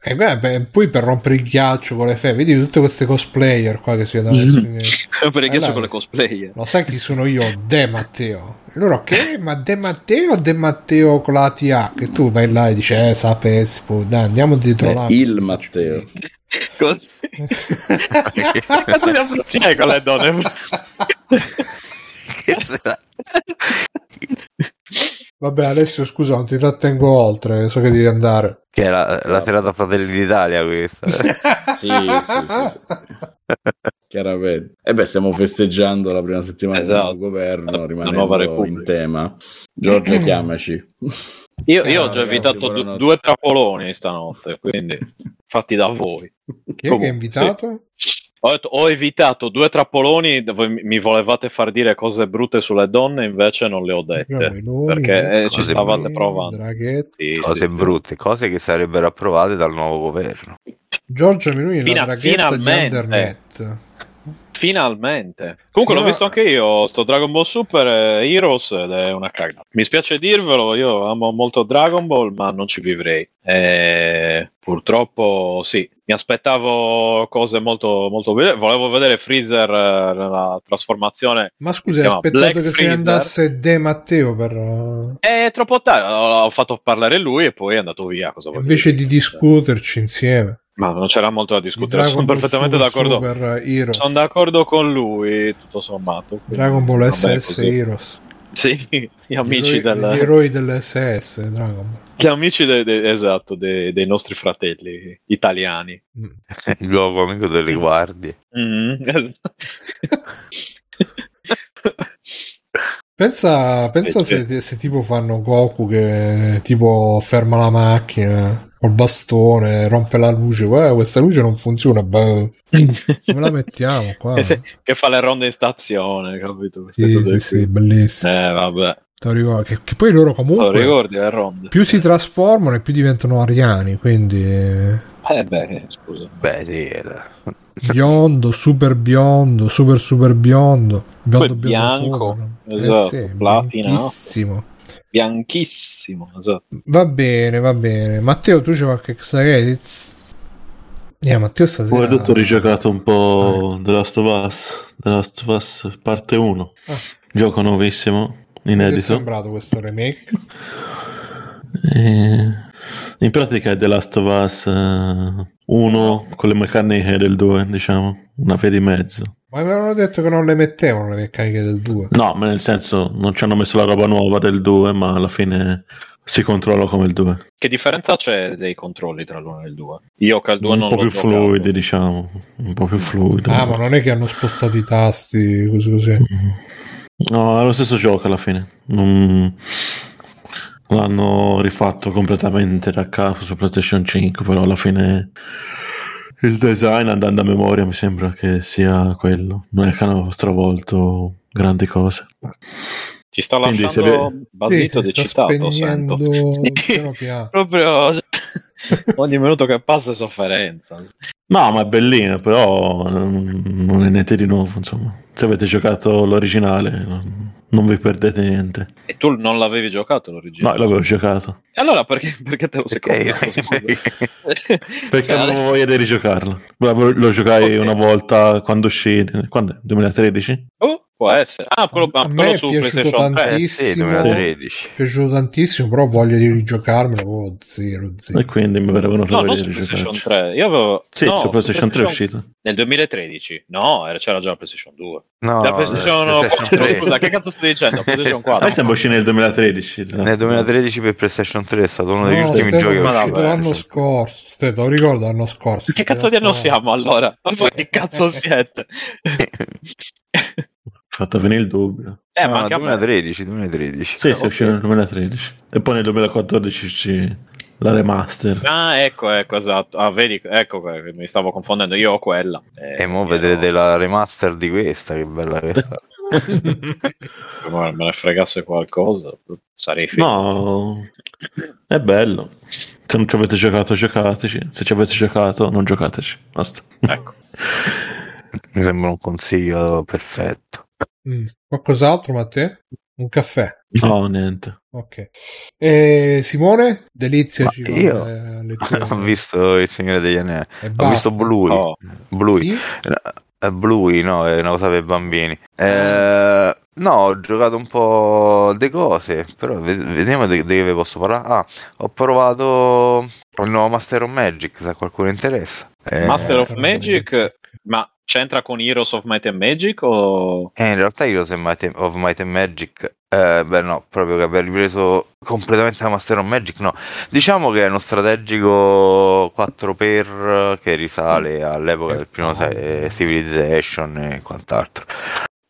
Brutte. Eh, eh, E beh, beh, poi per rompere il ghiaccio con le fe, vedi tutte queste cosplayer qua che si vedono adesso. che- per il ghiaccio là. con le cosplayer Lo sai chi sono io? De Matteo. E loro che? Ma De Matteo o De Matteo con la TH? Che tu vai là e dici, eh, sapessi, poi, dai, andiamo dietro là. il Matteo così che cazzo di approcci hai con le donne Che sarà? Vabbè, Alessio, scusa, non ti trattengo oltre, so che devi andare. Che è la, la serata Fratelli d'Italia questa. sì, sì, sì, sì. chiaramente e beh stiamo festeggiando la prima settimana Esatto. del governo La rimanendo Repubblica. in tema Giorgia chiamaci io, io ho Ah, già invitato du- due trapoloni stanotte quindi fatti da voi Chi è che Comunque, è invitato? Ho, detto, ho evitato due trappoloni dove mi volevate far dire cose brutte sulle donne, invece non le ho dette. Meloni, perché eh, ci stavate brutte, provando. Sì, Cose sì, sì. brutte, cose che sarebbero approvate dal nuovo governo. Giorgio Meloni, Fina- la draghetta di finalmente. Finalmente. Comunque Sì, l'ho visto anche io, sto Dragon Ball Super eh, Heroes ed è una cagata. Mi spiace dirvelo, io amo molto Dragon Ball, ma non ci vivrei. E purtroppo sì, mi aspettavo cose molto molto belle. Volevo vedere Freezer eh, nella trasformazione Ma scusa, aspettato Black che se ne andasse De Matteo per... uh, È troppo tardi, ho fatto parlare lui e poi è andato via. Invece dire? di discuterci insieme. Ma non c'era molto da Di discutere, sono Ball perfettamente Super, d'accordo. Sono d'accordo con lui, tutto sommato. quindi Dragon Ball SS. Heroes. Sì, gli amici, eroi, del- gli eroi dell'SS Dragon Ball. gli amici de- de- esatto, de- dei nostri fratelli italiani. Mm. Il nuovo amico delle guardie. Mm. Pensa, pensa Eh, se, se tipo fanno Goku che tipo ferma la macchina col bastone, rompe la luce. Guarda, questa luce non funziona. boh. Come la mettiamo qua? che fa le ronde in stazione, capito? Queste Sì, sì, sì, bellissimo. Eh, vabbè, Te lo ricordo. Che, che poi loro Te lo comunque ricordi le ronde? più si trasformano e più diventano ariani. Quindi eh, Eh beh, scusa. Beh, sì. era- biondo, super biondo, super super biondo, biondo biondo bianco, super. esatto, Eh sì, platina. Bianchissimo. Esatto. Va bene, va bene. Matteo, tu c'è qualche cosa che Eh, Matteo Ho stasera detto rigiocato un po' The Last of Us, The Last of Us parte 1. Ah. Gioco nuovissimo, Che è inedito. sembrato questo remake? E in pratica è The Last of Us 1 con le meccaniche del 2, diciamo, una via di mezzo. Ma mi avevano detto che non le mettevano le meccaniche del 2. No, ma nel senso non ci hanno messo la roba nuova del 2, ma alla fine si controlla come il 2. Che differenza c'è dei controlli tra l'uno e il 2? Io che al 2 Un non po' più fluidi, diciamo, un po' più fluidi. Ah, ma non è che hanno spostato i tasti così così. No, è lo stesso gioco alla fine. Non... L'hanno rifatto completamente da capo su PlayStation 5, però alla fine il design andando a memoria mi sembra che sia quello. Non è che hanno stravolto grandi cose. Ti sta Quindi lasciando se ve- basito Sì, ed eccitato, sento. Sì. piano piano. Proprio ogni minuto che passa è sofferenza. No, ma è bellino, però non è niente di nuovo, insomma. Se avete giocato l'originale non, non vi perdete niente. E tu non l'avevi giocato No, l'originale? l'avevo giocato. E allora perché, perché te lo sei scusa? Perché Cioè, avevo voglia di rigiocarlo. Lo lo giocai Ok. una volta quando uscì. Quando è? 2013? Oh, Può essere. Ah, quello, A me quello è su piaciuto PlayStation 3. Eh tantissimo. sì, 2013. Mi è piaciuto tantissimo, però voglia di rigiocarmelo, oh, zero, zero. E quindi mi verrebbero No, non su PlayStation giocarci. 3. Io avevo... Sì, no, su PlayStation 3 è uscito. Nel 2013. No, era- c'era già la PlayStation 2. No, la PlayStation, PlayStation 4, 3. Scusa, che cazzo stai dicendo? PlayStation 4. Noi siamo usciti nel 2013. Nel 2013 per PlayStation 3 è stato uno degli No, ultimi giochi che è uscito l'anno scorso. Te lo ricordo l'anno scorso. Che cazzo di anno siamo allora? Ma voi che cazzo siete? Fatto venire il dubbio. Eh, No, ma anche a me. 2013, 2013. Sì, Eh, ok. uscito nel 2013. E poi nel 2014 ci- la remaster. Ah, ecco, ecco, esatto. Ah, vedi, ecco, che mi stavo confondendo. Io ho quella. Eh, E mo vedrete la remaster di questa, che bella che fa. Me ne fregasse qualcosa, sarei felice. No, è bello. Se non ci avete giocato, giocateci. Se ci avete giocato, non giocateci. Basta. Ecco. Mi sembra un consiglio perfetto. Mm. Qualcos'altro, Matteo? Un caffè. No, niente. Ok. E Simone, deliziaci Ma con io-. Ho visto il Signore degli Anelli. Ho visto Bluey. Oh. Bluey. Sì? Eh, Bluey, no, è una cosa per bambini. Eh, no, ho giocato un po' di cose, però ve- vediamo di, di che vi posso parlare. Ah, ho provato il nuovo Master of Magic, se a qualcuno interessa. Eh, Master of Magic, ma c'entra con Heroes of Might and Magic o... eh, in realtà Heroes of Might, and Magic, eh, beh no, proprio che aver ripreso completamente la Master of Magic, no. Diciamo che è uno strategico 4x che risale all'epoca del primo Civilization e quant'altro.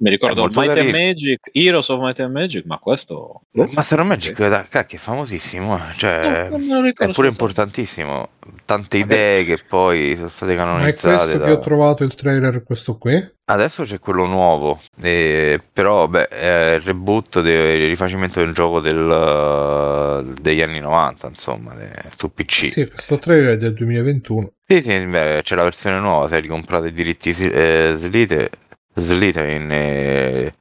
Mi ricordo molto Might and. Magic, Heroes of Might and Magic, ma questo... Master of Magic, da, cacchio, è famosissimo, eh, cioè, No, è pure importantissimo. Tante idee che poi sono state Ma è canonizzate. questo da- che ho trovato il trailer, questo qui? Adesso c'è quello nuovo, eh, però beh, è il reboot, del il rifacimento del gioco del, degli anni 90, insomma, de- su PC. Sì, questo trailer è del 2021. Sì, sì, beh, c'è la versione nuova, se hai ricomprato i diritti eh, Slither- Slytherin eh,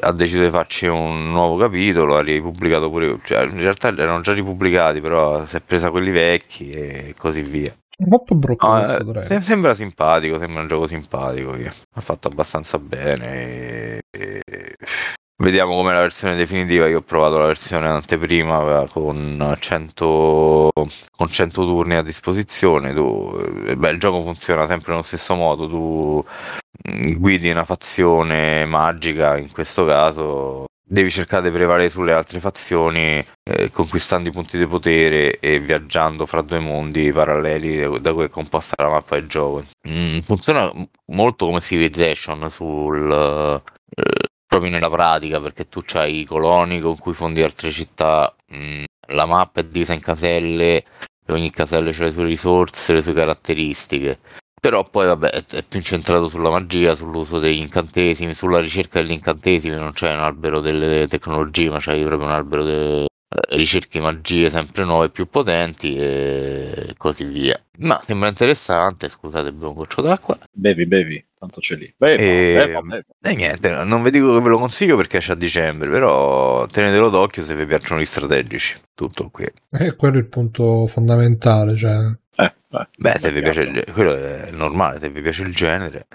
ha deciso di farci un nuovo capitolo, ha ripubblicato pure, cioè in realtà erano già ripubblicati, però si è presa quelli vecchi e così via. Molto brutto No, eh, sembra simpatico, sembra un gioco simpatico, via. ha fatto abbastanza bene. e- e- Vediamo com'è la versione definitiva. Io ho provato la versione anteprima con 100, con 100 turni a disposizione. Tu, eh, beh, il gioco funziona sempre nello stesso modo. Tu mm, guidi una fazione magica, in questo caso devi cercare di prevalere sulle altre fazioni eh, conquistando i punti di potere e viaggiando fra due mondi paralleli da cui è composta la mappa del gioco. Mm, funziona molto come Civilization sul, eh, proprio nella pratica perché tu hai i coloni con cui fondi altre città, mm, la mappa è divisa in caselle e ogni casella ha le sue risorse, le sue caratteristiche. Però poi vabbè è, più incentrato sulla magia, sull'uso degli incantesimi, sulla ricerca degli incantesimi, non c'è un albero delle tecnologie, ma c'hai proprio un albero de- eh, ricerchi magie sempre nuove, più potenti e così via. Ma sembra interessante, scusate, bevo un goccio d'acqua. Bevi, bevi, tanto c'è lì. Bevi, E, bevi, bevi. e niente, non vi dico che ve lo consiglio perché esce a dicembre, però tenetelo d'occhio se vi piacciono gli strategici. Tutto qui. E quello è il punto fondamentale, cioè... Eh, eh. Beh, se vi Piace. piace il, quello è normale, se vi piace il genere.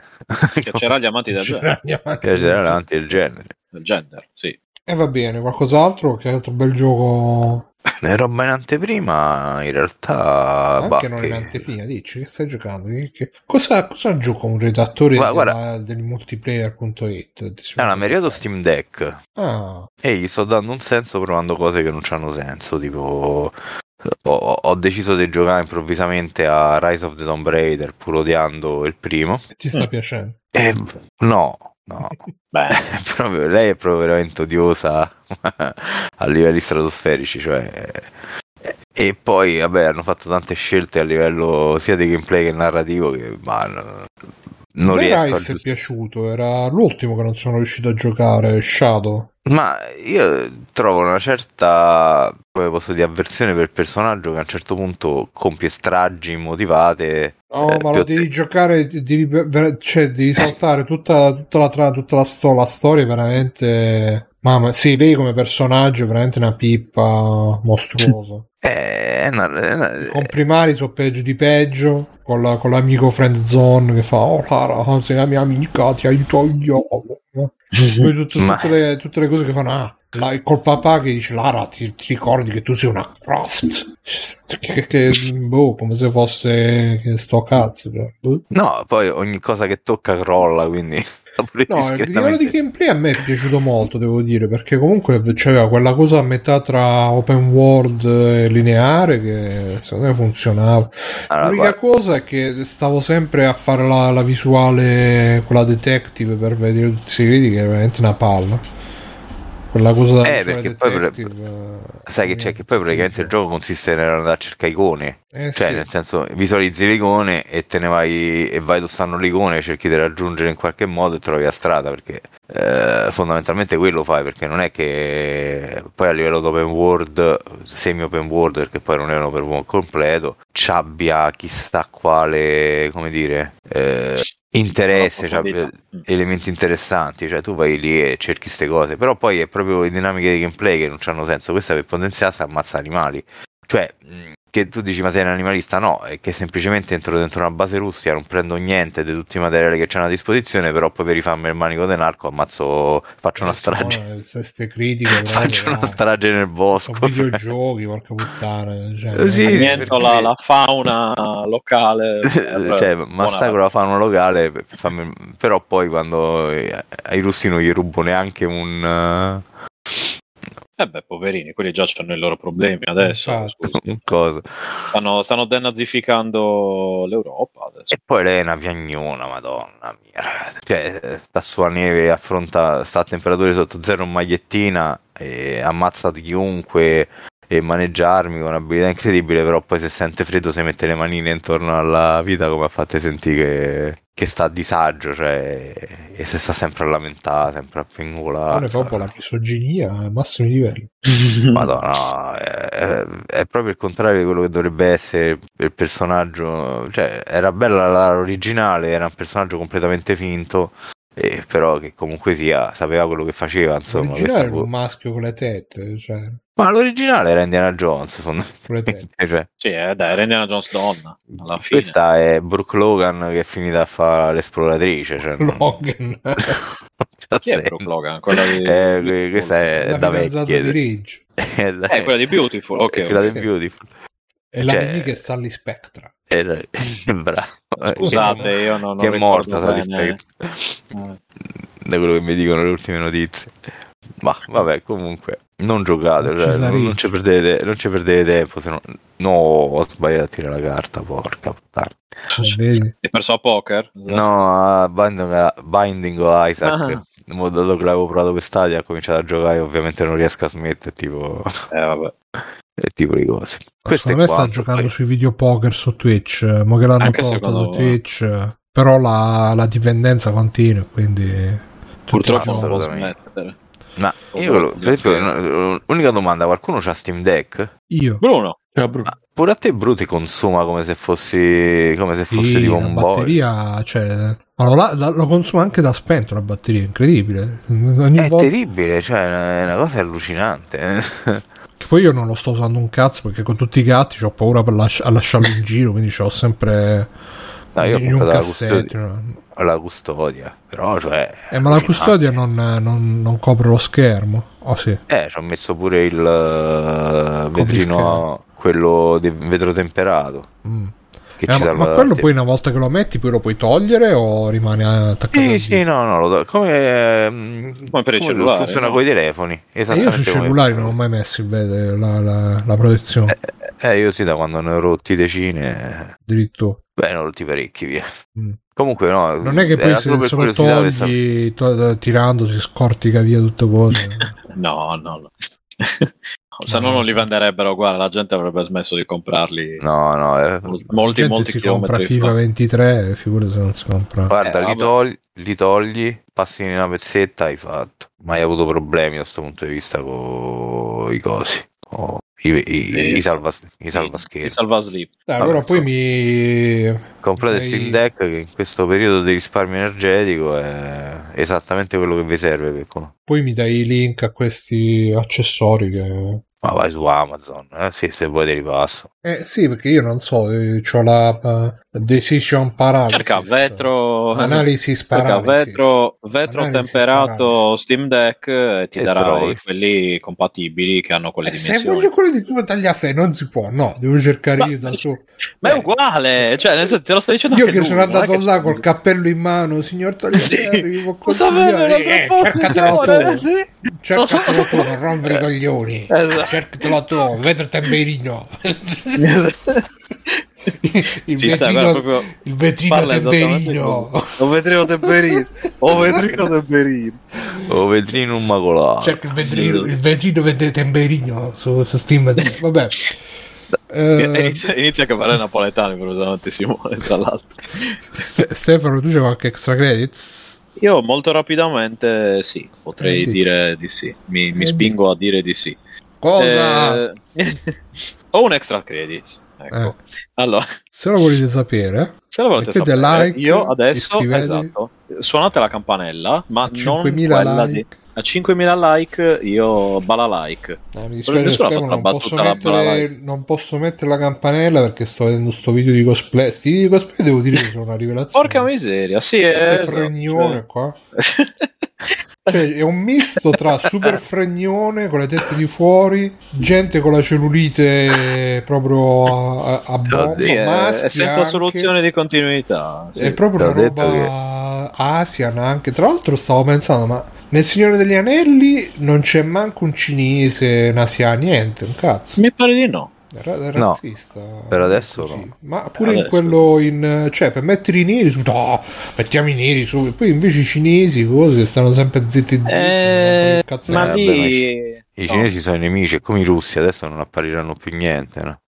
Piacerà agli amanti del, genere. Piacerà davanti il genere. del gender, sì. E va bene, qualcos'altro? Che altro bel gioco? Le roba in anteprima, in realtà. Anche bah, non che- in anteprima, dici che stai giocando? Che- che- Cosa, cosa gioca un redattore Guarda, della- del multiplayer.it? Allora, mi è arrivato Steam Deck Ah, e gli sto dando un senso provando cose che non hanno senso. Tipo, ho, ho deciso di giocare improvvisamente a Rise of the Tomb Raider, pur odiando il primo. ti sta Mm. piacendo? E no, no. Beh, È proprio- lei è proprio veramente odiosa a livelli stratosferici, cioè. E poi, vabbè, hanno fatto tante scelte a livello sia di gameplay che narrativo che ma, no- non A me riesco a Rise è giust- piaciuto, era l'ultimo che non sono riuscito a giocare, Shadow. Ma io trovo una certa, come posso dire, avversione per il personaggio che a un certo punto compie stragi immotivate. No, eh, ma lo devi giocare, devi, cioè, devi saltare tutta, tutta la, tra- tutta la, sto- la storia, veramente... Mamma, sì, lei come personaggio è veramente una pippa mostruosa. Una- è una- Con primari sono peggio di peggio, con, la- con l'amico friend zone che fa oh Lara sei la mia amica ti aiuto io poi tutte, Ma- tutte le, tutte le cose che fanno ah la- col papà che dice Lara ti, ti ricordi che tu sei una Croft che, che- boh come se fosse che sto cazzo cioè, boh. No, poi ogni cosa che tocca crolla, quindi... No, il livello di gameplay a me è piaciuto molto, devo dire, perché comunque c'era quella cosa a metà tra open world e lineare che secondo me funzionava. Allora, L'unica guarda, cosa è che stavo sempre a fare la, la visuale, quella detective per vedere tutti i segreti, che è veramente una palla. Quella cosa da Eh, perché poi detective, eh, sai che c'è? Che poi praticamente il gioco consiste nell'andare a cercare icone. Eh, Cioè, sì. nel senso, visualizzi l'icone e te ne vai e vai dove stanno le icone, cerchi di raggiungere in qualche modo e trovi la strada, perché eh, fondamentalmente quello fai, perché non è che poi a livello di open world, semi open world, perché poi non è un open world completo, ci abbia chissà quale, come dire, eh, interesse, ci abbia Profondità. elementi interessanti, cioè tu vai lì e cerchi queste cose, però poi è proprio le dinamiche di gameplay che non hanno senso, questa per potenziarsi ammazza animali, cioè che tu dici ma sei un animalista, no, è che semplicemente entro dentro una base russia, non prendo niente di tutti i materiali che c'hanno a disposizione, però poi per rifarmi il manico del narco ammazzo, faccio una Eh, strage, no, queste critiche proprio, faccio una strage nel bosco. Sono videogiochi, porca puttana. Cioè, Eh, sì, Niente perché- la, la fauna locale. per- cioè, massacro la fauna locale, per farmi- però poi quando eh, ai russi non gli rubo neanche un, Eh beh, poverini, quelli già hanno i loro problemi adesso. Coso. Stanno, stanno denazificando l'Europa adesso. E poi lei è una piagnona, madonna mia. Cioè, sta sulla neve, affronta, sta a temperature sotto zero in magliettina e ammazza chiunque e maneggiarmi con un'abilità incredibile, però poi se sente freddo si mette le manine intorno alla vita come ha fatto sentire che, sta a disagio, cioè, e se sta sempre a lamentare, sempre a pingolare. è proprio la misoginia ai massimi livelli. Madonna, no, è, è- proprio il contrario di quello che dovrebbe essere il personaggio. Cioè, era bella la- l'originale, era un personaggio completamente finto, e però che comunque sia, sapeva quello che faceva. Insomma, era un maschio con le tette, cioè, Ma l'originale era Indiana Jones, fondamentalmente. Cioè, Sì, eh, dai, era Indiana Jones donna, alla fine. questa è Brooke Logan che è finita a fare l'esploratrice. Cioè, non- Logan, Chi è. Brooke Logan? Quella di... Eh, que- questa è la da vecchie. di Ridge. È da- Eh, quella di Beautiful, ok. è quella ok. di Beautiful. E la Cioè- nemica è Sally Spectra. Era- Bravo. Scusate, io non, non che è morta Sally bene. Spectre. Eh. da quello che mi dicono le ultime notizie. Ma vabbè, comunque, non giocate, Non cioè, ci non, non ci perdete, non ci perdete tempo. Se no, no, ho sbagliato a tirare la carta, porca puttana. Vedi? Hai perso a poker? No, a Binding, Binding of Isaac. Ah. Dato che l'avevo provato quest'adia, ho cominciato a giocare. Ovviamente non riesco a smettere. Tipo, Eh, vabbè. e tipo di cose. Questo Secondo è me sta giocando poi. sui videopoker su Twitch, eh, mo che l'hanno Anche portato secondo su. Twitch, eh, però la, la dipendenza continua, quindi Purtroppo non lo assolutamente. smettere. Ma io, volevo- per esempio, l'unica domanda: qualcuno c'ha Steam Deck? Io Bruno, Ciao, Bruno. Ma pure a te, Bruti, consuma come se fossi, come se fosse sì, tipo la un boy. batteria, cioè, ma lo, la- lo consuma anche da spento la batteria, incredibile. Ogni È volta terribile, cioè è una cosa allucinante. eh. che poi io non lo sto usando un cazzo perché con tutti i gatti ho paura per lasci- a lasciarlo in giro, quindi ce l'ho sempre No, io ho in un cassetto. custodia, no? La custodia, però cioè... Eh, ma la custodia non, non- non copre lo schermo. Oh sì. Eh, ci ho messo pure il uh, vetrino, quello di vetro temperato. Mm. Che Eh, ci ma, salva ma quello poi una volta che lo metti poi lo puoi togliere o rimane attaccato? Sì, sì, no, no, lo come, mm, Come per i cellulari, funziona no? con i telefoni. E io Esattamente sui come cellulari non ho mai messo il vede- la, la- la protezione. Eh, io sì, da quando ne ho rotti decine... Addirittura. Beh, ho rotti parecchi, via. Mm. Comunque no, Non è che poi se, se lo togli to- tirando si scortica via tutte cose. no, no, no. Se no non li venderebbero, guarda, la gente avrebbe smesso di comprarli. No, no, eh, Molti, molti, si compra FIFA fa. 23 figurati se non si compra. Guarda, Eh, li, togli, li togli, passi in una pezzetta, hai fatto. Mai avuto problemi da questo punto di vista con i cosi, con i, i, Sì. i, salva, i salvasleep. Dai, Vabbè, allora poi mi... Comprate Hai- Steam Deck che in questo periodo di risparmio energetico è esattamente quello che vi serve. Per... poi mi dai i link a questi accessori che Ma vai su Amazon, eh? sì, se vuoi te li passo. Eh sì, perché io non so, ho la uh, decision paralysis. Cerca vetro, cerca paralysis. vetro, vetro Analysis temperato paralysis. Steam Deck e ti E darà trovi. quelli compatibili che hanno quelle Eh, se dimensioni. voglio quello di tuo tagliafe non si può, no, devo cercare Ma- io da solo. Ma è Eh. uguale, cioè nel senso te lo stai dicendo Io che lui, sono andato là col cappello in mano, signor Tagliaferri, Sì, consigliare? avete Eh, cercatelo tu, cercatelo tu, non rompere i coglioni. Esatto. Cercatelo tu, vedo il temperino. il sta, vetrino, guarda, proprio il vetrino temperino. O vetrino temperino, o vetrino temperino. O vetrino un macolato. Cerca il vetrino, il vetrino temperino su, su Steam. Vabbè. Eh, Inizia, inizia a parlare napoletano, curiosamente Simone, tra l'altro. Ste- Stefano, tu c'è qualche extra credits? Io molto rapidamente sì, potrei Eh, dici. dire di sì. Mi, mi Eh, spingo a dire di sì. Cosa? Eh, ho un extra credits. Ecco. Eh. Allora, Se lo volete sapere, se lo volete Mettete sapere, like, io adesso esatto, suonate la campanella, ma non 5.000 quella like. di a 5.000 like io bala like. Eh, mi dispiace Stefano, non posso, mettere, non posso mettere la campanella perché sto vedendo sto video di cosplay. Sti video di cosplay devo dire che sono una rivelazione. Porca miseria, sì, è Super esatto, fregnone qua. cioè- Cioè, è un misto tra super fregnone con le tette di fuori, gente con la cellulite proprio a, a, a bomba, è, è senza anche. soluzione di continuità. sì. È proprio una roba Asian anche. Tra l'altro stavo pensando, ma nel Signore degli Anelli non c'è manco un cinese, un asiano, niente, un cazzo. Mi pare di no. È, ra- è No, razzista. per adesso così. no. Ma pure in quello in... Cioè, per mettere i neri su... No, mettiamo i neri su... Poi invece i cinesi, cose, stanno sempre zitti zitti. Eh, ma ne- vabbè, ma lì... I no, cinesi sono i nemici, è come i russi, adesso non appariranno più niente. No?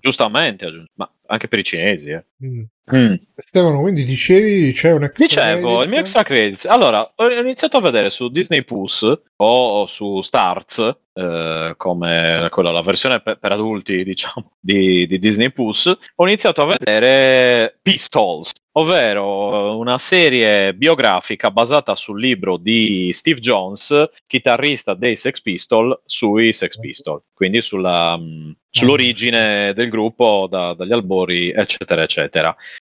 Giustamente, ma anche per i cinesi. Eh. Mm. Stefano, quindi dicevi c'è un extra Dicevo, credit? il mio extra credits. Allora, ho iniziato a vedere su Disney Plus o su Starz, eh, come quella, la versione per, per adulti, diciamo, di, di Disney Plus. Ho iniziato a vedere Pistols, ovvero una serie biografica basata sul libro di Steve Jones, chitarrista dei Sex Pistols, sui Sex Pistols, quindi sulla, mh, sull'origine del gruppo da- dagli albori, eccetera, eccetera.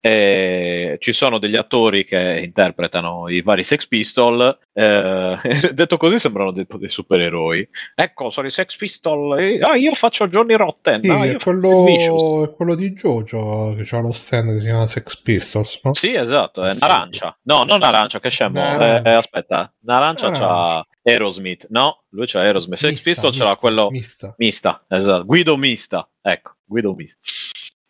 E ci sono degli attori che interpretano i vari Sex Pistol. eh, detto così, sembrano dei, dei supereroi. Ecco, sono i Sex Pistol. eh, ah, io faccio Johnny Rotten. Sì, ah, è quello, è quello di Jojo che ha lo stand che si chiama Sex Pistols, no? Sì, esatto, è Sì. arancia. No, non arancia, che scemo. Eh, eh, aspetta, Narancia c'ha. Aerosmith. No, lui c'ha Aerosmith. Sex Mista, Pistol c'era mista, quello mista. Mista, esatto. Guido Mista, ecco, Guido Mista.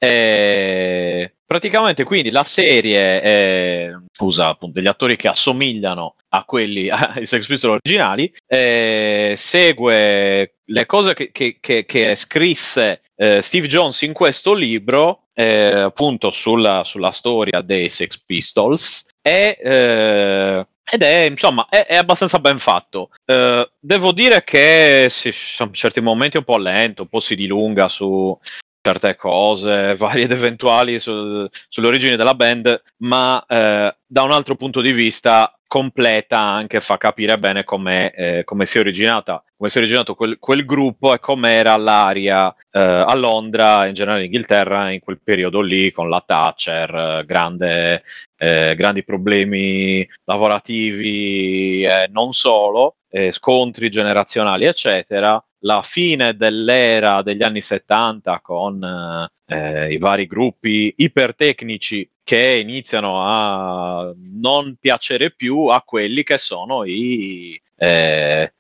E praticamente quindi la serie eh, usa appunto degli attori che assomigliano a quelli ai Sex Pistols originali, eh, segue le cose che, che- che- che scrisse eh, Steve Jones in questo libro, eh, appunto sulla, sulla storia dei Sex Pistols, e, eh, ed è insomma è, è abbastanza ben fatto. Eh, devo dire che sì, sono certi momenti un po' lento, un po' si dilunga su certe cose, varie ed eventuali su- sull'origine della band, ma eh, da un altro punto di vista completa anche, fa capire bene come eh, si è originata, come si è originato quel, quel gruppo e com'era l'aria eh, a Londra, in generale in Inghilterra, in quel periodo lì, con la Thatcher, eh, grande, eh, grandi problemi lavorativi e non solo, eh, scontri generazionali, eccetera. La fine dell'era degli anni 70 con eh, i vari gruppi ipertecnici che iniziano a non piacere più a quelli che sono i, eh,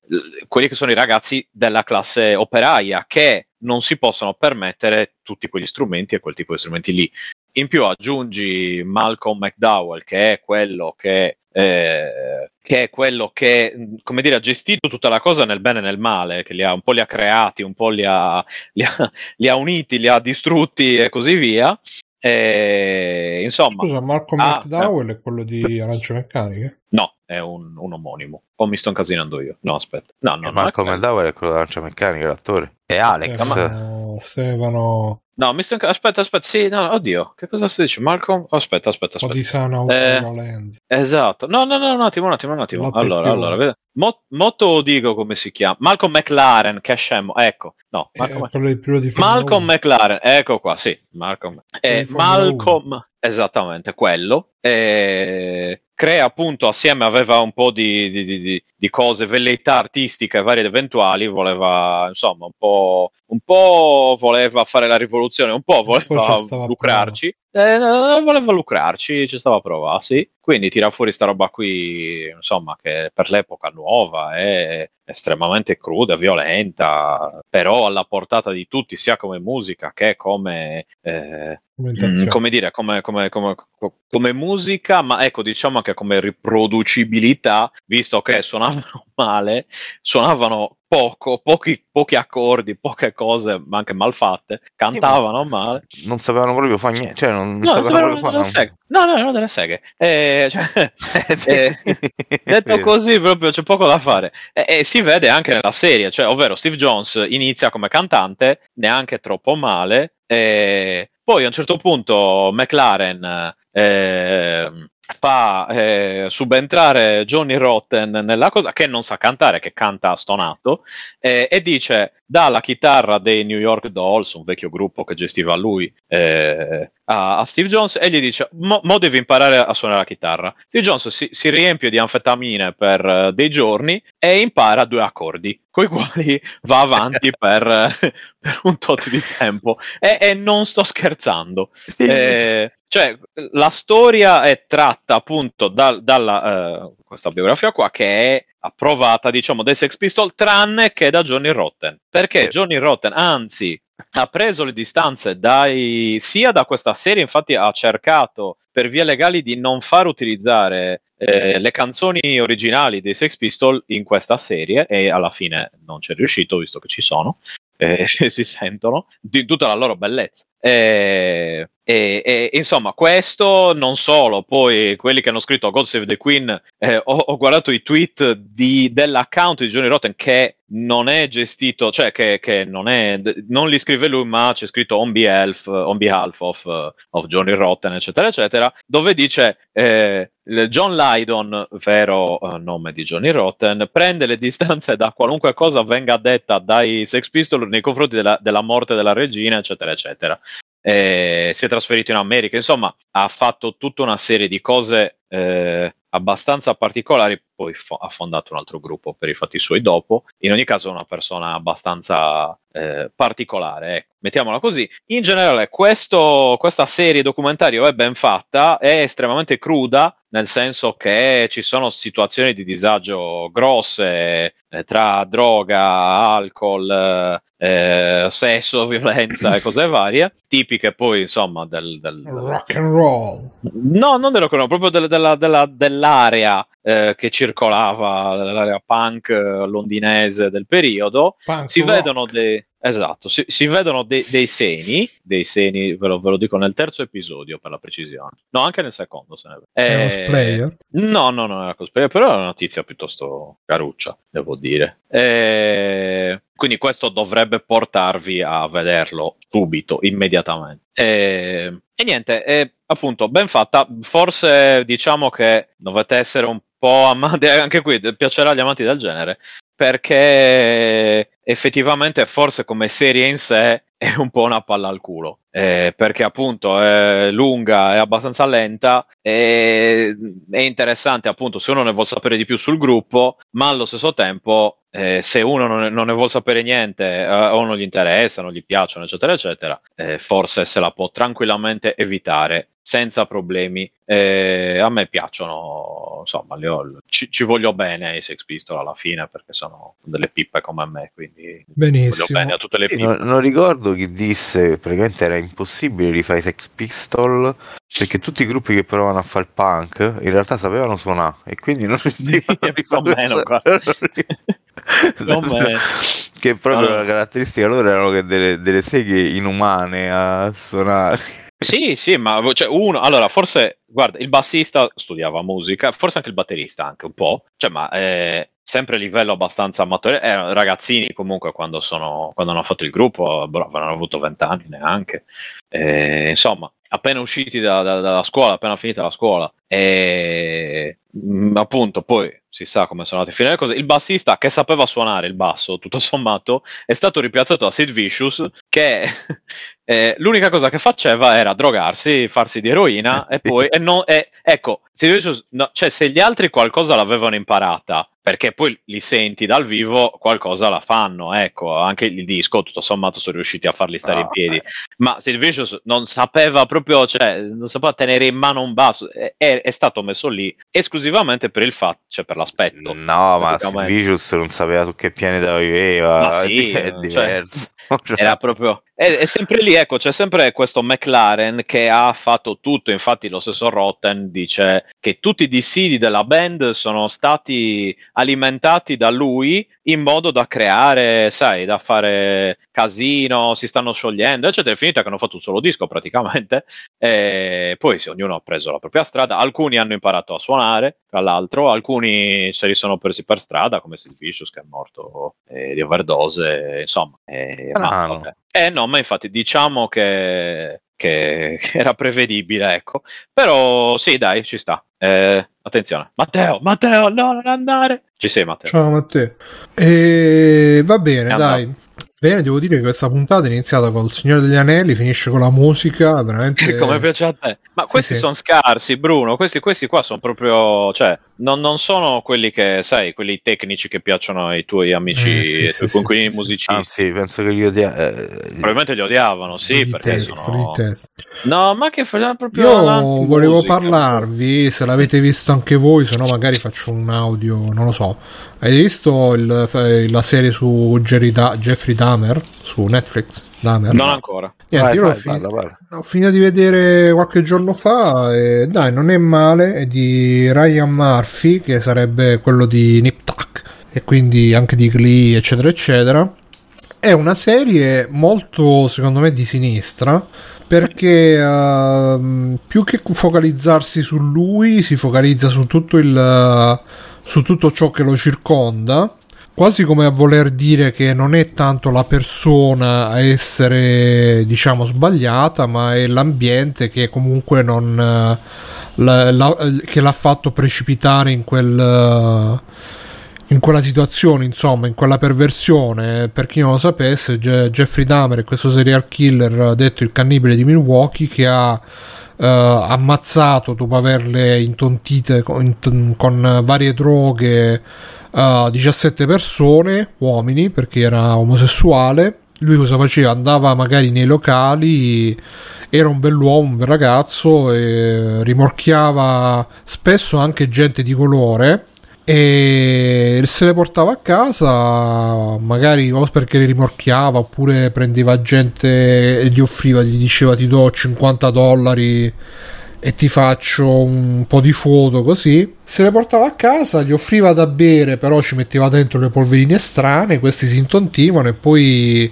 quelli che sono i ragazzi della classe operaia che non si possono permettere tutti quegli strumenti e quel tipo di strumenti lì. In più aggiungi Malcolm McDowell, che è quello che, eh, che è quello che, come dire, ha gestito tutta la cosa nel bene e nel male, che li ha, un po' li ha creati, un po' li ha, li ha- li ha uniti, li ha distrutti e così via. E, insomma, Scusa, Marco Ah, McDowell è quello di Arance Meccaniche? no, è un, un omonimo. O mi sto incasinando io? No, aspetta. No, no, E è Marco quello. McDowell è quello della lancia meccanica, l'attore. E Alex. Stefano, Stefano No, mi sto inca- Aspetta, aspetta, sì, no, oddio, che cosa si dice? Malcolm? Aspetta, aspetta, aspetta. di Sana Eh. Esatto. No, no, no, un attimo, un attimo, un attimo. Latte Allora, più. allora, ved- mo, mo te lo dico come si chiama. Malcolm McLaren, che scemo. Ecco, no. Eh, Malcolm, di Formula Malcolm 1. McLaren, ecco qua, sì. Malcolm. Eh, Malcolm, esattamente quello. eh, crea appunto assieme, aveva un po' di, di- di- di- di cose, velleità artistiche varie ed eventuali, voleva insomma un po', un po' voleva fare la rivoluzione, un po' voleva lucrarci, eh, voleva lucrarci, ci stava a provare, sì. Quindi tira fuori sta roba qui, insomma, che per l'epoca nuova è estremamente cruda, violenta, però alla portata di tutti, sia come musica che come, eh. Mm, come dire, come, come- come- co- come musica, ma ecco, diciamo anche come riproducibilità, visto che suonavano male, suonavano poco, pochi, pochi accordi, poche cose, ma anche mal fatte, cantavano male. Non sapevano proprio fare niente, cioè non, non No, sapevano sembrano proprio delle fare. No, no, erano delle seghe. Eh, cioè, eh, detto così, proprio c'è poco da fare. E, e si vede anche nella serie, cioè, ovvero Steve Jones inizia come cantante, neanche troppo male. e poi a un certo punto McLaren eh, fa eh, subentrare Johnny Rotten nella cosa che non sa cantare, che canta stonato, eh, e dice dalla chitarra dei New York Dolls, un vecchio gruppo che gestiva lui, eh, a, a Steve Jones e gli dice: Mo, mo devi imparare a suonare la chitarra. Steve Jones si, si riempie di anfetamine per eh, dei giorni e impara due accordi, con i quali va avanti per, per un tot di tempo. E, e non sto scherzando. Eh, cioè, la storia è tratta appunto dal- dalla eh, questa biografia qua che è approvata, diciamo, dai Sex Pistol, tranne che da Johnny Rotten. Perché. Johnny Rotten, anzi, ha preso le distanze dai, sia da questa serie, infatti ha cercato per vie legali di non far utilizzare eh, le canzoni originali dei Sex Pistol in questa serie e alla fine non c'è riuscito visto che ci sono eh, si sentono di tutta la loro bellezza. E, e- e, insomma, questo non solo, poi quelli che hanno scritto God Save the Queen, eh, ho, ho guardato i tweet di- dell'account di Johnny Rotten che non è gestito, cioè che, che non, è, non li scrive lui, ma c'è scritto on behalf, on behalf of, of Johnny Rotten, eccetera, eccetera, dove dice eh, John Lydon, vero eh, nome di Johnny Rotten, prende le distanze da qualunque cosa venga detta dai Sex Pistols nei confronti della, della morte della regina, eccetera, eccetera. Eh, si è trasferito in America, insomma, ha fatto tutta una serie di cose eh, abbastanza particolari. Poi fo- ha fondato un altro gruppo per i fatti suoi dopo. In ogni caso, è una persona abbastanza eh, particolare, ecco. mettiamola così. In generale, questo- questa serie documentario è ben fatta, è estremamente cruda, nel senso che ci sono situazioni di disagio grosse eh, tra droga, alcol, eh, sesso, violenza e cose varie, tipiche poi insomma del, del- Rock and roll. No, non del rock and roll, proprio del- della- della- dell'area eh, che circolava, dell'area punk eh, londinese del periodo. Punk Si vedono dei. Esatto, si, si vedono dei, dei seni, dei seni, ve lo, ve lo dico nel terzo episodio per la precisione. No, anche nel secondo se ne. È Eh, sprayer. No, no, non era cosplayer, però è una notizia piuttosto caruccia, devo dire. Eh, quindi questo dovrebbe portarvi a vederlo subito, immediatamente. Eh, e niente, è appunto ben fatta. Forse diciamo che dovete essere un po' amanti, anche qui piacerà agli amanti del genere, perché effettivamente forse come serie in sé è un po' una palla al culo. Eh, perché appunto è lunga, è abbastanza lenta e è interessante appunto se uno ne vuole sapere di più sul gruppo, ma allo stesso tempo eh, se uno non ne, non ne vuole sapere niente eh, o non gli interessa, non gli piacciono, eccetera, eccetera, eh, forse se la può tranquillamente evitare senza problemi. Eh, a me piacciono, insomma, li ho- ci, ci voglio bene ai Sex Pistol alla fine perché sono delle pippe come me, quindi voglio Benissimo. bene a tutte le pippe. non, non ricordo chi disse praticamente era impossibile rifare i Sex Pistol perché tutti i gruppi che provavano a fare il punk in realtà sapevano suonare e quindi non riuscivano a rifare che proprio la caratteristica loro erano che delle, delle seghe inumane a suonare. Sì, sì, ma cioè, uno, allora forse, guarda, il bassista studiava musica, forse anche il batterista anche un po', cioè, ma eh, sempre a livello abbastanza amatore, erano ragazzini comunque quando, sono, quando hanno fatto il gruppo, bro, avevano avuto vent'anni neanche, Eh, insomma, appena usciti da- da- dalla scuola, appena finita la scuola, e mm, appunto poi si sa come sono andate a finire le cose. Il bassista che sapeva suonare il basso, tutto sommato, è stato ripiazzato da Sid Vicious, che eh, l'unica cosa che faceva era drogarsi, farsi di eroina e poi... E non, e, ecco, Vicious, no, cioè se gli altri qualcosa l'avevano imparata, perché poi li senti dal vivo, qualcosa la fanno, ecco, anche il disco tutto sommato sono riusciti a farli stare No, in piedi, eh. ma Sid Vicious non sapeva proprio, cioè, non sapeva tenere in mano un basso, è, è- stato messo lì esclusivamente per il fatto, cioè per l'aspetto. No, ma. Vicious non sapeva su che pianeta viveva. Ma sì, è cioè, diverso. Cioè, Era proprio. È, è sempre lì, ecco, c'è sempre questo McLaren che ha fatto tutto. Infatti, lo stesso Rotten dice che tutti i dissidi della band sono stati alimentati da lui in modo da creare, sai, da fare casino, si stanno sciogliendo, eccetera. È finita che hanno fatto un solo disco praticamente. E poi sì, ognuno ha preso la propria strada. Alcuni hanno imparato a suonare, tra l'altro, alcuni se li sono persi per strada, come Sid Vicious che è morto eh, di overdose, insomma. Eh, Strano. vabbè. Eh no, ma infatti diciamo che, che era prevedibile, ecco. Però sì, dai, ci sta. Eh, attenzione. Matteo, Matteo, no, non andare. Ci sei, Matteo. Ciao Matteo. E va bene, È dai. Bene, devo dire che questa puntata è iniziata col Signore degli Anelli, finisce con la musica, veramente... Come piace a te. Ma questi sì. sono scarsi, Bruno. Questi, questi qua sono proprio. Cioè, non, non sono quelli che, sai, quelli tecnici che piacciono ai tuoi amici, Eh, sì, ai tuoi sì, musicisti. Anzi, penso che gli odia. eh, Probabilmente li odiavano, sì, perché fuori sono. No, ma che fa proprio. Io volevo musica. parlarvi, se l'avete visto anche voi, se no magari faccio un audio, non lo so. Hai visto il- la serie su Jerry Da- Jeffrey Dahmer su Netflix? Dahmer? Non ancora. Niente, vai, io l'ho vai, finito- parla, parla. Ho finito di vedere qualche giorno fa e dai, non è male, è di Ryan Murphy, che sarebbe quello di Nip Tuck e quindi anche di Glee, eccetera, eccetera. È una serie molto, secondo me, di sinistra, perché ehm, più che focalizzarsi su lui, si focalizza su tutto il su tutto ciò che lo circonda quasi come a voler dire che non è tanto la persona a essere diciamo sbagliata ma è l'ambiente che comunque non eh, la- la- che l'ha fatto precipitare in quel eh, in quella situazione insomma in quella perversione. Per chi non lo sapesse Je- Jeffrey Dahmer questo serial killer detto il cannibale di Milwaukee che ha ammazzato dopo averle intontite con, int- con varie droghe eh, 17 persone, uomini, perché era omosessuale. Lui cosa faceva? Andava magari nei locali, era un bell'uomo, un bel ragazzo, e rimorchiava spesso anche gente di colore e se le portava a casa magari o perché le rimorchiava oppure prendeva gente e gli offriva gli diceva ti do 50 dollari e ti faccio un po' di foto così. Se le portava a casa gli offriva da bere però ci metteva dentro le polverine strane questi si intontivano e poi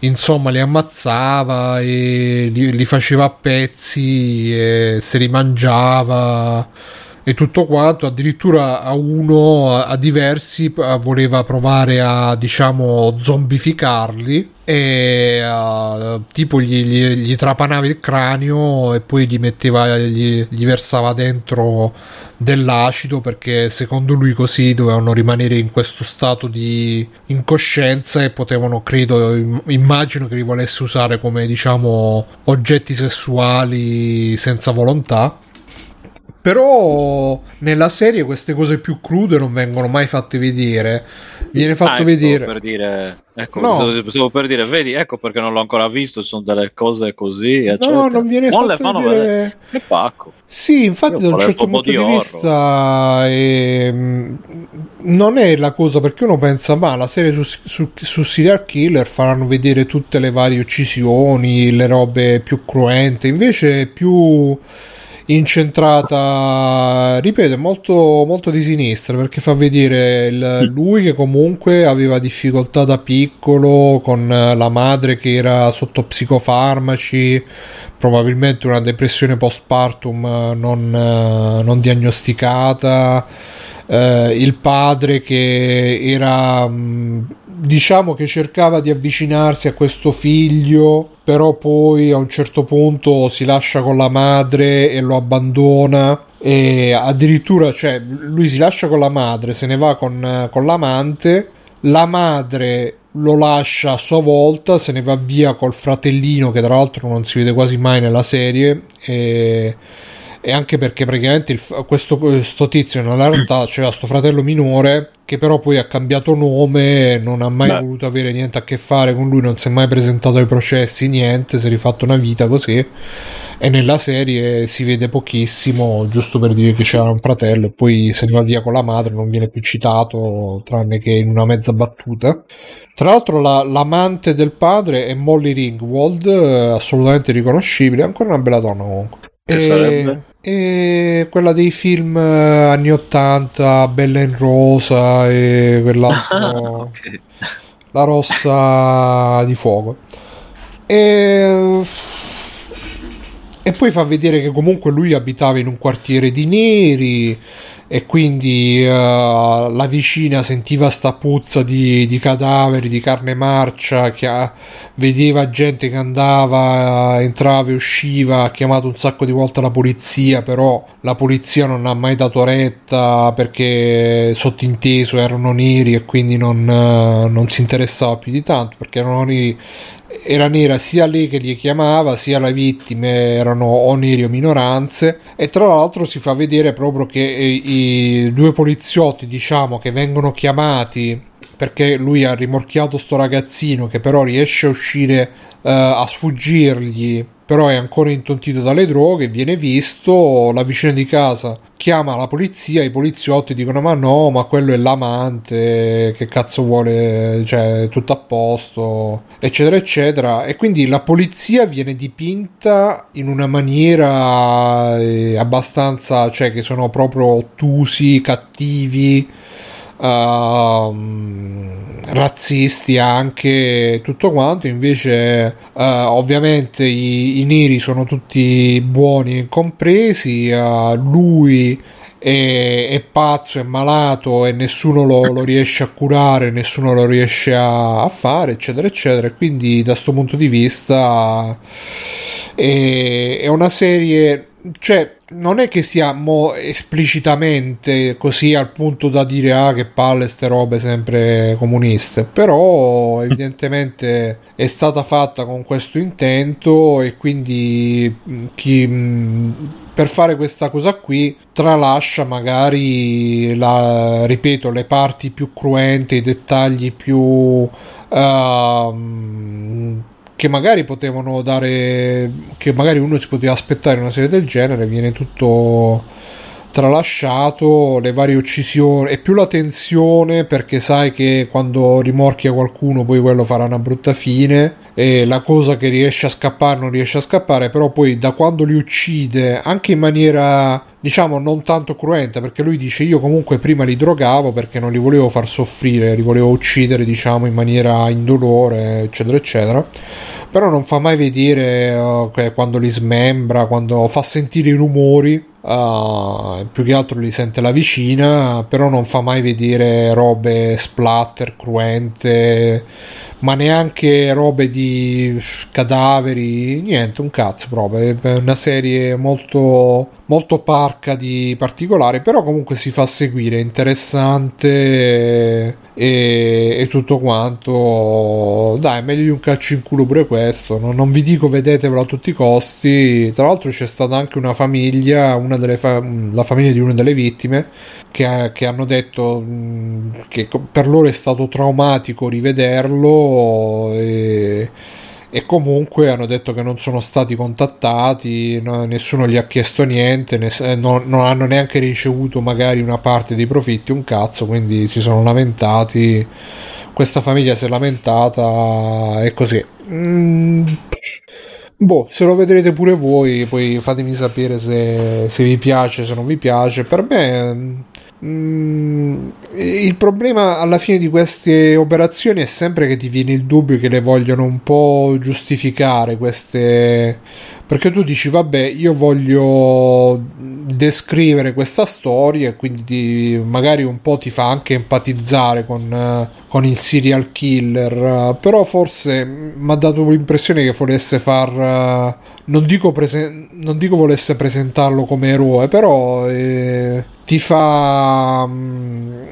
insomma li ammazzava e li, li faceva a pezzi e se li mangiava e tutto quanto addirittura a uno a, diversi voleva provare a diciamo zombificarli e eh, tipo gli, gli, gli trapanava il cranio e poi gli metteva gli, gli versava dentro dell'acido perché secondo lui così dovevano rimanere in questo stato di incoscienza e potevano credo im- immagino che li volesse usare come diciamo oggetti sessuali senza volontà però nella serie queste cose più crude non vengono mai fatte vedere. Viene fatto Ah, ecco, vedere. Per dire, ecco, No. stavo- per dire, vedi, ecco perché non l'ho ancora visto, ci sono delle cose così. eccetera. No, non viene Non fatto vedere. vedere. Che pacco. Sì, infatti Io da un certo punto di di vista ehm, non è la cosa perché uno pensa ma la serie su, su, su serial killer faranno vedere tutte le varie uccisioni, le robe più cruente, invece è più incentrata, ripeto, molto, molto di sinistra perché fa vedere il- lui che comunque aveva difficoltà da piccolo con la madre che era sotto psicofarmaci, probabilmente una depressione postpartum eh, non, eh, non diagnosticata. eh, il padre che era mh, diciamo che cercava di avvicinarsi a questo figlio, però poi a un certo punto si lascia con la madre e lo abbandona. E addirittura, cioè, lui si lascia con la madre, se ne va con, con l'amante. La madre lo lascia a sua volta, se ne va via col fratellino, che tra l'altro non si vede quasi mai nella serie. E e anche perché praticamente il, questo, questo tizio nella realtà c'era questo fratello minore che però poi ha cambiato nome, non ha mai Beh. voluto avere niente a che fare con lui, non si è mai presentato ai processi, niente, si è rifatto una vita così. E nella serie si vede pochissimo, giusto per dire che c'era un fratello, e poi se ne va via con la madre, non viene più citato, tranne che in una mezza battuta. Tra l'altro, la, l'amante del padre è Molly Ringwald, eh, assolutamente riconoscibile, ancora una bella donna comunque. Che e... sarebbe? E quella dei film eh, anni 80, Bella in Rosa e quell'altro, okay. La Rossa di Fuoco. E... e poi fa vedere che comunque lui abitava in un quartiere di neri e quindi uh, la vicina sentiva sta puzza di, di cadaveri, di carne marcia, ha, vedeva gente che andava, entrava e usciva, ha chiamato un sacco di volte la polizia, però la polizia non ha mai dato retta perché sottinteso erano neri e quindi non, uh, non si interessava più di tanto perché erano neri era nera sia lei che li chiamava, sia le vittime erano o neri o minoranze. E tra l'altro si fa vedere proprio che i, i due poliziotti diciamo che vengono chiamati perché lui ha rimorchiato sto ragazzino che però riesce a uscire uh, a sfuggirgli però è ancora intontito dalle droghe, viene visto, la vicina di casa chiama la polizia, i poliziotti dicono ma no, ma quello è l'amante, che cazzo vuole, cioè tutto a posto, eccetera, eccetera. E quindi la polizia viene dipinta in una maniera eh, abbastanza, cioè che sono proprio ottusi, cattivi uh, razzisti anche tutto quanto invece uh, ovviamente i, i, neri sono tutti buoni e compresi uh, lui è, è, pazzo, è malato e nessuno lo, lo, riesce a curare, nessuno lo riesce a, a fare, eccetera, eccetera. Quindi da questo punto di vista è, è una serie, cioè non è che sia esplicitamente così al punto da dire ah che palle ste robe sempre comuniste però evidentemente è stata fatta con questo intento e quindi chi per fare questa cosa qui tralascia magari la, ripeto le parti più cruente i dettagli più uh, che magari potevano dare che magari uno si poteva aspettare una serie del genere viene tutto tralasciato le varie uccisioni e più la tensione perché sai che quando rimorchia qualcuno poi quello farà una brutta fine e la cosa che riesce a scappare non riesce a scappare però poi da quando li uccide anche in maniera diciamo non tanto cruenta perché lui dice io comunque prima li drogavo perché non li volevo far soffrire li volevo uccidere diciamo in maniera indolore eccetera eccetera. Però non fa mai vedere uh, quando li smembra quando fa sentire i rumori Uh, più che altro li sente la vicina, però non fa mai vedere robe splatter, cruente, ma neanche robe di cadaveri, niente, un cazzo proprio. È una serie molto, molto parca di particolari, però comunque si fa seguire, interessante e, e, tutto quanto. Dai meglio di un calcio in culo pure questo. Non, non, vi dico vedetevelo a tutti i costi. Tra l'altro c'è stata anche una famiglia una fa- la famiglia di una delle vittime che, che hanno detto mh, che per loro è stato traumatico rivederlo e e comunque hanno detto che non sono stati contattati, no, nessuno gli ha chiesto niente, ness- eh, non, non, hanno neanche ricevuto magari una parte dei profitti, un cazzo, quindi si sono lamentati, questa famiglia si è lamentata e così. Mm. Boh, se lo vedrete pure voi, poi fatemi sapere se, se vi piace, se non vi piace. Per me Mm, il problema alla fine di queste operazioni è sempre che ti viene il dubbio che le vogliono un po' giustificare queste perché tu dici vabbè io voglio descrivere questa storia e quindi ti, magari un po' ti fa anche empatizzare con, con il serial killer. Però forse mi ha dato l'impressione che volesse far non dico, prese- non dico volesse presentarlo come eroe però eh, ti fa mm,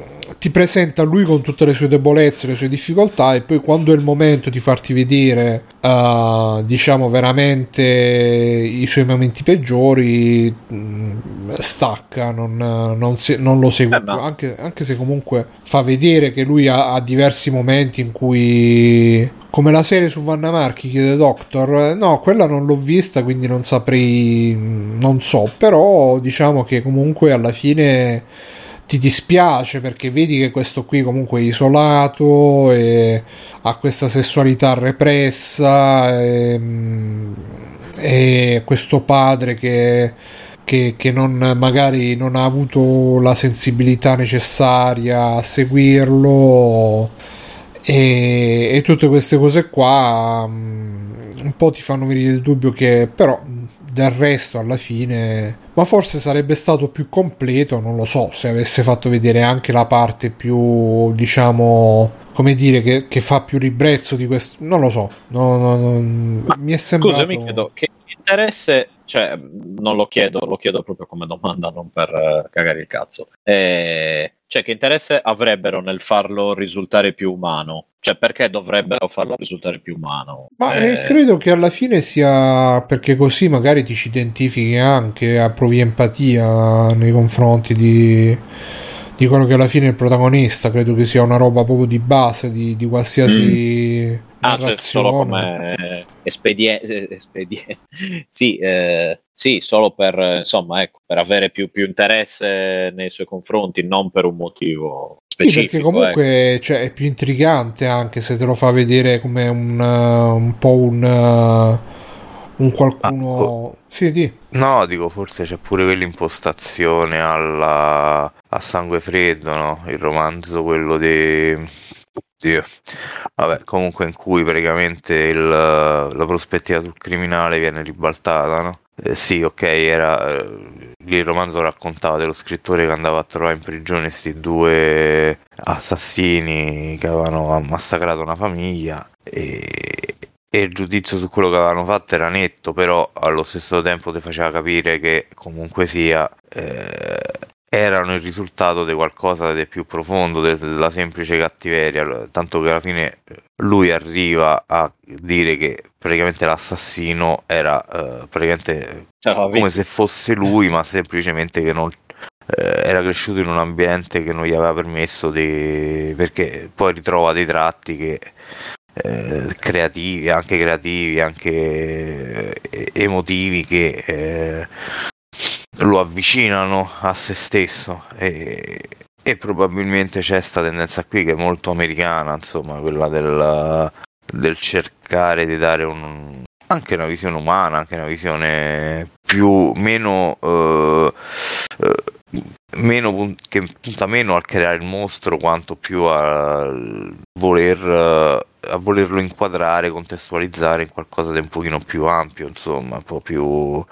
ti presenta lui con tutte le sue debolezze, le sue difficoltà e poi quando è il momento di farti vedere uh, diciamo veramente i suoi momenti peggiori mh, mm, stacca, non, non, si, non lo segue eh più, anche, anche, se comunque fa vedere che lui ha, ha diversi momenti in cui come la serie su Vanna Marchi chiede Doctor no quella non l'ho vista quindi non saprei non so però diciamo che comunque alla fine ti dispiace perché vedi che questo qui comunque è isolato e ha questa sessualità repressa e, e questo padre che, che, che non, magari non ha avuto la sensibilità necessaria a seguirlo e, e tutte queste cose qua un po' ti fanno venire il dubbio che però del resto alla fine ma forse sarebbe stato più completo non lo so se avesse fatto vedere anche la parte più diciamo come dire che, che fa più ribrezzo di questo non lo so no, no, no, mi è sembrato scusami chiedo che interesse cioè non lo chiedo lo chiedo proprio come domanda non per uh, cagare il cazzo eh, cioè che interesse avrebbero nel farlo risultare più umano cioè, perché dovrebbero farlo risultare più umano? Ma eh... Eh, credo che alla fine sia perché così magari ti ci identifichi anche, provi empatia nei confronti di, di quello che alla fine è il protagonista. Credo che sia una roba proprio di base di, di qualsiasi. Mm. Ah, cioè solo come espediente, espedie... sì, eh, sì, solo per, insomma, ecco, per avere più, più interesse nei suoi confronti, non per un motivo specifico. Sì, perché comunque ecco. cioè, è più intrigante anche se te lo fa vedere come un, uh, un po' un, uh, un qualcuno. Ah, oh. Sì, di. No, dico, forse c'è pure quell'impostazione alla... a sangue freddo, no? Il romanzo, quello di. Dio. Vabbè, comunque in cui praticamente il, la prospettiva sul criminale viene ribaltata, no? Eh, sì, ok, era eh, il romanzo raccontava dello scrittore che andava a trovare in prigione questi due assassini che avevano massacrato una famiglia e, e, il giudizio su quello che avevano fatto era netto, però allo stesso tempo ti faceva capire che comunque sia eh, erano il risultato di qualcosa di più profondo della semplice cattiveria, tanto che alla fine lui arriva a dire che praticamente l'assassino era uh, praticamente come se fosse lui, ma semplicemente che non uh, era cresciuto in un ambiente che non gli aveva permesso di perché poi ritrova dei tratti che uh, creativi, anche creativi, anche emotivi che lo avvicinano a se stesso e, e probabilmente c'è questa tendenza qui che è molto americana, insomma, quella del, del cercare di dare un, anche una visione umana, anche una visione più meno, uh, uh, meno che punta meno al creare il mostro quanto più a voler, a volerlo inquadrare, contestualizzare in qualcosa di un pochino più ampio, insomma, un po' più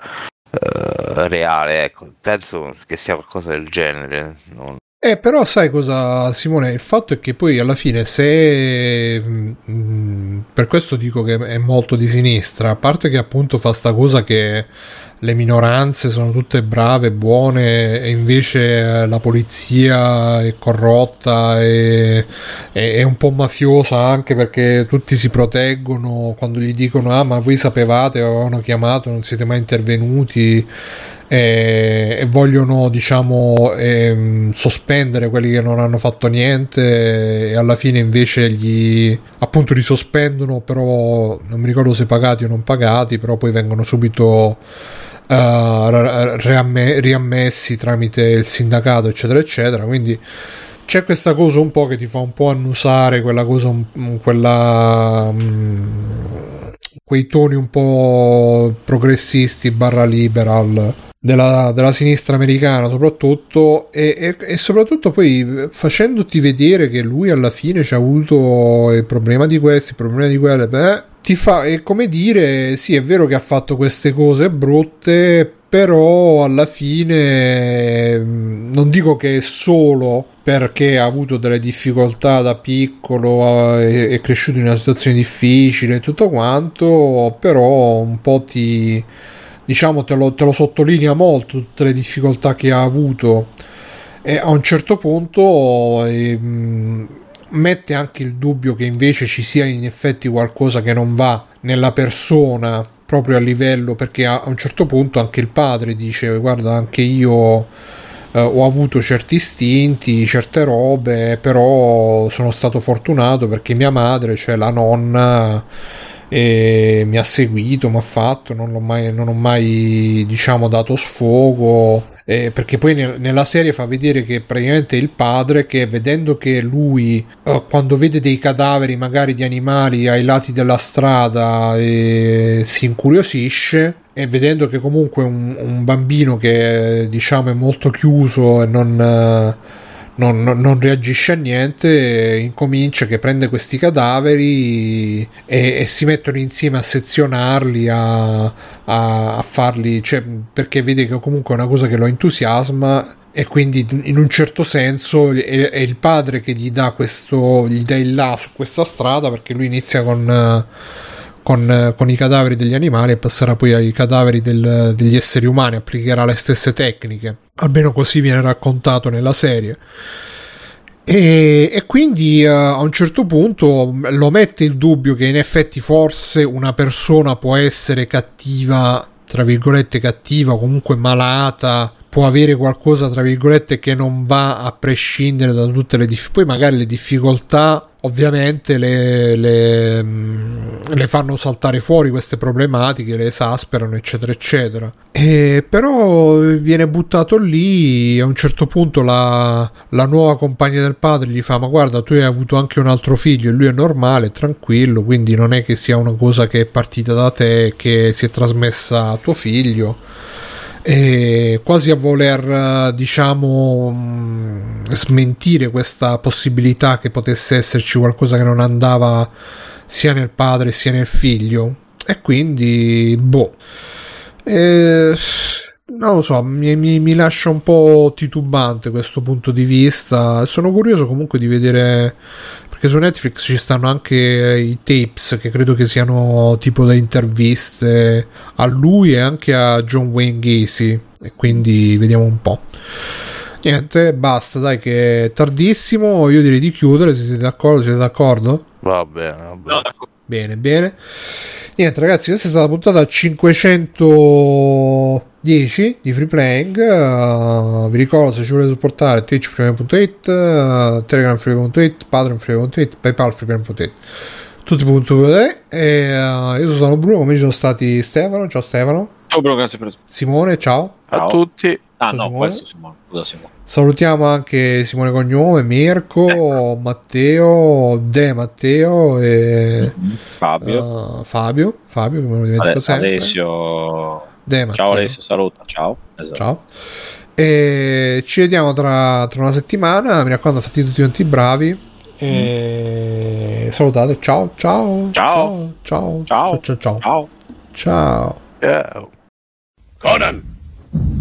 uh, reale, ecco. Penso che sia qualcosa del genere. Non... Eh, però sai cosa, Simone? Il fatto è che poi alla fine, se mh, mm, per questo dico che è molto di sinistra, a parte che appunto fa sta cosa che le minoranze sono tutte brave, buone e invece la polizia è corrotta e è un po' mafiosa anche perché tutti si proteggono quando gli dicono ah ma voi sapevate, avevano chiamato, non siete mai intervenuti. E, e vogliono diciamo ehm, sospendere quelli che non hanno fatto niente e alla fine invece gli appunto li sospendono però non mi ricordo se pagati o non pagati però poi vengono subito uh, riamme- riammessi tramite il sindacato, eccetera, eccetera. Quindi c'è questa cosa un po' che ti fa un po' annusare quella cosa, quella, um, quei toni un po' progressisti barra liberal della, della sinistra americana soprattutto e, e, e, soprattutto poi facendoti vedere che lui alla fine ci ha avuto il problema di questo, il problema di quelle, beh, ti fa, è come dire, sì è vero che ha fatto queste cose brutte, però alla fine mm, non dico che è solo perché ha avuto delle difficoltà da piccolo, è, cresciuto in una situazione difficile e tutto quanto, però un po' ti diciamo te lo, te lo sottolinea molto tutte le difficoltà che ha avuto. E a un certo punto eh, mette anche il dubbio che invece ci sia in effetti qualcosa che non va nella persona proprio a livello perché a, un certo punto anche il padre dice guarda anche io eh, ho avuto certi istinti certe robe però sono stato fortunato perché mia madre cioè la nonna e mi ha seguito, mi ha fatto, non, mai, non ho mai diciamo dato sfogo. Eh, perché poi nel, nella serie fa vedere che praticamente il padre che vedendo che lui eh, quando vede dei cadaveri magari di animali ai lati della strada eh, si incuriosisce e vedendo che comunque un, un bambino che diciamo è molto chiuso e non eh, non, non, reagisce a niente, incomincia che prende questi cadaveri e, e si mettono insieme a sezionarli, a, a, a farli, cioè, perché vede che comunque è una cosa che lo entusiasma e quindi in un certo senso è, il padre che gli dà questo gli dà il là su questa strada perché lui inizia con, con, con i cadaveri degli animali e passerà poi ai cadaveri del, degli esseri umani applicherà le stesse tecniche almeno così viene raccontato nella serie. E, e quindi uh, a un certo punto lo mette il dubbio che in effetti forse una persona può essere cattiva, tra virgolette cattiva, comunque malata, può avere qualcosa, tra virgolette, che non va a prescindere da tutte le difficoltà. Poi magari le difficoltà ovviamente le, le, mm, le, fanno saltare fuori queste problematiche, le esasperano, eccetera, eccetera. E però viene buttato lì. A un certo punto la, la, nuova compagna del padre gli fa: Ma guarda, tu hai avuto anche un altro figlio e lui è normale, tranquillo. Quindi non è che sia una cosa che è partita da te che si è trasmessa a tuo figlio e quasi a voler diciamo mm, smentire questa possibilità che potesse esserci qualcosa che non andava sia nel padre sia nel figlio. E quindi boh. E, non lo so mi, mi, mi lascia un po' titubante questo punto di vista. Sono curioso comunque di vedere perché su Netflix ci stanno anche i tapes che credo che siano tipo da interviste a lui e anche a John Wayne Gacy e quindi vediamo un po'. Niente, basta, dai che è tardissimo, io direi di chiudere se siete d'accordo, siete d'accordo? Va bene, va bene. No, bene, bene. Niente ragazzi, questa è stata la puntata 500 10 di free playing. Uh, vi ricordo se ci volete supportare twitch.it uh, telegram free.it patreon free.it paypal free.it tutti punti e uh, io sono Bruno come ci sono stati Stefano. Ciao Stefano. Ciao Bruno grazie per Simone ciao, ciao. a tutti. Ah ciao, no Simone. questo Simone scusa Simone Salutiamo anche Simone Cognome, Mirko, ecco. Matteo, De Matteo e mm-hmm. Fabio. Uh, Fabio, Fabio che me lo dimentico Ale- sempre. Alessio. De Matteo. Ciao Alessio, saluta, ciao. Esatto. Ciao. E ci vediamo tra, tra, una settimana. Mi raccomando, fate tutti quanti bravi. E mm. salutate. Ciao ciao. Ciao. Ciao. Ciao. Ciao. Ciao. ciao. ciao. ciao. ciao. Conan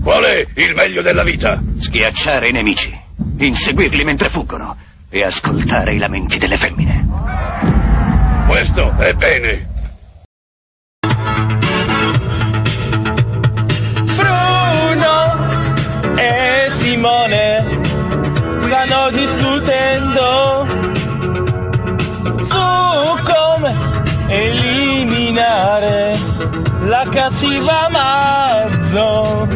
qual è il meglio della vita? Schiacciare i nemici, inseguirli mentre fuggono e ascoltare i lamenti delle femmine. Questo è bene. Simone stanno discutendo su come eliminare la cattiva Mazzo.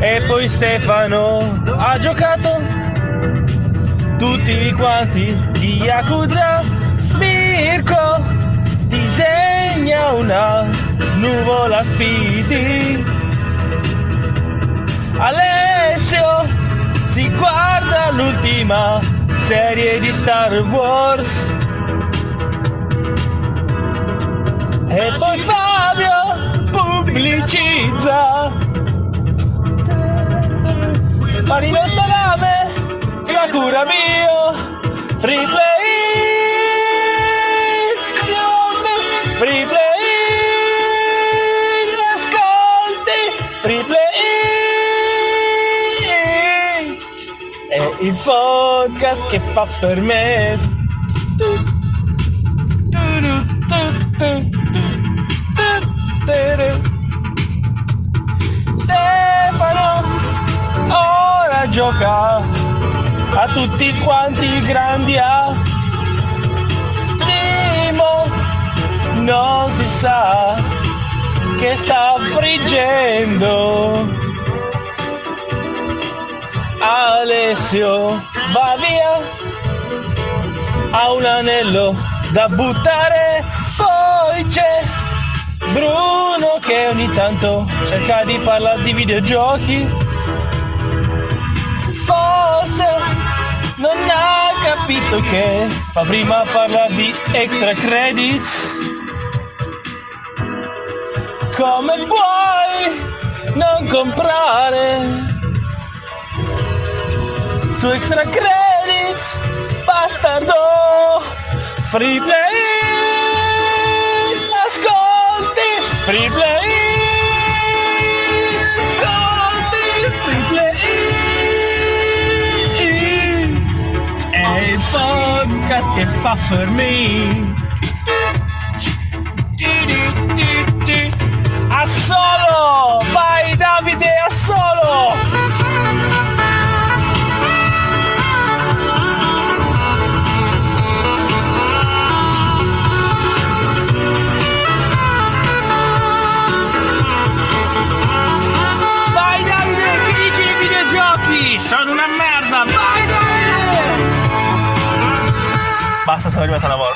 E poi Stefano ha giocato tutti quanti di Yakuza. Mirko disegna una nuvola spiti Alessio si guarda l'ultima serie di Star Wars. E poi Fabio pubblicizza. Marino Salame, la cura mio, free play. Free play, ascolti, free play. È il podcast che fa per me. Stefano ora gioca a tutti quanti grandi a. Simo non si sa che sta friggendo. Alessio va via ha un anello da buttare poi c'è Bruno che ogni tanto cerca di parlare di videogiochi. Forse non ha capito che fa prima parlare di extra credits. Come puoi non comprare? Su extra credits bastardo free play ascolti free play. Ascolti free play è il podcast che fa per me. A solo vai Davide a solo Basta, sono arrivato a lavoro.